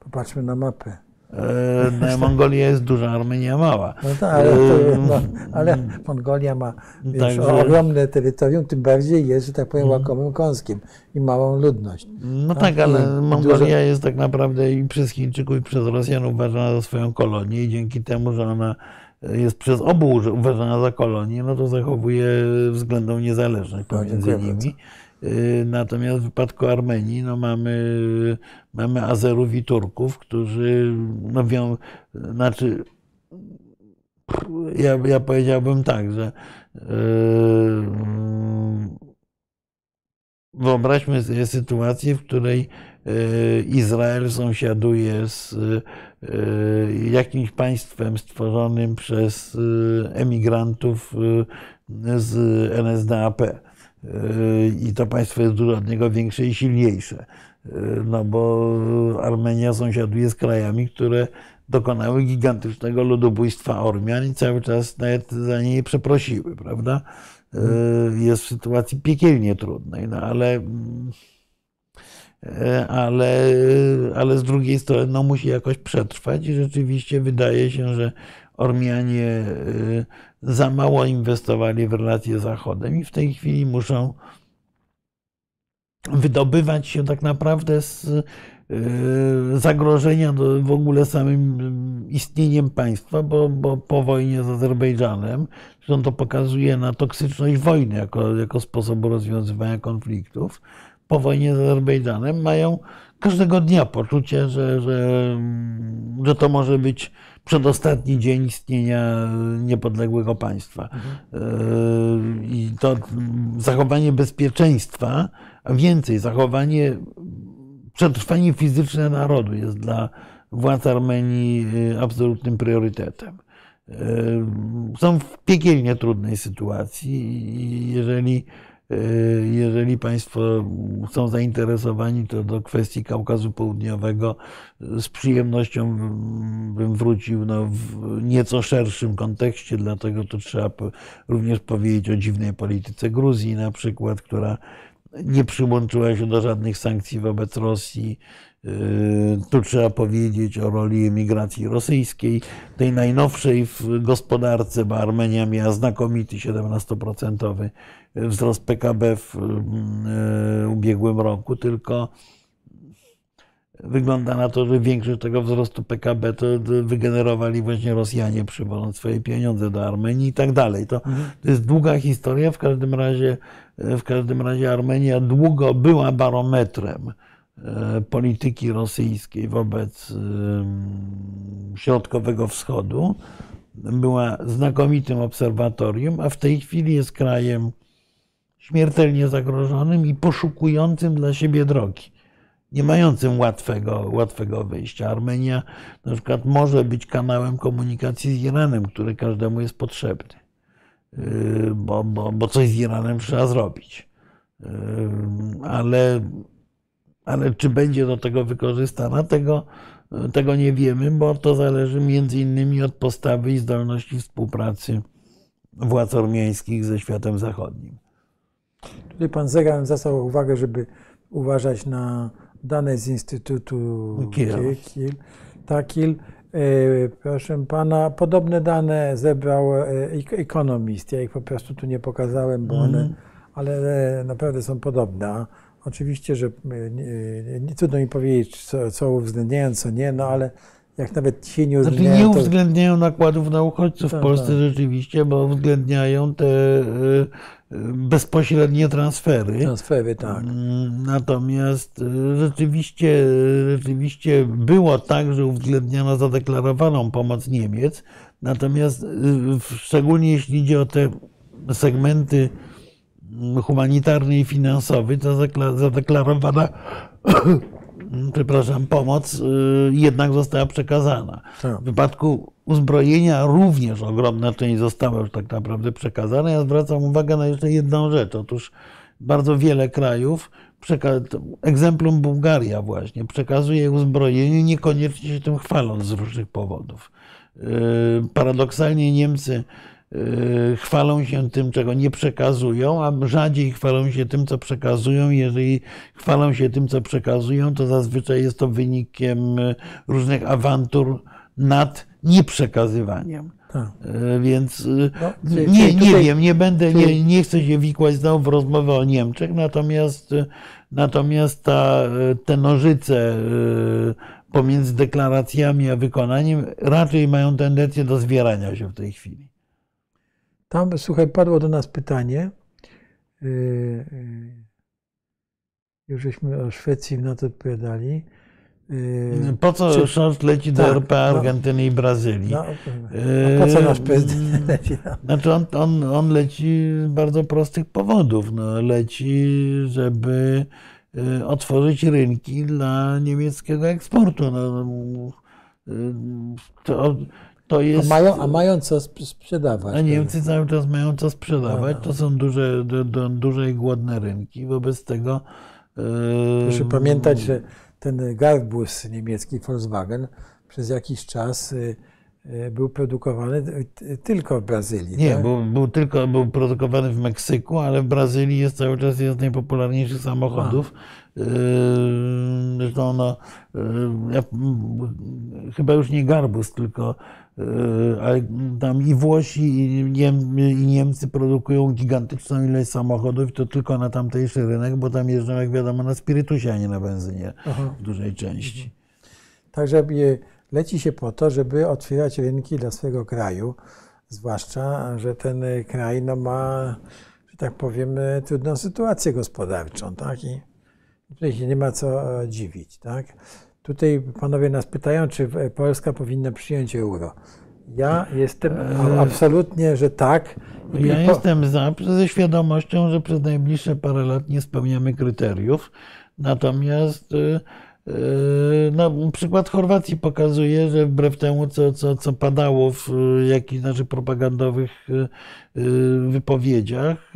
Popatrzmy na mapę. e, no, Mongolia jest duża, Armenia mała. No tak, ale, to, no, ale Mongolia ma wiesz, Także- ogromne terytorium, tym bardziej jest, że tak powiem, łakomym kąskiem i małą ludność. No Tak, tak, ale Mongolia dużo- jest tak naprawdę i przez Chińczyków, i przez Rosjan uważana za swoją kolonię i dzięki temu, że ona jest przez obu uważana za kolonię, no to zachowuje względną niezależność No, pomiędzy dziękuję nimi. Y, Natomiast w wypadku Armenii no mamy, mamy Azerów i Turków, którzy no wią, znaczy ja, ja powiedziałbym tak, że yy, wyobraźmy sobie sytuację, w której yy, Izrael sąsiaduje z jakimś państwem stworzonym przez yy, emigrantów yy, z NSDAP. I to państwo jest dużo od niego większe i silniejsze. No bo Armenia sąsiaduje z krajami, które dokonały gigantycznego ludobójstwa Ormian i cały czas nawet za nie przeprosiły, prawda? Yy, Jest w sytuacji piekielnie trudnej, no ale, mm, ale, ale z drugiej strony no, musi jakoś przetrwać i rzeczywiście wydaje się, że Ormianie yy, za mało inwestowali w relacje z Zachodem i w tej chwili muszą wydobywać się tak naprawdę z zagrożenia w ogóle samym istnieniem państwa, bo, bo po wojnie z Azerbejdżanem, zresztą to pokazuje na toksyczność wojny jako, jako sposobu rozwiązywania konfliktów, po wojnie z Azerbejdżanem mają każdego dnia poczucie, że, że, że to może być przedostatni dzień istnienia niepodległego państwa. Yy, I to zachowanie bezpieczeństwa, a więcej, zachowanie, przetrwanie fizyczne narodu jest dla władz Armenii yy, absolutnym priorytetem. Yy, Są w piekielnie trudnej sytuacji i jeżeli jeżeli Państwo są zainteresowani, to do kwestii Kaukazu Południowego z przyjemnością bym wrócił no, w nieco szerszym kontekście, dlatego to trzeba również powiedzieć o dziwnej polityce Gruzji na przykład, która nie przyłączyła się do żadnych sankcji wobec Rosji. Tu trzeba powiedzieć o roli emigracji rosyjskiej, tej najnowszej w gospodarce, bo Armenia miała znakomity 17% wzrost PKB w ubiegłym roku, tylko wygląda na to, że większość tego wzrostu PKB to wygenerowali właśnie Rosjanie, przywodząc swoje pieniądze do Armenii i tak dalej. To, to jest długa historia. W każdym razie, w każdym razie Armenia długo była barometrem polityki rosyjskiej wobec Środkowego Wschodu. Była znakomitym obserwatorium, a w tej chwili jest krajem śmiertelnie zagrożonym i poszukującym dla siebie drogi. Nie mającym łatwego, łatwego wyjścia. Armenia na przykład może być kanałem komunikacji z Iranem, który każdemu jest potrzebny, bo, bo, bo coś z Iranem trzeba zrobić. Ale ale czy będzie do tego wykorzystana, tego, tego nie wiemy, bo to zależy między innymi od postawy i zdolności współpracy władz ormiańskich ze światem zachodnim. Tutaj pan zegar zwracał uwagę, żeby uważać na dane z Instytutu Kiel. Kiel. Takil. Proszę pana, podobne dane zebrał Economist. Ja ich po prostu tu nie pokazałem, bo one ale e, naprawdę są podobne. Oczywiście, że e, nie, nie trudno mi powiedzieć, co, co uwzględniają, co nie, no ale jak nawet ci nie Znaczy uwzględniają, nie to... uwzględniają nakładów na uchodźców w Tak, Polsce tak. rzeczywiście, bo uwzględniają te e, e, bezpośrednie transfery. transfery, tak. Mm, Natomiast e, rzeczywiście, rzeczywiście było tak, że uwzględniano zadeklarowaną pomoc Niemiec. Natomiast e, szczególnie jeśli idzie o te segmenty mm, humanitarny i finansowy, to zadeklarowana przepraszam, pomoc y, jednak została przekazana. Tak. W wypadku uzbrojenia również ogromna część została już tak naprawdę przekazana. Ja zwracam uwagę na jeszcze jedną rzecz. Otóż bardzo wiele krajów, exemplum Bułgaria właśnie, przekazuje uzbrojenie, niekoniecznie się tym chwaląc z różnych powodów. Y, Paradoksalnie Niemcy chwalą się tym, czego nie przekazują, a rzadziej chwalą się tym, co przekazują. Jeżeli chwalą się tym, co przekazują, to zazwyczaj jest to wynikiem y, różnych awantur nad nieprzekazywaniem. tak. E, Więc y, No, czyli- nie, czyli nie tutaj- wiem, nie będę, czyli- nie, nie chcę się wikłać znowu w rozmowę o Niemczech, natomiast, y, natomiast ta, y, te nożyce y, pomiędzy deklaracjami a wykonaniem raczej mają tendencję do zwierania się w tej chwili. Tam, słuchaj, padło do nas pytanie. Yy, yy, Już żeśmy o Szwecji na to odpowiadali. Yy, Po co czy- leci do tak, RP no. Argentyny i Brazylii? No, a po co nasz prezydent leci tam? Znaczy on, on, on leci z bardzo prostych powodów. No, leci, żeby y, otworzyć rynki dla niemieckiego eksportu. No, y, to, to A jest. mają, a mają co sp- sprzedawać. A Niemcy cały czas mają co sprzedawać. No. To są duże, du- du- duże i głodne rynki. Wobec tego. y, Proszę pamiętać, że ten Garbus niemiecki Volkswagen przez jakiś czas y, y, był produkowany tylko w Brazylii. Nie, tak? był, był tylko był produkowany w Meksyku, ale w Brazylii jest cały czas jeden z najpopularniejszych samochodów. Yy, Zresztą no, yy, ja, mm, chyba już nie Garbus, tylko yy, ale tam i Włosi, i, Niem, i Niemcy produkują gigantyczną ilość samochodów, i to tylko na tamtejszy rynek, bo tam jeżdżą, jak wiadomo, na spirytusie, a nie na benzynie Aha. w dużej części. Także y, leci się po to, żeby otwierać rynki dla swojego kraju, zwłaszcza, że ten y, kraj no, ma, że tak powiem, y, trudną sytuację gospodarczą, tak? I tutaj się nie ma co e, dziwić, tak? Tutaj panowie nas pytają, czy e, Polska powinna przyjąć euro. Ja jestem a- absolutnie, że tak. I Ja po- jestem za, ze świadomością, że przez najbliższe parę lat nie spełniamy kryteriów. Natomiast y, no, przykład Chorwacji pokazuje, że wbrew temu, co, co, co padało w jakichś naszych propagandowych wypowiedziach,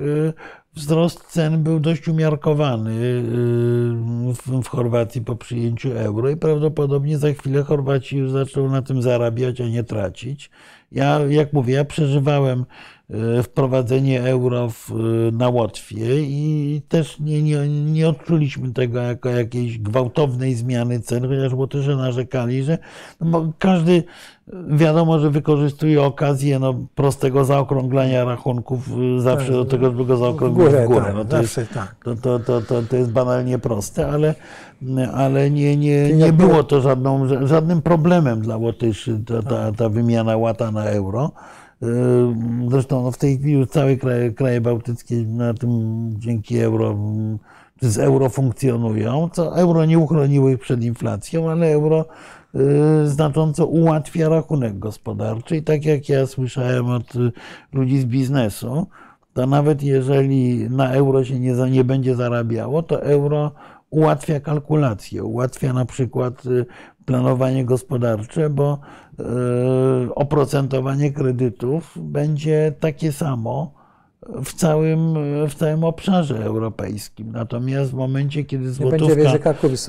wzrost cen był dość umiarkowany y, w, Chorwacji po przyjęciu euro i prawdopodobnie za chwilę Chorwaci już zaczną na tym zarabiać, a nie tracić. Ja, jak mówię, ja przeżywałem e, wprowadzenie euro w, e, na Łotwie i też nie, nie, nie odczuliśmy tego jako jakiejś gwałtownej zmiany cen, chociaż Łotysze narzekali, że no każdy wiadomo, że wykorzystuje okazję no, prostego zaokrąglania rachunków e, zawsze Tak, do tego, żeby go w zaokrąglić w górę. tak, No, to, jest, tak. to, to, to, to, to jest banalnie proste, ale, ale nie, nie, nie było to żadną, ża- żadnym problemem dla Łotyszy, ta, ta, ta wymiana łata na euro. Yy, Zresztą no w tej chwili już całe kraje, kraje bałtyckie na tym dzięki euro, czy z euro funkcjonują, co euro nie uchroniło ich przed inflacją, ale euro yy, znacząco ułatwia rachunek gospodarczy i tak jak ja słyszałem od ludzi z biznesu, to nawet jeżeli na euro się nie, nie będzie zarabiało, to euro ułatwia kalkulację, ułatwia na przykład y, planowanie gospodarcze, bo y, oprocentowanie kredytów będzie takie samo w całym, w całym obszarze europejskim. Natomiast w momencie, kiedy złotówka,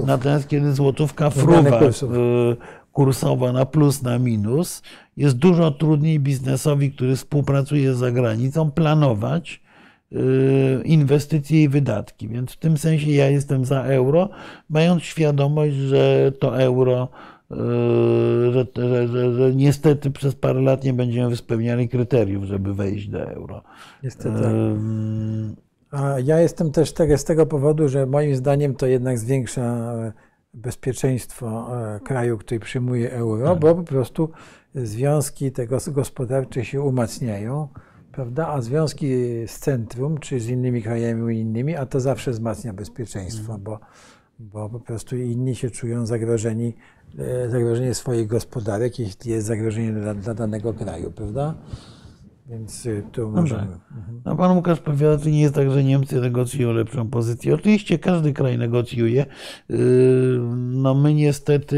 natomiast kiedy złotówka fruwa y, kursowo na plus, na minus, jest dużo trudniej biznesowi, który współpracuje z zagranicą, planować inwestycje i wydatki. Więc w tym sensie ja jestem za euro, mając świadomość, że to euro, y, że, że, że, że niestety przez parę lat nie będziemy spełniali kryteriów, żeby wejść do euro. Niestety. A ja jestem też tego, z tego powodu, że moim zdaniem to jednak zwiększa e, bezpieczeństwo e, kraju, który przyjmuje euro, Tak. bo po prostu związki tego gospodarcze się umacniają, prawda? A związki z centrum, czy z innymi krajami unijnymi, a to zawsze wzmacnia bezpieczeństwo, Mhm. bo, bo po prostu inni się czują zagrożeni, e, zagrożenie swoich gospodarek, jeśli jest zagrożenie dla, dla danego kraju, prawda? Więc y, tu możemy. Mhm. No, pan Łukasz powiada, że nie jest tak, że Niemcy negocjują lepszą pozycję. Oczywiście każdy kraj negocjuje. Yy, No my niestety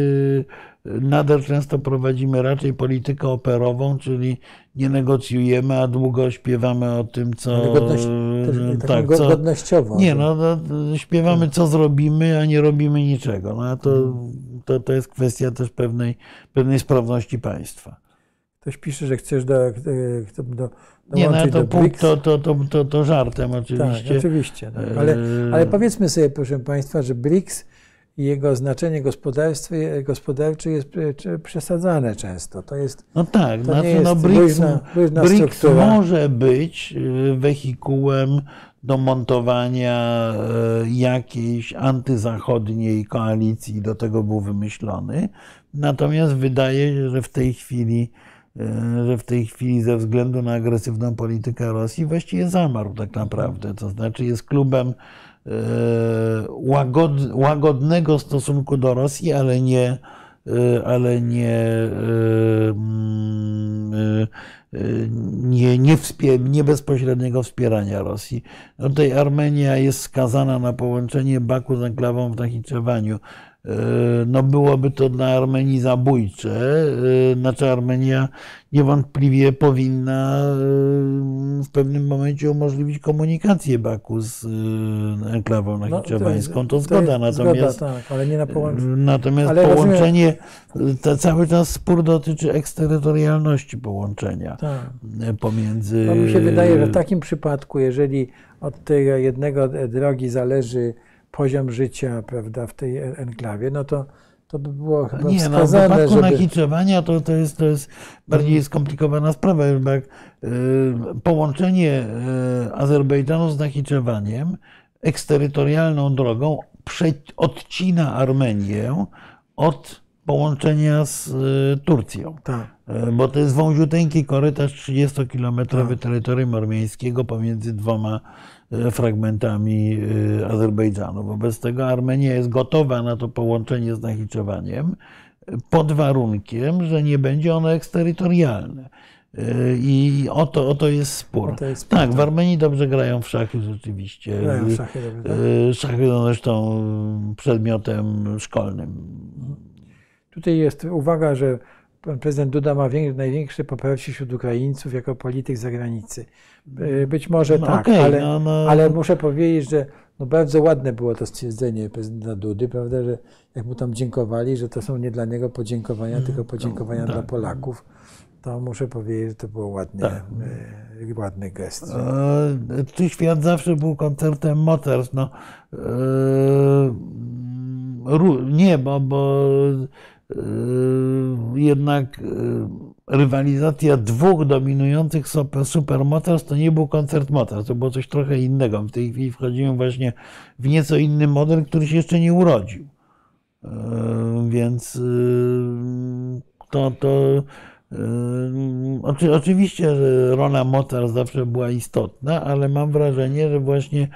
nadal często prowadzimy raczej politykę operową, czyli nie negocjujemy, a długo śpiewamy o tym, co... Godność, też, taką tak, co, nie, no to śpiewamy, co zrobimy, a nie robimy niczego. No, a to, Mhm. to, to jest kwestia też pewnej, pewnej sprawności państwa. Ktoś pisze, że chcesz do, e, do, do, Nie, no to, punkt, to, to, to, to, to żartem Tak, oczywiście. oczywiście. Tak. Ale, ale powiedzmy sobie, proszę Państwa, że BRICS jego znaczenie gospodarstwie, gospodarcze jest przesadzane często. To jest No tak, To znaczy nie jest no BRICS, BRICS może być y, wehikułem do montowania y, jakiejś antyzachodniej koalicji, do tego był wymyślony. Natomiast wydaje się, że w tej chwili y, że w tej chwili ze względu na agresywną politykę Rosji właściwie zamarł tak naprawdę. To znaczy jest klubem łagod, łagodnego stosunku do Rosji, ale nie, y, ale nie, y, mm, nie, nie, nie bezpośredniego wspierania Rosji. No tutaj Armenia jest skazana na połączenie Baku z enklawą w Nachiczewaniu. Y, No byłoby to dla Armenii zabójcze. Y, Znaczy Armenia niewątpliwie powinna y, w pewnym momencie umożliwić komunikację Baku z enklawą no, nachiczewańską. To jest- zgoda, natomiast Zgoda, tak, ale nie na połączenie. Natomiast Ale rozumiem- połączenie, to cały czas spór dotyczy eksterytorialności połączenia Tak. pomiędzy. No mi się wydaje, że w takim przypadku, jeżeli od tego jednego drogi zależy poziom życia prawda, w tej enklawie, no to, to by było chyba Nie, no, w wskazane, wypadku żeby... Mhm. nachiczewania to, to, jest, to jest bardziej skomplikowana sprawa. jak, y, Połączenie y, Azerbejdżanu z nachiczewaniem eksterytorialną drogą prze, odcina Armenię od połączenia z y, Turcją. Tak. E, Bo to jest wąziuteńki korytarz 30-kilometrowy Tak. terytorium armeńskiego pomiędzy dwoma e, fragmentami e, Azerbejdżanu. Wobec tego Armenia jest gotowa na to połączenie z Nachiczewaniem pod warunkiem, że nie będzie ono eksterytorialne. E, I o to, o to jest spór. To jest spór, tak, w tak. Armenii dobrze grają w szachy rzeczywiście. Grają w szachy dobrze, tak? Szachy są zresztą przedmiotem szkolnym. Tutaj jest uwaga, że pan prezydent Duda ma wię- największe poparcie wśród Ukraińców jako polityk zagranicy. Y, Być może No tak, okej, ale, no, no. ale muszę powiedzieć, że no bardzo ładne było to stwierdzenie prezydenta Dudy, prawda, że jak mu tam dziękowali, że to są nie dla niego podziękowania, tylko podziękowania tak. dla Polaków, to muszę powiedzieć, że to było ładnie, Tak. y, ładny gest. E, Czy świat zawsze był koncertem mocarstw? No, e, nie, bo, bo e, jednak e, rywalizacja dwóch dominujących super, supermocarstw to nie był koncert mocarstw, to było coś trochę innego. W tej chwili wchodzimy właśnie w nieco inny model, który się jeszcze nie urodził. E, Więc to, to oczy, oczywiście, że rola mocarstw zawsze była istotna, ale mam wrażenie, że właśnie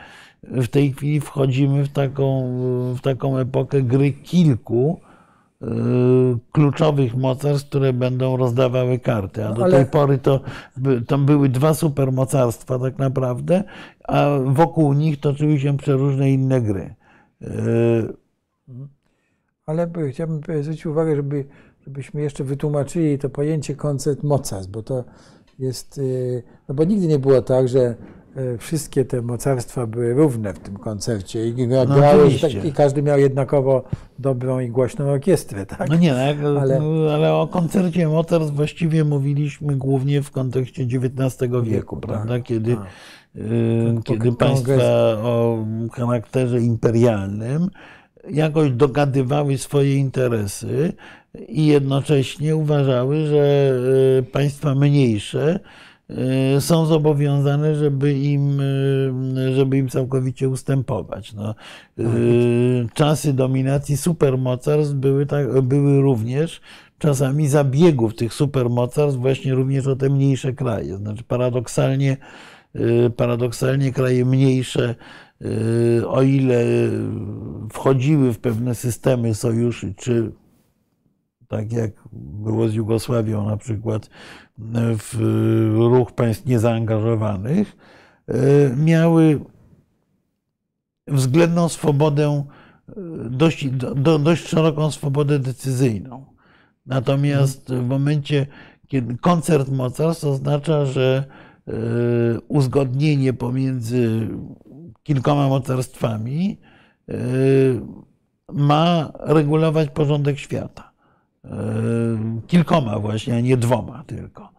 w tej chwili wchodzimy w taką, w taką epokę gry kilku kluczowych mocarstw, które będą rozdawały karty. A do Ale- tej pory to, to były dwa supermocarstwa tak naprawdę, a wokół nich toczyły się przeróżne inne gry. E, Ale by- chciałbym zwrócić uwagę, żeby, żebyśmy jeszcze wytłumaczyli to pojęcie koncert mocarstw, bo to jest, y, no bo nigdy nie było tak, że y, wszystkie te mocarstwa były równe w tym koncercie i No grały, tak, i każdy miał jednakowo dobrą i głośną orkiestrę, tak? No nie, no Ale- ale... ale o koncercie mocarstw właściwie mówiliśmy głównie w kontekście XIX wieku, Wieku, prawda? tak, kiedy, tak. y, kiedy państwa o charakterze imperialnym jakoś dogadywały swoje interesy, i jednocześnie uważały, że e, państwa mniejsze są zobowiązane, żeby im, y, żeby im całkowicie ustępować. No, y, czasy dominacji supermocarstw były, tak, były również czasami zabiegów tych supermocarstw właśnie również o te mniejsze kraje. Znaczy paradoksalnie, paradoksalnie kraje mniejsze, o ile wchodziły w pewne systemy sojuszy, czy tak jak było z Jugosławią na przykład, w ruch państw niezaangażowanych, e, miały względną swobodę, e, dość, do, dość szeroką swobodę decyzyjną. Natomiast w momencie, kiedy koncert mocarstw oznacza, że e, uzgodnienie pomiędzy kilkoma mocarstwami ma regulować porządek świata. Kilkoma właśnie, a nie dwoma tylko.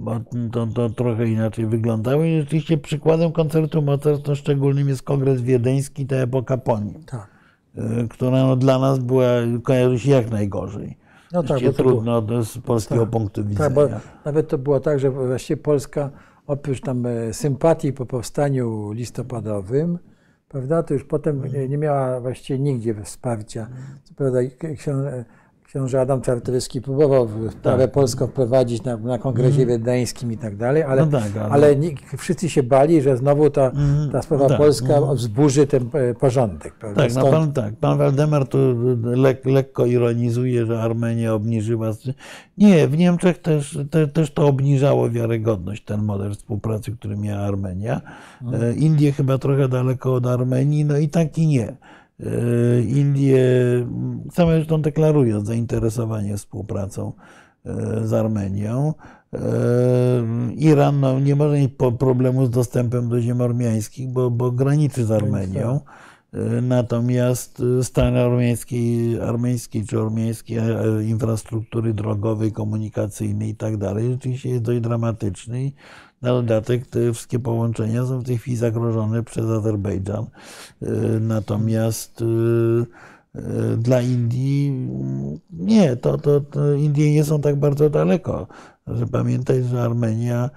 Bo to, to trochę inaczej wyglądało. I rzeczywiście przykładem koncertu Mozarta szczególnym jest kongres wiedeński, ta epoka po nim, tak. E, która no dla nas była, kojarzy się jak najgorzej. No tak, bo trudno było, z polskiego tak, punktu widzenia. Tak, nawet to było tak, że właściwie Polska oprócz tam e, sympatii po powstaniu listopadowym, prawda, to już potem nie miała właściwie nigdzie wsparcia. Co prawda książę Adam Czartoryski próbował sprawę tak. polską wprowadzić na, na kongresie mm. wiedeńskim i tak dalej, ale, no tak, ale... ale wszyscy się bali, że znowu ta, mhm. ta sprawa tak. polska mm. wzburzy ten e, porządek. Prawda? Tak, no pan, tak, pan Waldemar tu lek, lekko ironizuje, że Armenia obniżyła. Nie, w Niemczech też, te, też to obniżało wiarygodność, ten model współpracy, który miała Armenia. Mm. Indie chyba trochę daleko od Armenii, no i tak i nie. E, Indie same zresztą deklarują zainteresowanie współpracą e, z Armenią. E, Iran no, nie może mieć problemu z dostępem do ziem ormiańskich, bo, bo graniczy z Armenią. Natomiast stan armeńskiej, armeńskiej czy ormiańskiej infrastruktury drogowej, komunikacyjnej i tak dalej rzeczywiście jest dość dramatyczny. Na dodatek te wszystkie połączenia są w tej chwili zagrożone przez Azerbejdżan. E, natomiast e, e, dla Indii nie, to, to, to Indie nie są tak bardzo daleko. Że pamiętać, że Armenia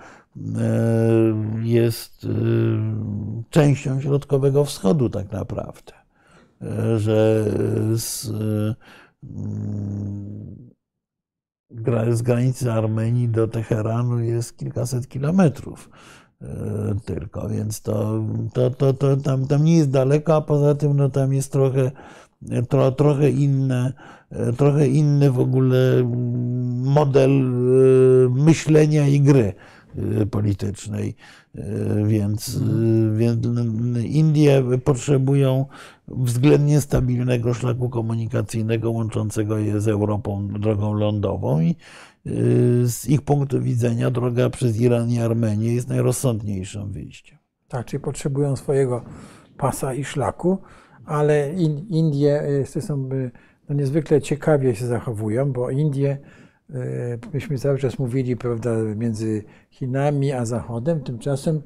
jest częścią środkowego wschodu tak naprawdę. Że z, z granicy Armenii do Teheranu jest kilkaset kilometrów e, tylko, więc to, to, to, to tam, tam nie jest daleko, a poza tym no, tam jest trochę, tro, trochę inne, e, trochę inny w ogóle model e, myślenia i gry politycznej. Więc, więc Indie potrzebują względnie stabilnego szlaku komunikacyjnego łączącego je z Europą drogą lądową i y, z ich punktu widzenia droga przez Iran i Armenię jest najrozsądniejszym wyjściem. Tak, czyli potrzebują swojego pasa i szlaku, ale Indie y, są y, no niezwykle ciekawie się zachowują, bo Indie, myśmy cały czas mówili, prawda, między Chinami a Zachodem, tymczasem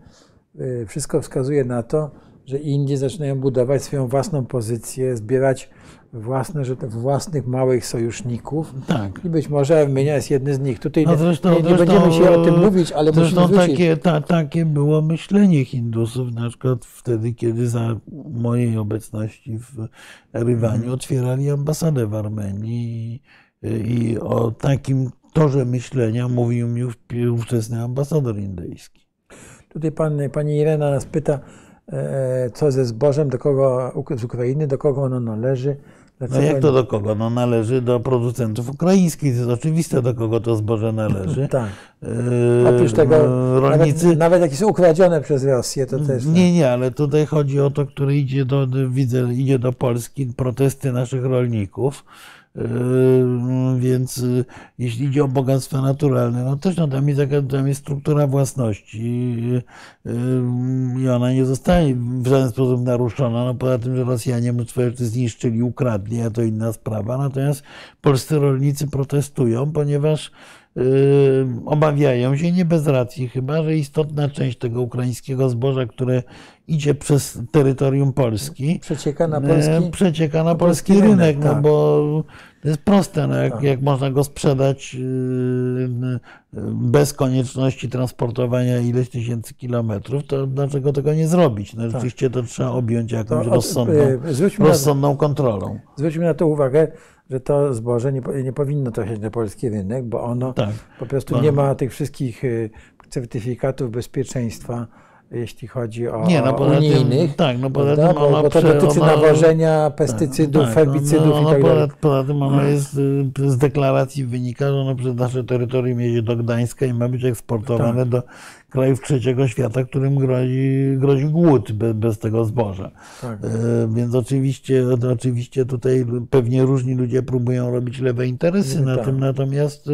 wszystko wskazuje na to, że Indie zaczynają budować swoją własną pozycję, zbierać własne, że to własnych małych sojuszników. Tak. I być może Armenia jest jednym z nich. Tutaj no zresztą, nie, nie zresztą, będziemy się o tym mówić, ale zresztą musimy wrócić. takie, ta, takie było myślenie Hindusów, na przykład wtedy, kiedy za mojej obecności w Erywaniu otwierali ambasadę w Armenii i, i o takim torze myślenia mówił mi ówczesny ambasador indyjski. Tutaj pan, pani Irena nas pyta, E, co ze zbożem, do kogo z Ukrainy, do kogo ono należy. Dlaczego... No jak to do kogo? No należy do producentów ukraińskich. To jest oczywiste, do kogo to zboże należy. tak. E, Oprócz tego, rolnicy... nawet, nawet ukradzione przez Rosję, to też... Nie, tak. nie, ale tutaj chodzi o to, które idzie do, widzę, idzie do Polski, protesty naszych rolników więc y, jeśli idzie o bogactwa naturalne, no też no, tam, jest, tam jest struktura własności yy, i ona nie zostanie w żaden sposób naruszona. No, poza tym, że Rosjanie mnóstwo rzeczy zniszczyli, ukradli, a to inna sprawa. Natomiast polscy rolnicy protestują, ponieważ yy, obawiają się, nie bez racji chyba, że istotna część tego ukraińskiego zboża, które idzie przez terytorium Polski, przecieka na polski, przecieka na polski, polski rynek, rynek no tak. no bo jest proste, no jak, jak można go sprzedać yy, bez konieczności transportowania ileś tysięcy kilometrów, to dlaczego tego nie zrobić? No, rzeczywiście to trzeba objąć jakąś To od- rozsądną, yy, zwróćmy na- rozsądną kontrolą. Zwróćmy na to uwagę, że to zboże nie, nie powinno trafiać na polski rynek, bo ono Tak. po prostu Bo- nie ma tych wszystkich y, certyfikatów bezpieczeństwa, jeśli chodzi o Nie, no poza tym- unijnych. tak, no poza tym ono bo to dotyczy ono- nawożenia, pestycydów, Tak, herbicydów ono, i ono tak dalej. poza, tym ono jest, y, z deklaracji wynika, że ono przez nasze terytorium jedzie do Gdańska i ma być eksportowane Tak. do krajów trzeciego świata, którym grozi, grozi głód bez, bez tego zboża. Tak. E, Więc oczywiście, oczywiście tutaj pewnie różni ludzie próbują robić lewe interesy na Tak. tym, natomiast,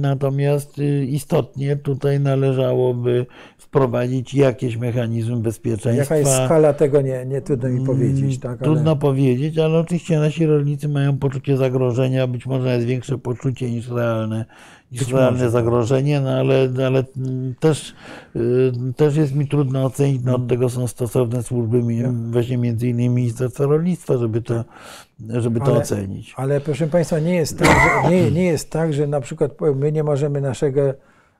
natomiast e, istotnie tutaj należałoby wprowadzić jakieś mechanizmy bezpieczeństwa. Jaka jest skala tego, nie, nie trudno mi powiedzieć. Tak, ale- Mm, Trudno powiedzieć, ale oczywiście nasi rolnicy mają poczucie zagrożenia, być może jest większe poczucie niż realne, niż Być realne może, tak. zagrożenie, no ale, ale mm, też, y, też jest mi trudno ocenić, no Mm. od tego są stosowne służby, właśnie między innymi Ministerstwa Rolnictwa, żeby to, żeby to Ale- ocenić. Ale proszę Państwa, nie jest, tak, że, nie, nie jest tak, że na przykład my nie możemy naszego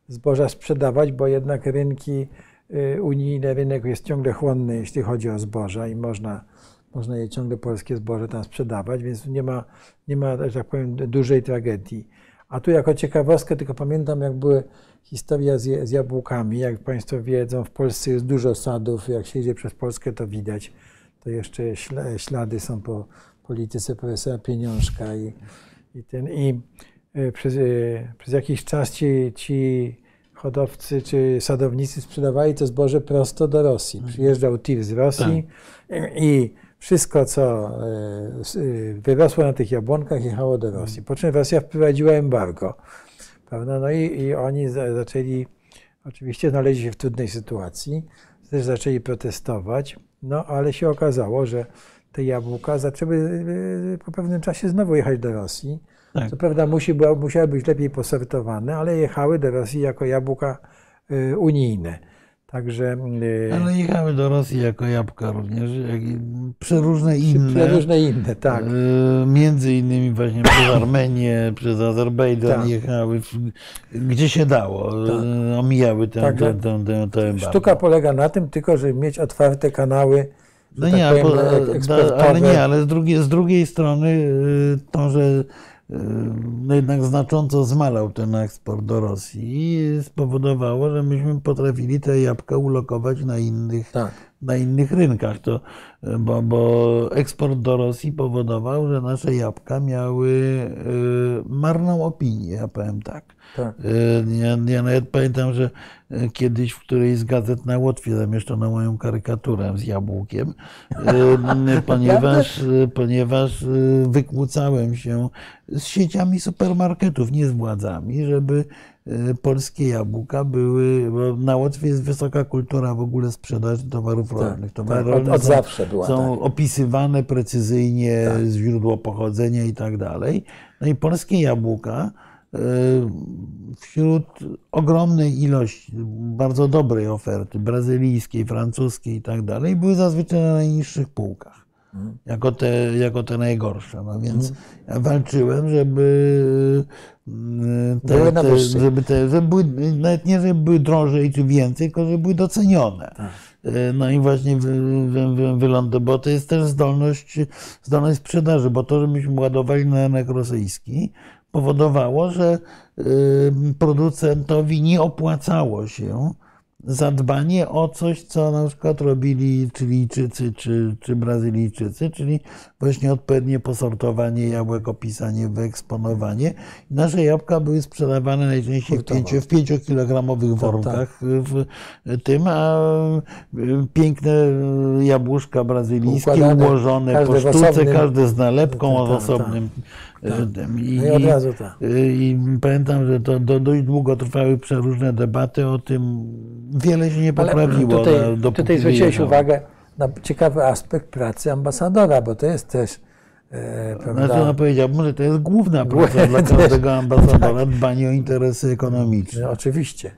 zboża sprzedawać, bo jednak rynki, y, unijny rynek jest ciągle chłonny, jeśli chodzi o zboża i można, można je ciągle polskie zboże tam sprzedawać, więc nie ma, nie ma, że tak powiem, dużej tragedii. A tu jako ciekawostkę, tylko pamiętam jak były historia z, z jabłkami. Jak Państwo wiedzą, w Polsce jest dużo sadów, jak się idzie przez Polskę, to widać. To jeszcze śla- ślady są po polityce profesora Pieniążka i, i ten i przez, e, przez jakiś czas ci, ci hodowcy czy sadownicy sprzedawali to zboże prosto do Rosji. Przyjeżdżał tir z Rosji i, i wszystko, co e, wyrosło na tych jabłonkach, jechało do Rosji. Po czym Rosja wprowadziła embargo. Prawda? No i, i oni za, zaczęli, oczywiście znaleźli się w trudnej sytuacji, też zaczęli protestować, no ale się okazało, że te jabłka zaczęły po pewnym czasie znowu jechać do Rosji. Tak. Co prawda musi, musiały być lepiej posortowane, ale jechały do Rosji jako jabłka e, unijne. Także e, Ale jechały do Rosji jako jabłka również, jak i przeróżne inne. różne inne, tak. E, Między innymi właśnie przez Armenię, przez Azerbejdżan Tak. jechały, gdzie się dało, e, omijały tę, Tak, tak. tę, tę embargo. Sztuka polega na tym tylko, żeby mieć otwarte kanały, No tak nie, powiem, eksportowe. ale nie, ale z drugiej, z drugiej strony y, to, że y, no jednak znacząco zmalał ten eksport do Rosji spowodowało, że myśmy potrafili te jabłka ulokować na innych, Tak. na innych rynkach. To, y, bo, bo eksport do Rosji powodował, że nasze jabłka miały y, marną opinię, ja powiem tak. Tak. Y, Ja, ja nawet pamiętam, że y, kiedyś w którejś z gazet na Łotwie zamieszczono moją karykaturę z jabłkiem, y, ponieważ, ponieważ wykłócałem się z sieciami supermarketów, nie z władzami, żeby polskie jabłka były, bo na Łotwie jest wysoka kultura w ogóle sprzedaży towarów rolnych. Towary tak, od- rolne od są- zawsze była, Są tak. opisywane precyzyjnie źródło pochodzenia i tak dalej. No i polskie jabłka wśród ogromnej ilości bardzo dobrej oferty brazylijskiej, francuskiej i tak dalej były zazwyczaj na najniższych półkach. Jako te, jako te najgorsze. No więc ja walczyłem, żeby y, te, Były na te, żeby te, żeby były, nawet nie, żeby były drożej czy więcej, tylko żeby były docenione. Y, No i właśnie wy, wy, wy, wyląd, bo to jest też zdolność, zdolność sprzedaży, bo to, że myśmy ładowali na rynek rosyjski, powodowało, że y, producentowi nie opłacało się zadbanie o coś, co na przykład robili Chilijczycy czy, czy Brazylijczycy, czyli właśnie odpowiednie posortowanie jabłek, opisanie, wyeksponowanie. Nasze jabłka były sprzedawane najczęściej w, pięcio, w 5-kilogramowych workach w tym, a y, piękne jabłuszka brazylijskie Układane, ułożone po sztuce, każde z nalepką Tak, tak, osobnym. y, tym. I, No i od razu tak. i pamiętam, że to do, dość długo trwały przeróżne debaty o tym. Wiele się nie Ale poprawiło. tutaj, na- dopóki tutaj zwróciłeś uwagę na ciekawy aspekt pracy ambasadora, bo to jest też e, prawda, Znaczy, ona powiedziała, że to jest główna praca dla każdego ambasadora, dbanie o interesy ekonomiczne. No, oczywiście.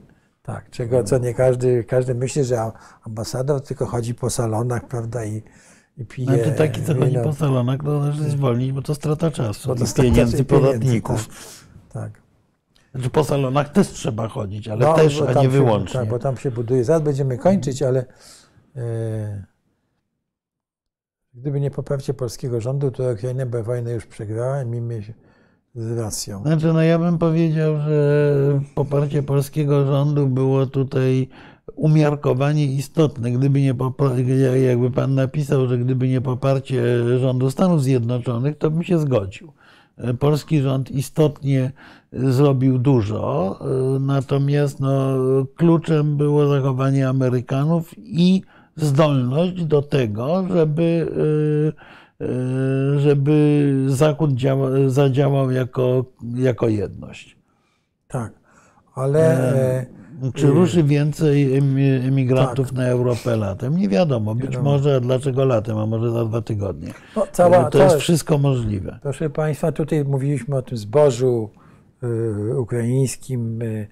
Tak, czego co nie każdy, każdy myśli, że ambasador tylko chodzi po salonach, prawda, i, i pije Znaczy taki, co chodzi wino. po salonach, to należy zwolnić, bo to strata czasu Bo to i pieniędzy podatników. Tak. tak. Znaczy po salonach też trzeba chodzić, ale No, też, a nie się- wyłącznie. Tak, bo tam się buduje. Zaraz będziemy kończyć, ale e, gdyby nie poparcie polskiego rządu, to Ukraina by wojnę już przegrała i się z Rosją. Znaczy, no ja bym powiedział, że poparcie polskiego rządu było tutaj umiarkowanie istotne. Gdyby nie popa- jakby pan napisał, że gdyby nie poparcie rządu Stanów Zjednoczonych, to bym się zgodził. Polski rząd istotnie zrobił dużo, natomiast no, kluczem było zachowanie Amerykanów i zdolność do tego, żeby, y, żeby Zachód działa, zadziałał jako, jako jedność. Tak, ale e, Czy ruszy więcej emi- emigrantów Tak. na Europę latem? Nie wiadomo. Być Wiadomo. może, dlaczego latem, a może za dwa tygodnie. no, cała, to jest wszystko możliwe. Proszę Państwa, tutaj mówiliśmy o tym zbożu y, ukraińskim, y,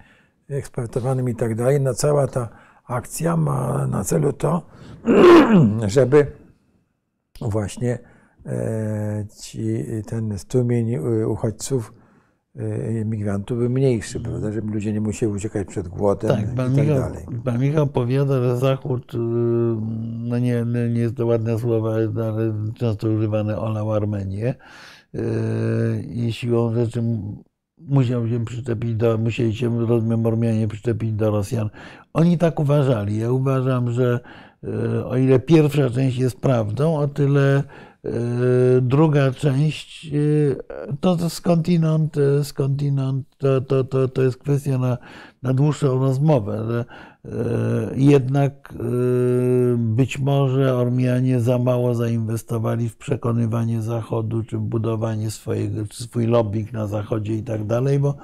eksportowanym i tak dalej. No cała ta akcja ma na celu to, żeby właśnie e, ci, ten strumień y, uchodźców, y, imigrantów był mniejszy, prawda, żeby ludzie nie musieli uciekać przed głodem Tak, pan, i tak Michał, dalej. pan Michał powiada, że Zachód, y, no nie, nie jest to ładne słowa, ale często używane, olał Armenię y, i siłą rzeczy musiał się przyczepić do, musieli się, rozumiem, Ormianie przyczepić do Rosjan. Oni tak uważali. Ja uważam, że o ile pierwsza część jest prawdą, o tyle druga część y, to, skądinąd, y, skądinąd to, to, to, to jest kwestia na, na dłuższą rozmowę. że, Jednak być może Ormianie za mało zainwestowali w przekonywanie Zachodu, czy w budowanie swojego, czy swój lobbying na Zachodzie i tak dalej, bo,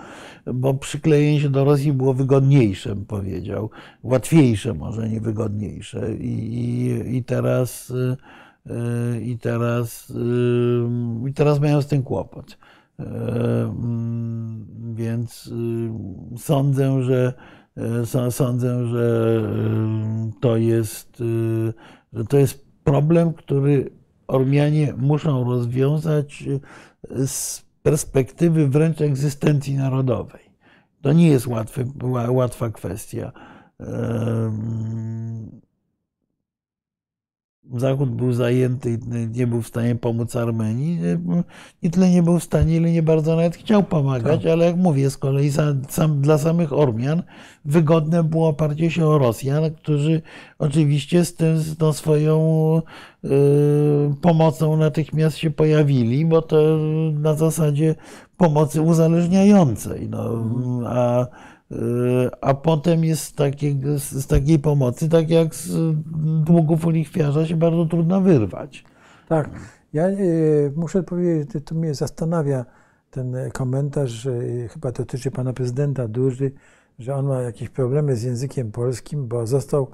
bo przyklejenie się do Rosji było wygodniejsze, bym powiedział. Łatwiejsze może, nie wygodniejsze. I, i, i teraz i teraz, y, i teraz mają z tym kłopot. Y, mm, Więc sądzę, że są- sądzę, że to jest, że to jest problem, który Ormianie muszą rozwiązać z perspektywy wręcz egzystencji narodowej. To nie jest łatwy, ła- łatwa kwestia. Zachód był zajęty i nie był w stanie pomóc Armenii. Nie tyle nie był w stanie, ile nie bardzo nawet chciał pomagać, Tak. ale jak mówię, z kolei sam, dla samych Ormian wygodne było oparcie się o Rosjan, którzy oczywiście z, tym, z tą swoją y, pomocą natychmiast się pojawili, bo to na zasadzie pomocy uzależniającej. No, a, y, a potem jest z, z takiej pomocy, tak jak z długów u lichwiarza, się bardzo trudno wyrwać. Tak. Ja y, muszę powiedzieć, że to mnie zastanawia ten komentarz, y, chyba dotyczy pana prezydenta Duży, że on ma jakieś problemy z językiem polskim, bo został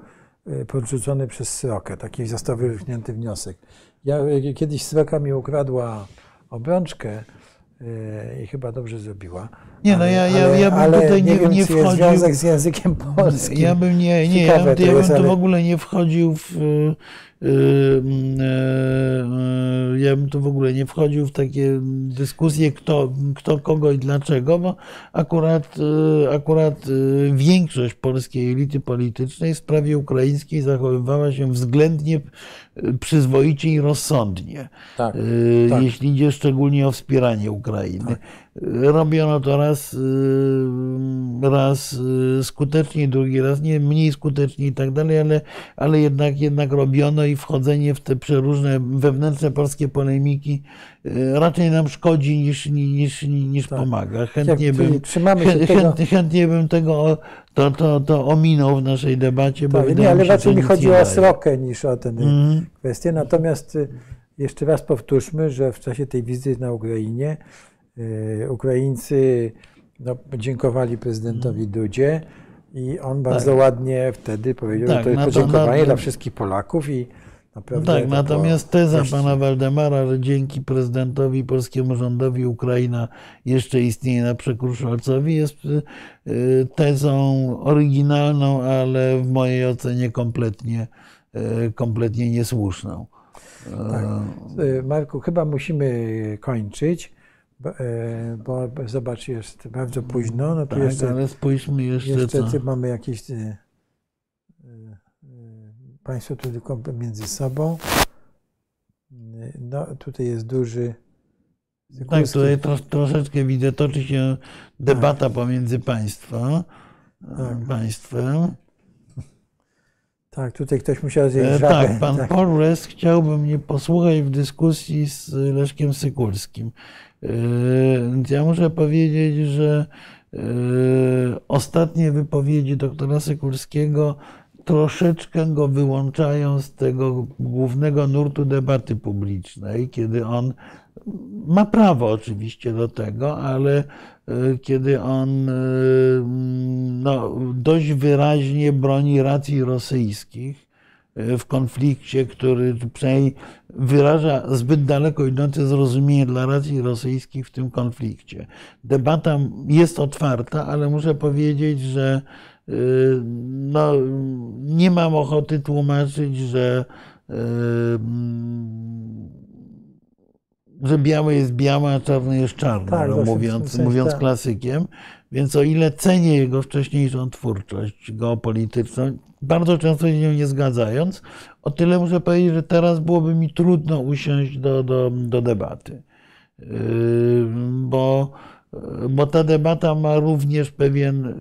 y, podrzucony przez Srokę. Taki został wyciągnięty wniosek. Ja, kiedyś Sroka mi ukradła obrączkę i chyba dobrze zrobiła. Nie, no ja- ja- ja bym tutaj nie- wiem, nie czy jest wchodził- związek z językiem polskim. Ja bym nie, nie ja, Ciekawe bym- to ja bym tu w ogóle nie wchodził w. y, y, y, y, Ja bym tu w ogóle nie wchodził w takie dyskusje, kto, kto kogo i dlaczego, bo akurat, akurat większość polskiej elity politycznej w sprawie ukraińskiej zachowywała się względnie przyzwoicie i rozsądnie. Tak. Tak. Jeśli idzie szczególnie o wspieranie Ukrainy. Y, Robiono to raz, y, raz y, skutecznie, drugi raz nie, mniej skutecznie i tak dalej, ale, ale jednak, jednak robiono i wchodzenie w te przeróżne wewnętrzne polskie polemiki y, raczej nam szkodzi niż, niż, niż Tak. pomaga. Chętnie Jak bym, trzymamy się chę- tego- chętnie, chętnie bym tego to, to, to ominął w naszej debacie, bo Tak, wydaje nie, ale raczej mi chodzi o. Srokę niż o tę Mhm. kwestię. Natomiast jeszcze raz powtórzmy, że w czasie tej wizyty na Ukrainie Ukraińcy no, dziękowali prezydentowi Dudzie i on bardzo ładnie wtedy powiedział, Tak, że to jest podziękowanie na- dla wszystkich Polaków i naprawdę tak, to natomiast teza pana Waldemara, że dzięki prezydentowi, polskiemu rządowi Ukraina jeszcze istnieje na przekór Szolcowi, jest y, y, tezą oryginalną, ale w mojej ocenie kompletnie, y, kompletnie niesłuszną. Tak. E, Marku, chyba musimy kończyć, bo, e, bo zobacz, jest bardzo późno. No tu Tak, jeszcze, ale spójrzmy jeszcze, jeszcze co. mamy jakieś. e, e, Państwo tu tylko między sobą. No, tutaj jest duży. Tak, tutaj tro, troszeczkę widzę, toczy się debata pomiędzy państwa, Tak. państwem. Tak, tutaj ktoś musiał zjeść E, żabę. tak, pan Paul Rest chciałby mnie posłuchać w dyskusji z Leszkiem Sykulskim. Więc ja muszę powiedzieć, że e, ostatnie wypowiedzi doktora Sykulskiego troszeczkę go wyłączają z tego głównego nurtu debaty publicznej, kiedy on ma prawo oczywiście do tego, ale e, kiedy on no, dość wyraźnie broni racji rosyjskich w konflikcie, który przynajmniej wyraża zbyt daleko idące zrozumienie dla racji rosyjskich w tym konflikcie. Debata jest otwarta, ale muszę powiedzieć, że e, no, nie mam ochoty tłumaczyć, że e, że białe jest białe, a czarne jest czarne, Tak, no, mówiąc, mówiąc tak. klasykiem. Więc o ile cenię jego wcześniejszą twórczość geopolityczną, bardzo często się nią nie zgadzając, o tyle muszę powiedzieć, że teraz byłoby mi trudno usiąść do, do, do debaty. Yy, Bo, bo ta debata ma również pewien,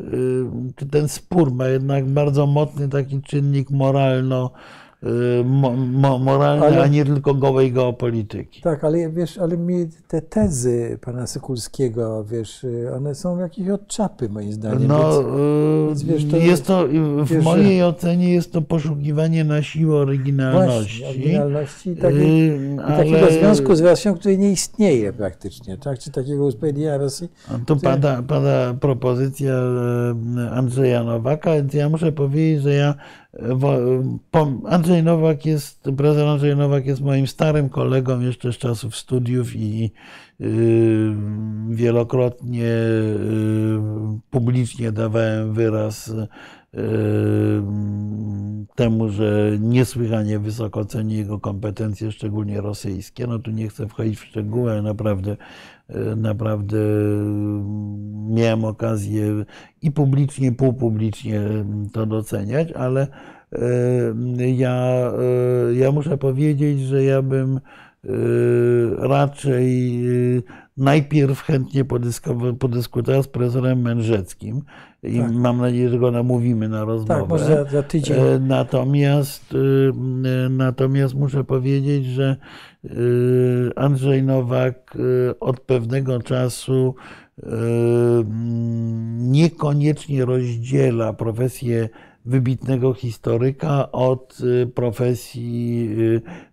yy, ten spór ma jednak bardzo mocny taki czynnik moralno, mo, mo, moralny, Ale- a nie tylko gołej geopolityki. Tak, ale wiesz, ale mi te tezy pana Sykulskiego, wiesz, y, one są jakieś od czapy, moim zdaniem. No, więc, yy, więc wiesz, to- jest to, w wiesz, mojej ocenie jest to poszukiwanie na siłę oryginalności. właśnie, oryginalności i, takiej, Yy, i takiego ale- związku z Rosją, który nie istnieje praktycznie, tak? Czy takiego usprawiedliwienia Rosji? Tu pada, pada propozycja Andrzeja Nowaka, więc ja muszę powiedzieć, że ja. Andrzej Nowak jest, profesor Andrzej Nowak jest moim starym kolegą jeszcze z czasów studiów i y, wielokrotnie y, publicznie dawałem wyraz temu, że niesłychanie wysoko ceni jego kompetencje, szczególnie rosyjskie. No tu nie chcę wchodzić w szczegóły, ale naprawdę, e, naprawdę miałem okazję i publicznie, półpublicznie to doceniać, ale ja, ja muszę powiedzieć, że ja bym raczej najpierw chętnie podyskutował z profesorem Mędrzeckim i Tak. mam nadzieję, że go namówimy na rozmowę. Tak, może za, za tydzień. E, Natomiast, e, natomiast muszę powiedzieć, że e, Andrzej Nowak e, od pewnego czasu mm, niekoniecznie rozdziela profesję wybitnego historyka od profesji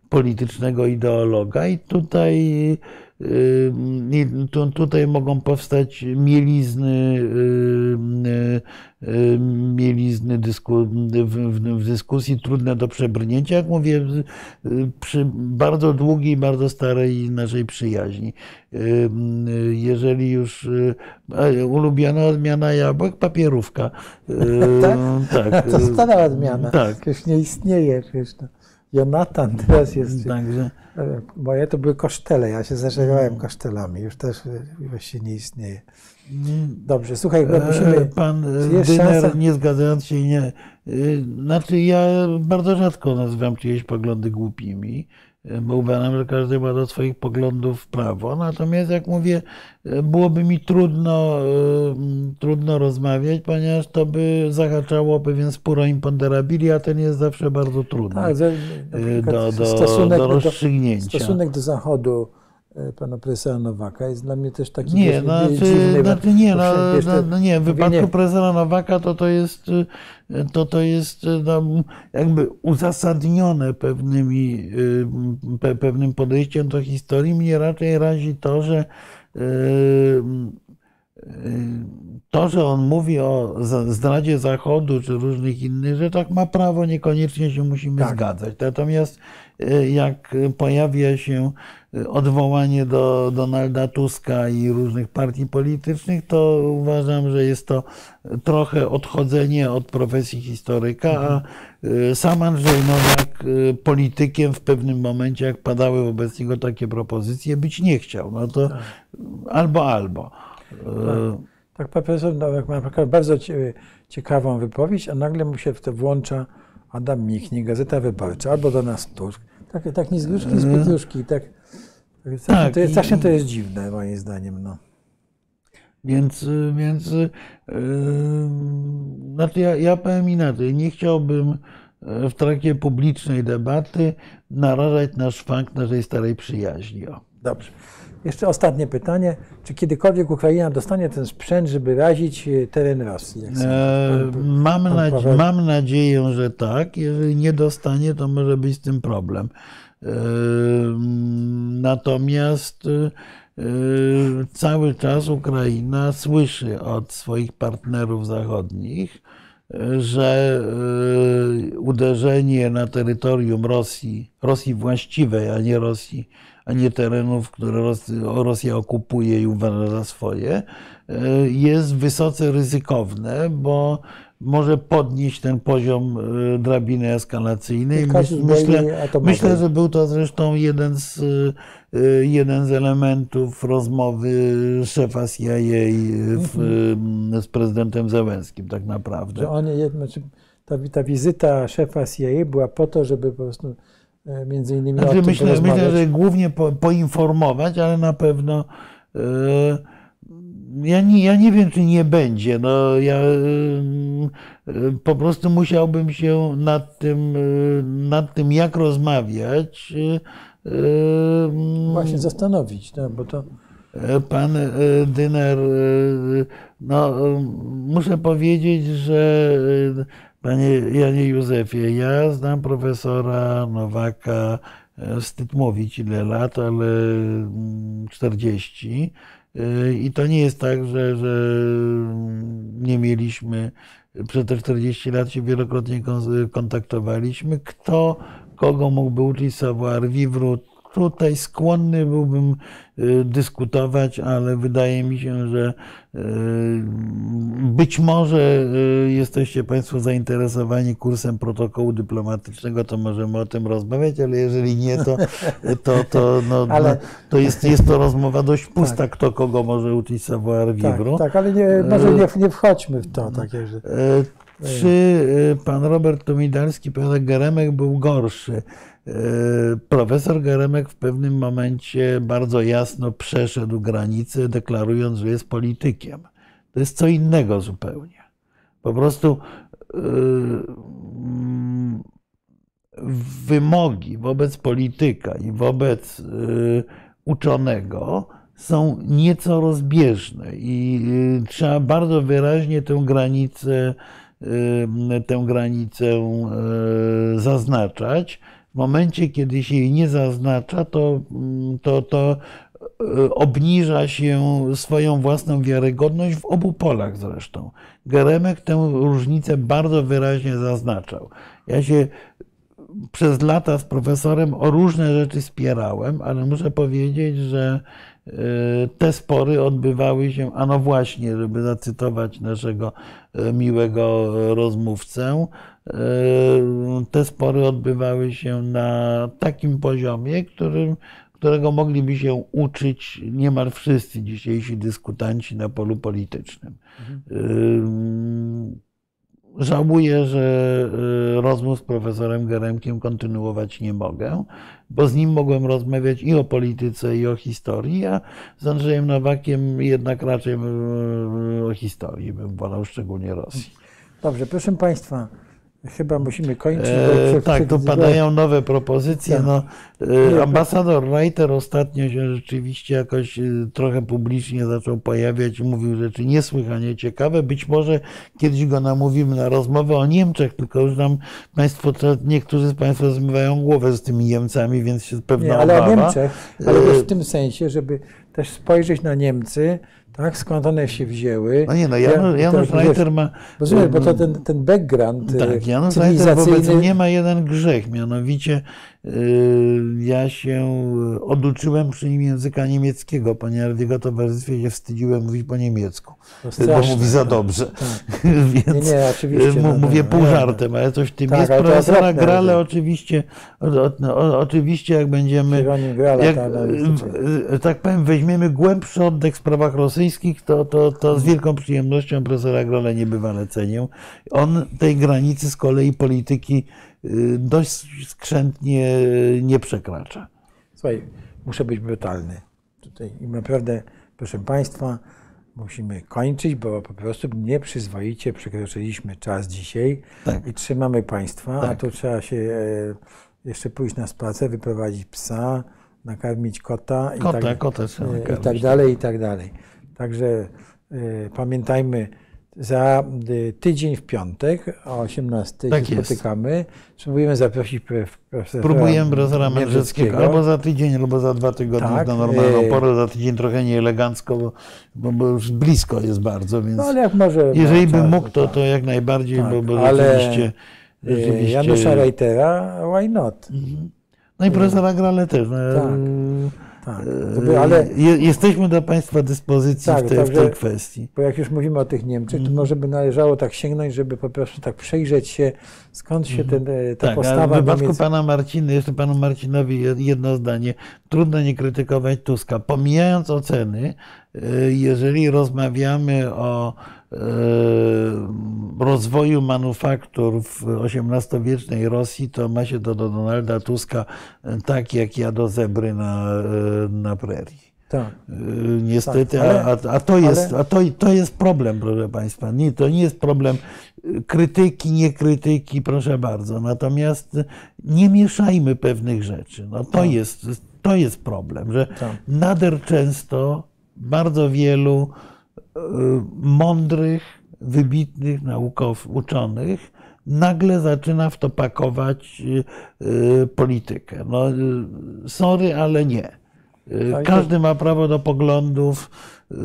politycznego ideologa i tutaj y, tu, tutaj mogą powstać mielizny, y, mielizny dysku, w, dyskusji trudne do przebrnięcia, jak mówię, y, przy bardzo długiej, bardzo starej naszej przyjaźni. Jeżeli już y, ulubiona odmiana jabłek, papierówka. Tak? tak. To stara odmiana. Tak. Już nie istnieje. No. Jonatan teraz jest. Także. e, Moje to były kosztele. Ja się zażegnałem kosztelami. Już też e, właściwie nie istnieje. Dobrze, słuchaj, bo E, musimy. Pan Dyner, nie zgadzając się, nie. Znaczy, ja bardzo rzadko nazywam czyjeś poglądy głupimi, bo uważam, że każdy ma do swoich poglądów prawo. Natomiast, jak mówię, byłoby mi trudno, y, trudno rozmawiać, ponieważ to by zahaczało o pewien spór o imponderabilii, a ten jest zawsze bardzo trudny Tak, y, do, do, do do- rozstrzygnięcia. Stosunek do Zachodu pana profesora Nowaka jest dla mnie też taki Nie, no, znaczy, dziwny. znaczy nie, no, no, no nie, w wypadku mówienie- profesora Nowaka to to jest, to, to jest no, jakby uzasadnione pewnymi, y, pe, pewnym podejściem do historii. Mnie raczej razi to, że y, y, to, że on mówi o zdradzie Zachodu czy różnych innych rzeczach, ma prawo, niekoniecznie się musimy Tak. zgadzać. Natomiast e, jak pojawia się odwołanie do Donalda Tuska i różnych partii politycznych, to uważam, że jest to trochę odchodzenie od profesji historyka, a sam Andrzej Nowak politykiem w pewnym momencie, jak padały wobec niego takie propozycje, być nie chciał. No to tak. albo, albo. Tak. Tak, profesor Nowak ma bardzo ciekawą wypowiedź, a nagle mu się w to włącza Adam Michnik, Gazeta Wyborcza, albo do nas Tusk. Tak, tak nie z gruszki, z pietruszki. Tak, tak, tak, to jest, strasznie to jest dziwne, moim zdaniem. No. Więc, więc yy, znaczy ja, ja powiem inaczej, nie chciałbym w trakcie publicznej debaty narażać na szwank naszej starej przyjaźni. O. Dobrze. Jeszcze ostatnie pytanie. Czy kiedykolwiek Ukraina dostanie ten sprzęt, żeby razić e, teren Rosji? E, mam, nadzie mam, nadzieję, że tak. Jeżeli nie dostanie, to może być z tym problem. E, natomiast cały czas Ukraina słyszy od swoich partnerów zachodnich, że uderzenie na terytorium Rosji, Rosji właściwej, a nie Rosji a nie terenów, które Rosja okupuje i uważa za swoje, e, jest wysoce ryzykowne, bo może podnieść ten poziom e, drabiny eskalacyjnej. Myślę, myślę, że był to zresztą jeden z, e, jeden z elementów rozmowy szefa CIA w, mhm. z prezydentem Zełenskim tak naprawdę. Że on, znaczy, ta, ta wizyta szefa CIA była po to, żeby po prostu między innymi znaczy, myślę, myślę, że głównie po, poinformować, ale na pewno e, ja, nie, ja nie wiem, czy nie będzie. No, ja e, po prostu musiałbym się nad tym, nad tym jak rozmawiać. Właśnie zastanowić, no, bo to. Pan Dyner, no, muszę powiedzieć, że Panie Janie Józefie, ja znam profesora Nowaka, e, wstyd mówić ile lat, ale 40. Mm, e, I to nie jest tak, że, że nie mieliśmy, przez te 40 lat się wielokrotnie kontaktowaliśmy. Kto kogo mógłby uczyć savoir vivre, tutaj skłonny byłbym y, dyskutować, ale wydaje mi się, że y, być może y, jesteście Państwo zainteresowani kursem protokołu dyplomatycznego, to możemy o tym rozmawiać, ale jeżeli nie, to, to, to, no, ale... to jest, jest to rozmowa dość pusta, tak. kto kogo może uczyć savoir vivre. Tak, tak ale nie, może nie, nie wchodźmy w to. Tak, że... Czy pan Robert Tomidalski, pan Geremek był gorszy? E, profesor Geremek w pewnym momencie bardzo jasno przeszedł granicę, deklarując, że jest politykiem. To jest co innego zupełnie. Po prostu e, wymogi wobec polityka i wobec e, uczonego są nieco rozbieżne i trzeba bardzo wyraźnie tę granicę, tę granicę zaznaczać w momencie, kiedy się jej nie zaznacza, to, mm, to, to e, obniża się swoją własną wiarygodność w obu polach zresztą. Geremek tę różnicę bardzo wyraźnie zaznaczał. Ja się przez lata z profesorem o różne rzeczy spierałem, ale muszę powiedzieć, że e, te spory odbywały się, a no właśnie, żeby zacytować naszego e, miłego rozmówcę, te spory odbywały się na takim poziomie, którym, którego mogliby się uczyć niemal wszyscy dzisiejsi dyskutanci na polu politycznym. Mhm. Żałuję, że e, rozmów z profesorem Geremkiem kontynuować nie mogę, bo z nim mogłem rozmawiać i o polityce, i o historii, a z Andrzejem Nowakiem jednak raczej o historii bym wolał, szczególnie Rosji. Dobrze, proszę Państwa. Chyba musimy kończyć. E, tak, tu padają nowe propozycje. Tak. No, e, ambasador Reiter ostatnio się rzeczywiście jakoś e, trochę publicznie zaczął pojawiać. Mówił rzeczy niesłychanie ciekawe. Być może kiedyś go namówimy na rozmowę o Niemczech, tylko już nam Państwo, niektórzy z Państwa zmywają głowę z tymi Niemcami, więc się pewna Nie, ale obawa. o Niemczech, ale też w tym sensie, żeby też spojrzeć na Niemcy, tak? Skąd one się wzięły? No nie, no Janusz, Janusz Reiter ma... Rozumiesz, bo to ten, ten background Tak, Janusz Reiter wobec nie ma jeden grzech, mianowicie y, ja się oduczyłem przy nim języka niemieckiego, ponieważ w jego towarzystwie się wstydziłem mówić po niemiecku, To bo mówi za tak. dobrze. Więc Nie, nie, oczywiście, y, mu- no, mówię no, pół no, no. żartem, ale coś w tym Tak, jest. Profesora Grale oczywiście, o, o, o, oczywiście jak będziemy, jak, y, tak powiem, weźmiemy głębszy oddech w sprawach rosyjskich, to, to, to z wielką przyjemnością profesora Grole niebywale cenię. On tej granicy z kolei polityki y, dość skrzętnie nie przekracza. Słuchaj, muszę być brutalny tutaj i naprawdę, proszę Państwa, musimy kończyć, bo po prostu nieprzyzwoicie przekroczyliśmy czas dzisiaj Tak. i trzymamy Państwa, a Tak. tu trzeba się e, jeszcze pójść na spacer, wyprowadzić psa, nakarmić kota i, Kota, tak, kota e, i nakarmić. tak dalej, i tak dalej. Także e, pamiętajmy, za e, tydzień w piątek o 18 Tak się jest. spotykamy. Spróbujemy zaprosić profesora Próbujemy profesora Mędrzeckiego albo za tydzień, albo za dwa tygodnie Tak, na normalną e, porę, za tydzień trochę nieelegancko, bo, bo, bo już blisko jest bardzo, więc No ale jak może. jeżeli czas, mógł, to, tak. to jak najbardziej, Tak, bo, bo ale, rzeczywiście, rzeczywiście... Janusza Reitera, why not? No i profesora Grale też. No, Tak, Tak. e, ale je, jesteśmy do Państwa dyspozycji Tak, w, tej, w tej kwestii. bo jak już mówimy o tych Niemczech, to może by należało tak sięgnąć, żeby po prostu tak przejrzeć się, skąd się ten, e, ta Tak, postawa w wypadku Niemiec... pana Marciny, jeszcze panu Marcinowi jed- jedno zdanie. Trudno nie krytykować Tuska. Pomijając oceny, y, jeżeli rozmawiamy o rozwoju manufaktur w XVIII-wiecznej Rosji, to ma się to do Donalda Tuska y, tak jak ja do zebry na, y, na prerii. Tak. Y, Niestety, Tak, ale- a, a, to jest, ale- a to, to jest problem, proszę Państwa. Nie, to nie jest problem y, krytyki, nie krytyki, proszę bardzo. Natomiast nie mieszajmy pewnych rzeczy. No, to, Tak. jest, to jest problem, że Tak. nader często bardzo wielu mądrych, wybitnych naukow, uczonych nagle zaczyna w to pakować y, y, politykę. No, y, sorry, ale nie. Y, Tak, Każdy ma prawo do poglądów. y,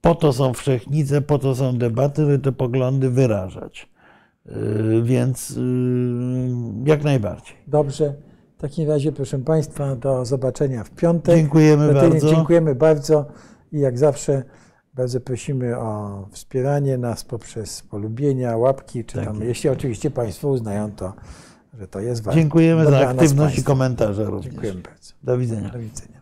Po to są wszechnice, po to są debaty, żeby te poglądy wyrażać. Y, Więc y, jak najbardziej. Dobrze. W takim razie, proszę Państwa, do zobaczenia w piątek. Dziękujemy bardzo. Dziękujemy bardzo i jak zawsze bardzo prosimy o wspieranie nas poprzez polubienia, łapki, czy Tak tam, jeśli oczywiście Państwo uznają to, że to jest ważne. Dziękujemy za aktywność i komentarze również. Dziękujemy bardzo. Do widzenia. Do widzenia.